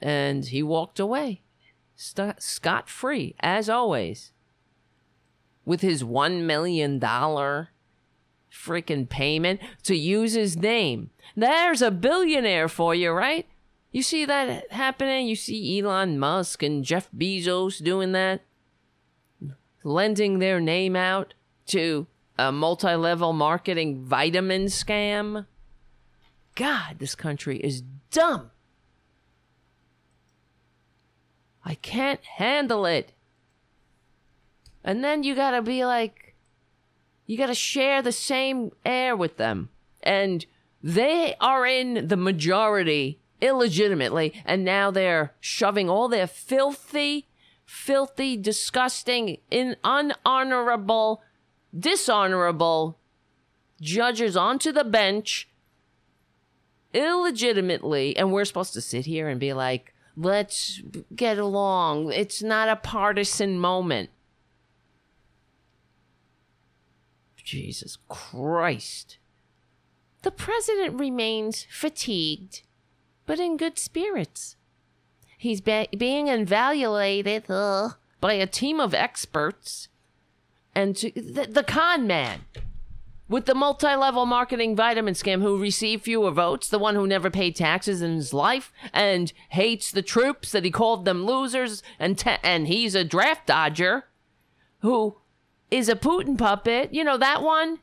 And he walked away, scot free as always, with his one million dollar freaking payment to use his name. There's a billionaire for you, right? You see that happening? You see Elon Musk and Jeff Bezos doing that? Lending their name out to a multi level marketing vitamin scam? God, this country is dumb. I can't handle it. And then you gotta be like, You got to share the same air with them. And they are in the majority illegitimately. And now they're shoving all their filthy, filthy, disgusting, in unhonorable, dishonorable judges onto the bench illegitimately. And we're supposed to sit here and be like, let's get along. It's not a partisan moment. Jesus Christ. The president remains fatigued, but in good spirits. He's be- being evaluated by a team of experts and to, the, the con man with the multi-level marketing vitamin scam who received fewer votes, the one who never paid taxes in his life and hates the troops that he called them losers and and he's a draft dodger who is a Putin puppet. You know that one?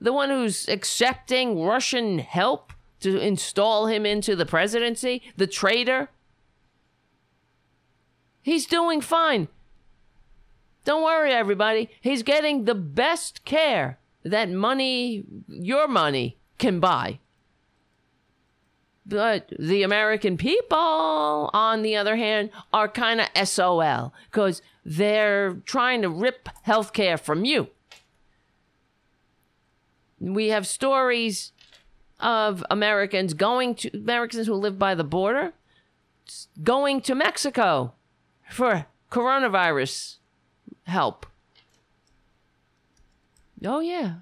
The one who's accepting Russian help to install him into the presidency, the traitor. He's doing fine. Don't worry, everybody. He's getting the best care that money, your money, can buy. But the American people, on the other hand, are kind of SOL because they're trying to rip healthcare from you. We have stories of Americans going to Americans who live by the border going to Mexico for coronavirus help. Oh, yeah.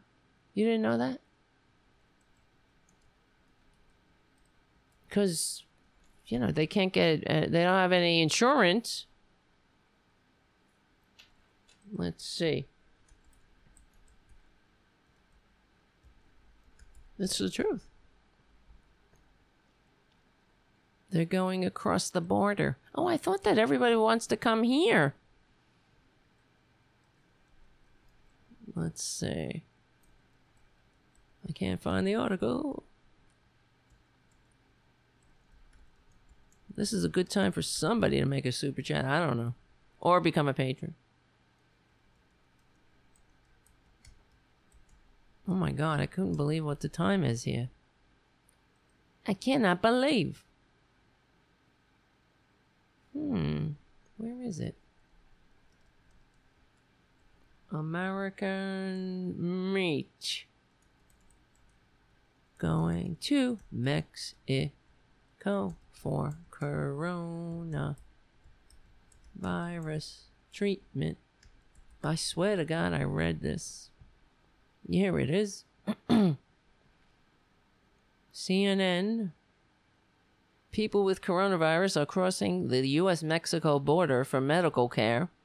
You didn't know that? Because, you know, they can't get, uh, they don't have any insurance. Let's see. That's the truth. They're going across the border. Oh, I thought that everybody wants to come here. Let's see. I can't find the article. This is a good time for somebody to make a super chat. I don't know. Or become a patron. Oh my god, I couldn't believe what the time is here. I cannot believe. Hmm. Where is it? American meat. Going to Mexico for corona virus treatment. I swear to God, I read this. Here it is. <clears throat> CNN. People with coronavirus are crossing the U.S. Mexico border for medical care. <sighs>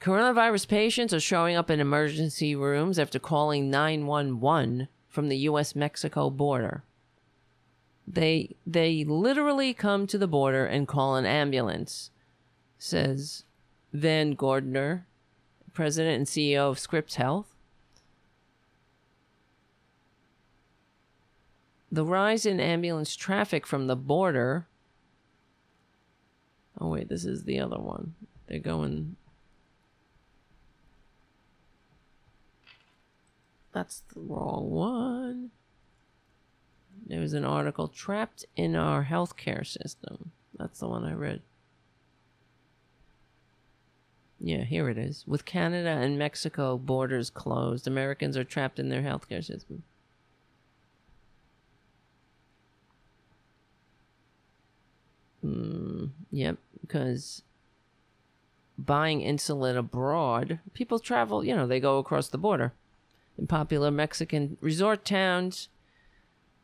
Coronavirus patients are showing up in emergency rooms after calling 911 from the US Mexico border. They they literally come to the border and call an ambulance, says Van Gorder, president and CEO of Scripps Health. The rise in ambulance traffic from the border. Oh, wait, this is the other one. They're going. That's the wrong one. There was an article trapped in our healthcare system. That's the one I read. Yeah, here it is. With Canada and Mexico borders closed, Americans are trapped in their healthcare system. Mm, yep, because buying insulin abroad, people travel, you know, they go across the border. In popular Mexican resort towns,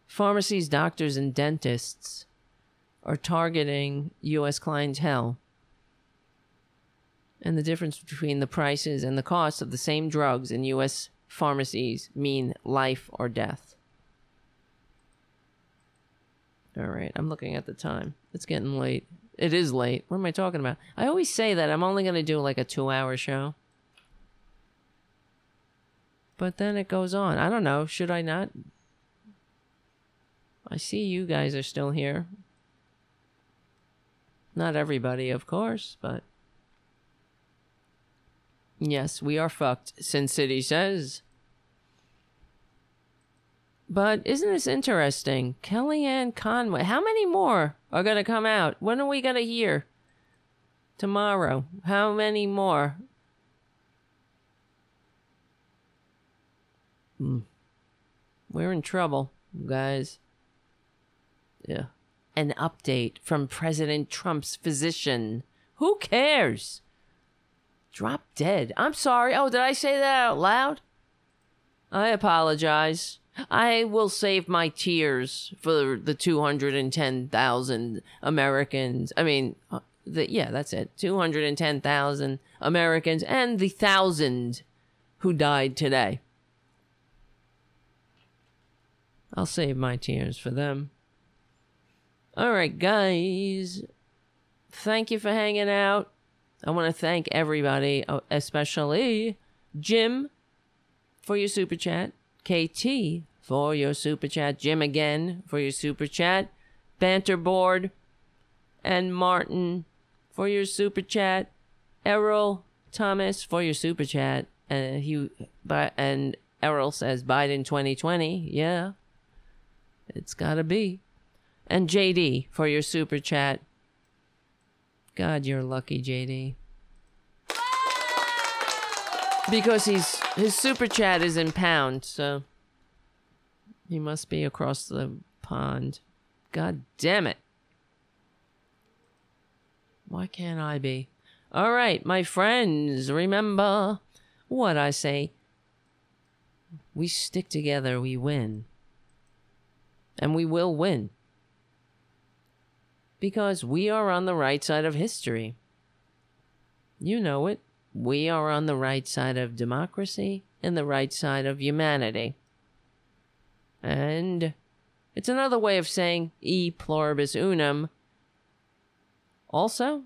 pharmacies, doctors, and dentists are targeting U.S. clientele. And the difference between the prices and the cost of the same drugs in U.S. pharmacies mean life or death. All right, I'm looking at the time. It's getting late. It is late. What am I talking about? I always say that I'm only going to do like a two hour show. But then it goes on. I don't know. Should I not? I see you guys are still here. Not everybody, of course, but. Yes, we are fucked, Sin City says. But isn't this interesting? Kellyanne Conway. How many more are going to come out? When are we going to hear? Tomorrow. How many more? Hmm. We're in trouble, guys. Yeah. An update from President Trump's physician. Who cares? Drop dead. I'm sorry. Oh, did I say that out loud? I apologize. I will save my tears for the 210,000 Americans. I mean, uh, the, yeah, that's it. 210,000 Americans and the thousand who died today. I'll save my tears for them. All right, guys. Thank you for hanging out. I want to thank everybody, uh, especially Jim for your super chat, KT for your super chat, Jim again for your super chat, Banter Board, and Martin for your super chat, Errol Thomas for your super chat, and he but and Errol says Biden 2020. Yeah, it's gotta be. And JD for your super chat. God, you're lucky, JD. Because he's his super chat is in pound, so he must be across the pond. God damn it. Why can't I be? All right, my friends, remember what I say. We stick together, we win. And we will win. Because we are on the right side of history. You know it. We are on the right side of democracy and the right side of humanity. And it's another way of saying e pluribus unum. Also,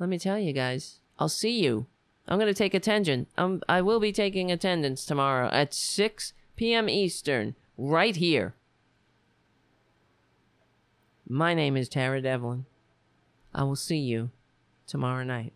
let me tell you guys, I'll see you. I'm going to take attendance. Um, I will be taking attendance tomorrow at 6 p.m. Eastern, right here. My name is Tara Devlin. I will see you tomorrow night.